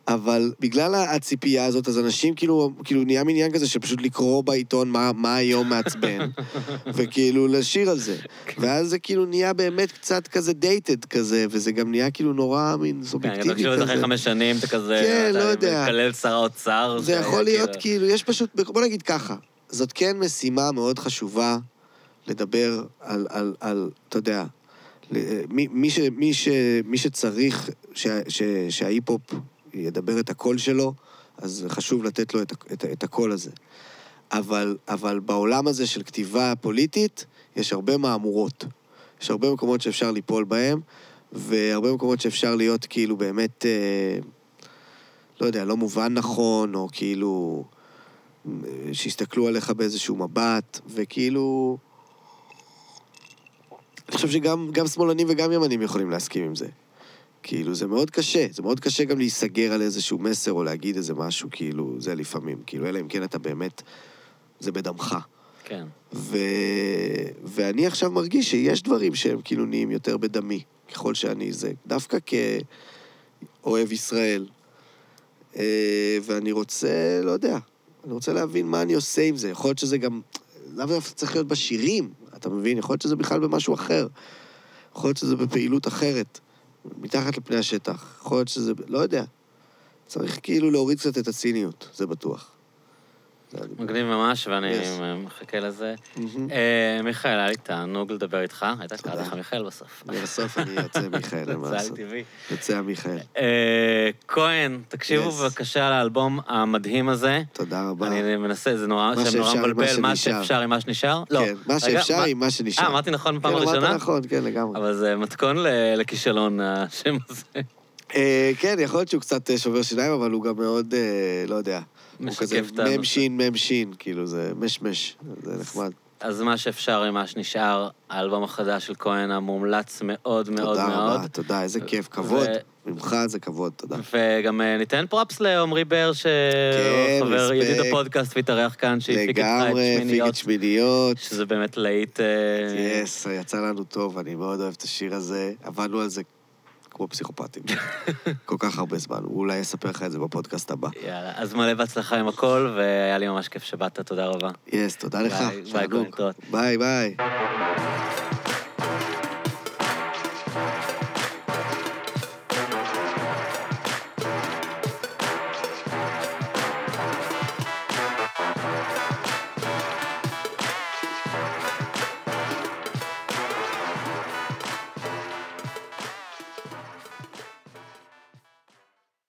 אבל בגלל הציפייה הזאת, אז אנשים כאילו, כאילו נהיה מין עניין כזה של פשוט לקרוא בעיתון מה, מה היום מעצבן, וכאילו לשיר על זה. ואז זה כאילו נהיה באמת קצת כזה דייטד כזה, וזה גם נהיה כאילו נורא מין כן, אתה סובייקטיבי חושב שזה אחרי כזה. חמש שנים, אתה כזה... כן, אתה לא יודע. מקלל שר האוצר. זה יכול להיות כאילו, יש פשוט, בוא נגיד ככה, זאת כן משימה מאוד חשובה לדבר על, על, על אתה יודע, מי, מי, ש, מי, ש, מי שצריך ש, ש, שההיפ-הופ ידבר את הקול שלו, אז חשוב לתת לו את, את, את הקול הזה. אבל, אבל בעולם הזה של כתיבה פוליטית, יש הרבה מהמורות. יש הרבה מקומות שאפשר ליפול בהם, והרבה מקומות שאפשר להיות כאילו באמת, אה, לא יודע, לא מובן נכון, או כאילו... אה, שיסתכלו עליך באיזשהו מבט, וכאילו... אני חושב שגם גם שמאלנים וגם ימנים יכולים להסכים עם זה. כאילו, זה מאוד קשה. זה מאוד קשה גם להיסגר על איזשהו מסר או להגיד איזה משהו, כאילו, זה לפעמים. כאילו, אלא אם כן אתה באמת... זה בדמך. כן. ו... ואני עכשיו מרגיש שיש דברים שהם כאילו נהיים יותר בדמי, ככל שאני זה. דווקא כאוהב ישראל. אה, ואני רוצה, לא יודע, אני רוצה להבין מה אני עושה עם זה. יכול להיות שזה גם... לאו דווקא צריך להיות בשירים, אתה מבין? יכול להיות שזה בכלל במשהו אחר. יכול להיות שזה בפעילות אחרת, מתחת לפני השטח. יכול להיות שזה... לא יודע. צריך כאילו להוריד קצת את הציניות, זה בטוח. מגניב ממש, ואני. מחכה לזה. אה, מיכאל, היה לי תענוג לדבר איתך. הייתה. קראת לך מיכאל בסוף. בסוף אני יוצא מיכאל, מה לעשות. יוצא מיכאל. אה, כהן, תקשיבו. בבקשה על האלבום המדהים הזה. תודה רבה. אני מנסה, זה נורא, מבלבל, מה. שאפשר עם מה שנשאר. לא. כן, מה שאפשר עם מה שנשאר. אה, אמרתי נכון בפעם כן, הראשונה? אמרת נכון, כן, לגמרי. אבל זה מתכון לכישלון, השם הזה. אה, כן, יכול להיות שהוא קצת שובר שיניים, אבל הוא גם מאוד, לא יודע. משקף את הנושא. מם שין, מם שין, כאילו, זה משמש, זה נחמד. אז מה שאפשר עם מה שנשאר, האלבום החדש של כהן המומלץ מאוד מאוד תודה מאוד. רבה, תודה, איזה כיף, כבוד. ממך זה כבוד, תודה. וגם אה, ניתן פרופס לעמרי בר, כן, שחבר ידיד רספקט. הפודקאסט והתארח כאן, שהפיק איתך את לגמרי, הפיק שמיניות, את שמיניות. שזה באמת להיט... אה, יס, יצא לנו טוב, אני מאוד אוהב את השיר הזה. עבדנו על זה כמו פסיכופטים. כל כך הרבה זמן. הוא אולי יספר לך את זה בפודקאסט הבא. יאללה, אז מלא בהצלחה עם הכל, והיה לי ממש כיף שבאת, תודה רבה. Yes, תודה לך. ביי, ביי. ביי, ביי.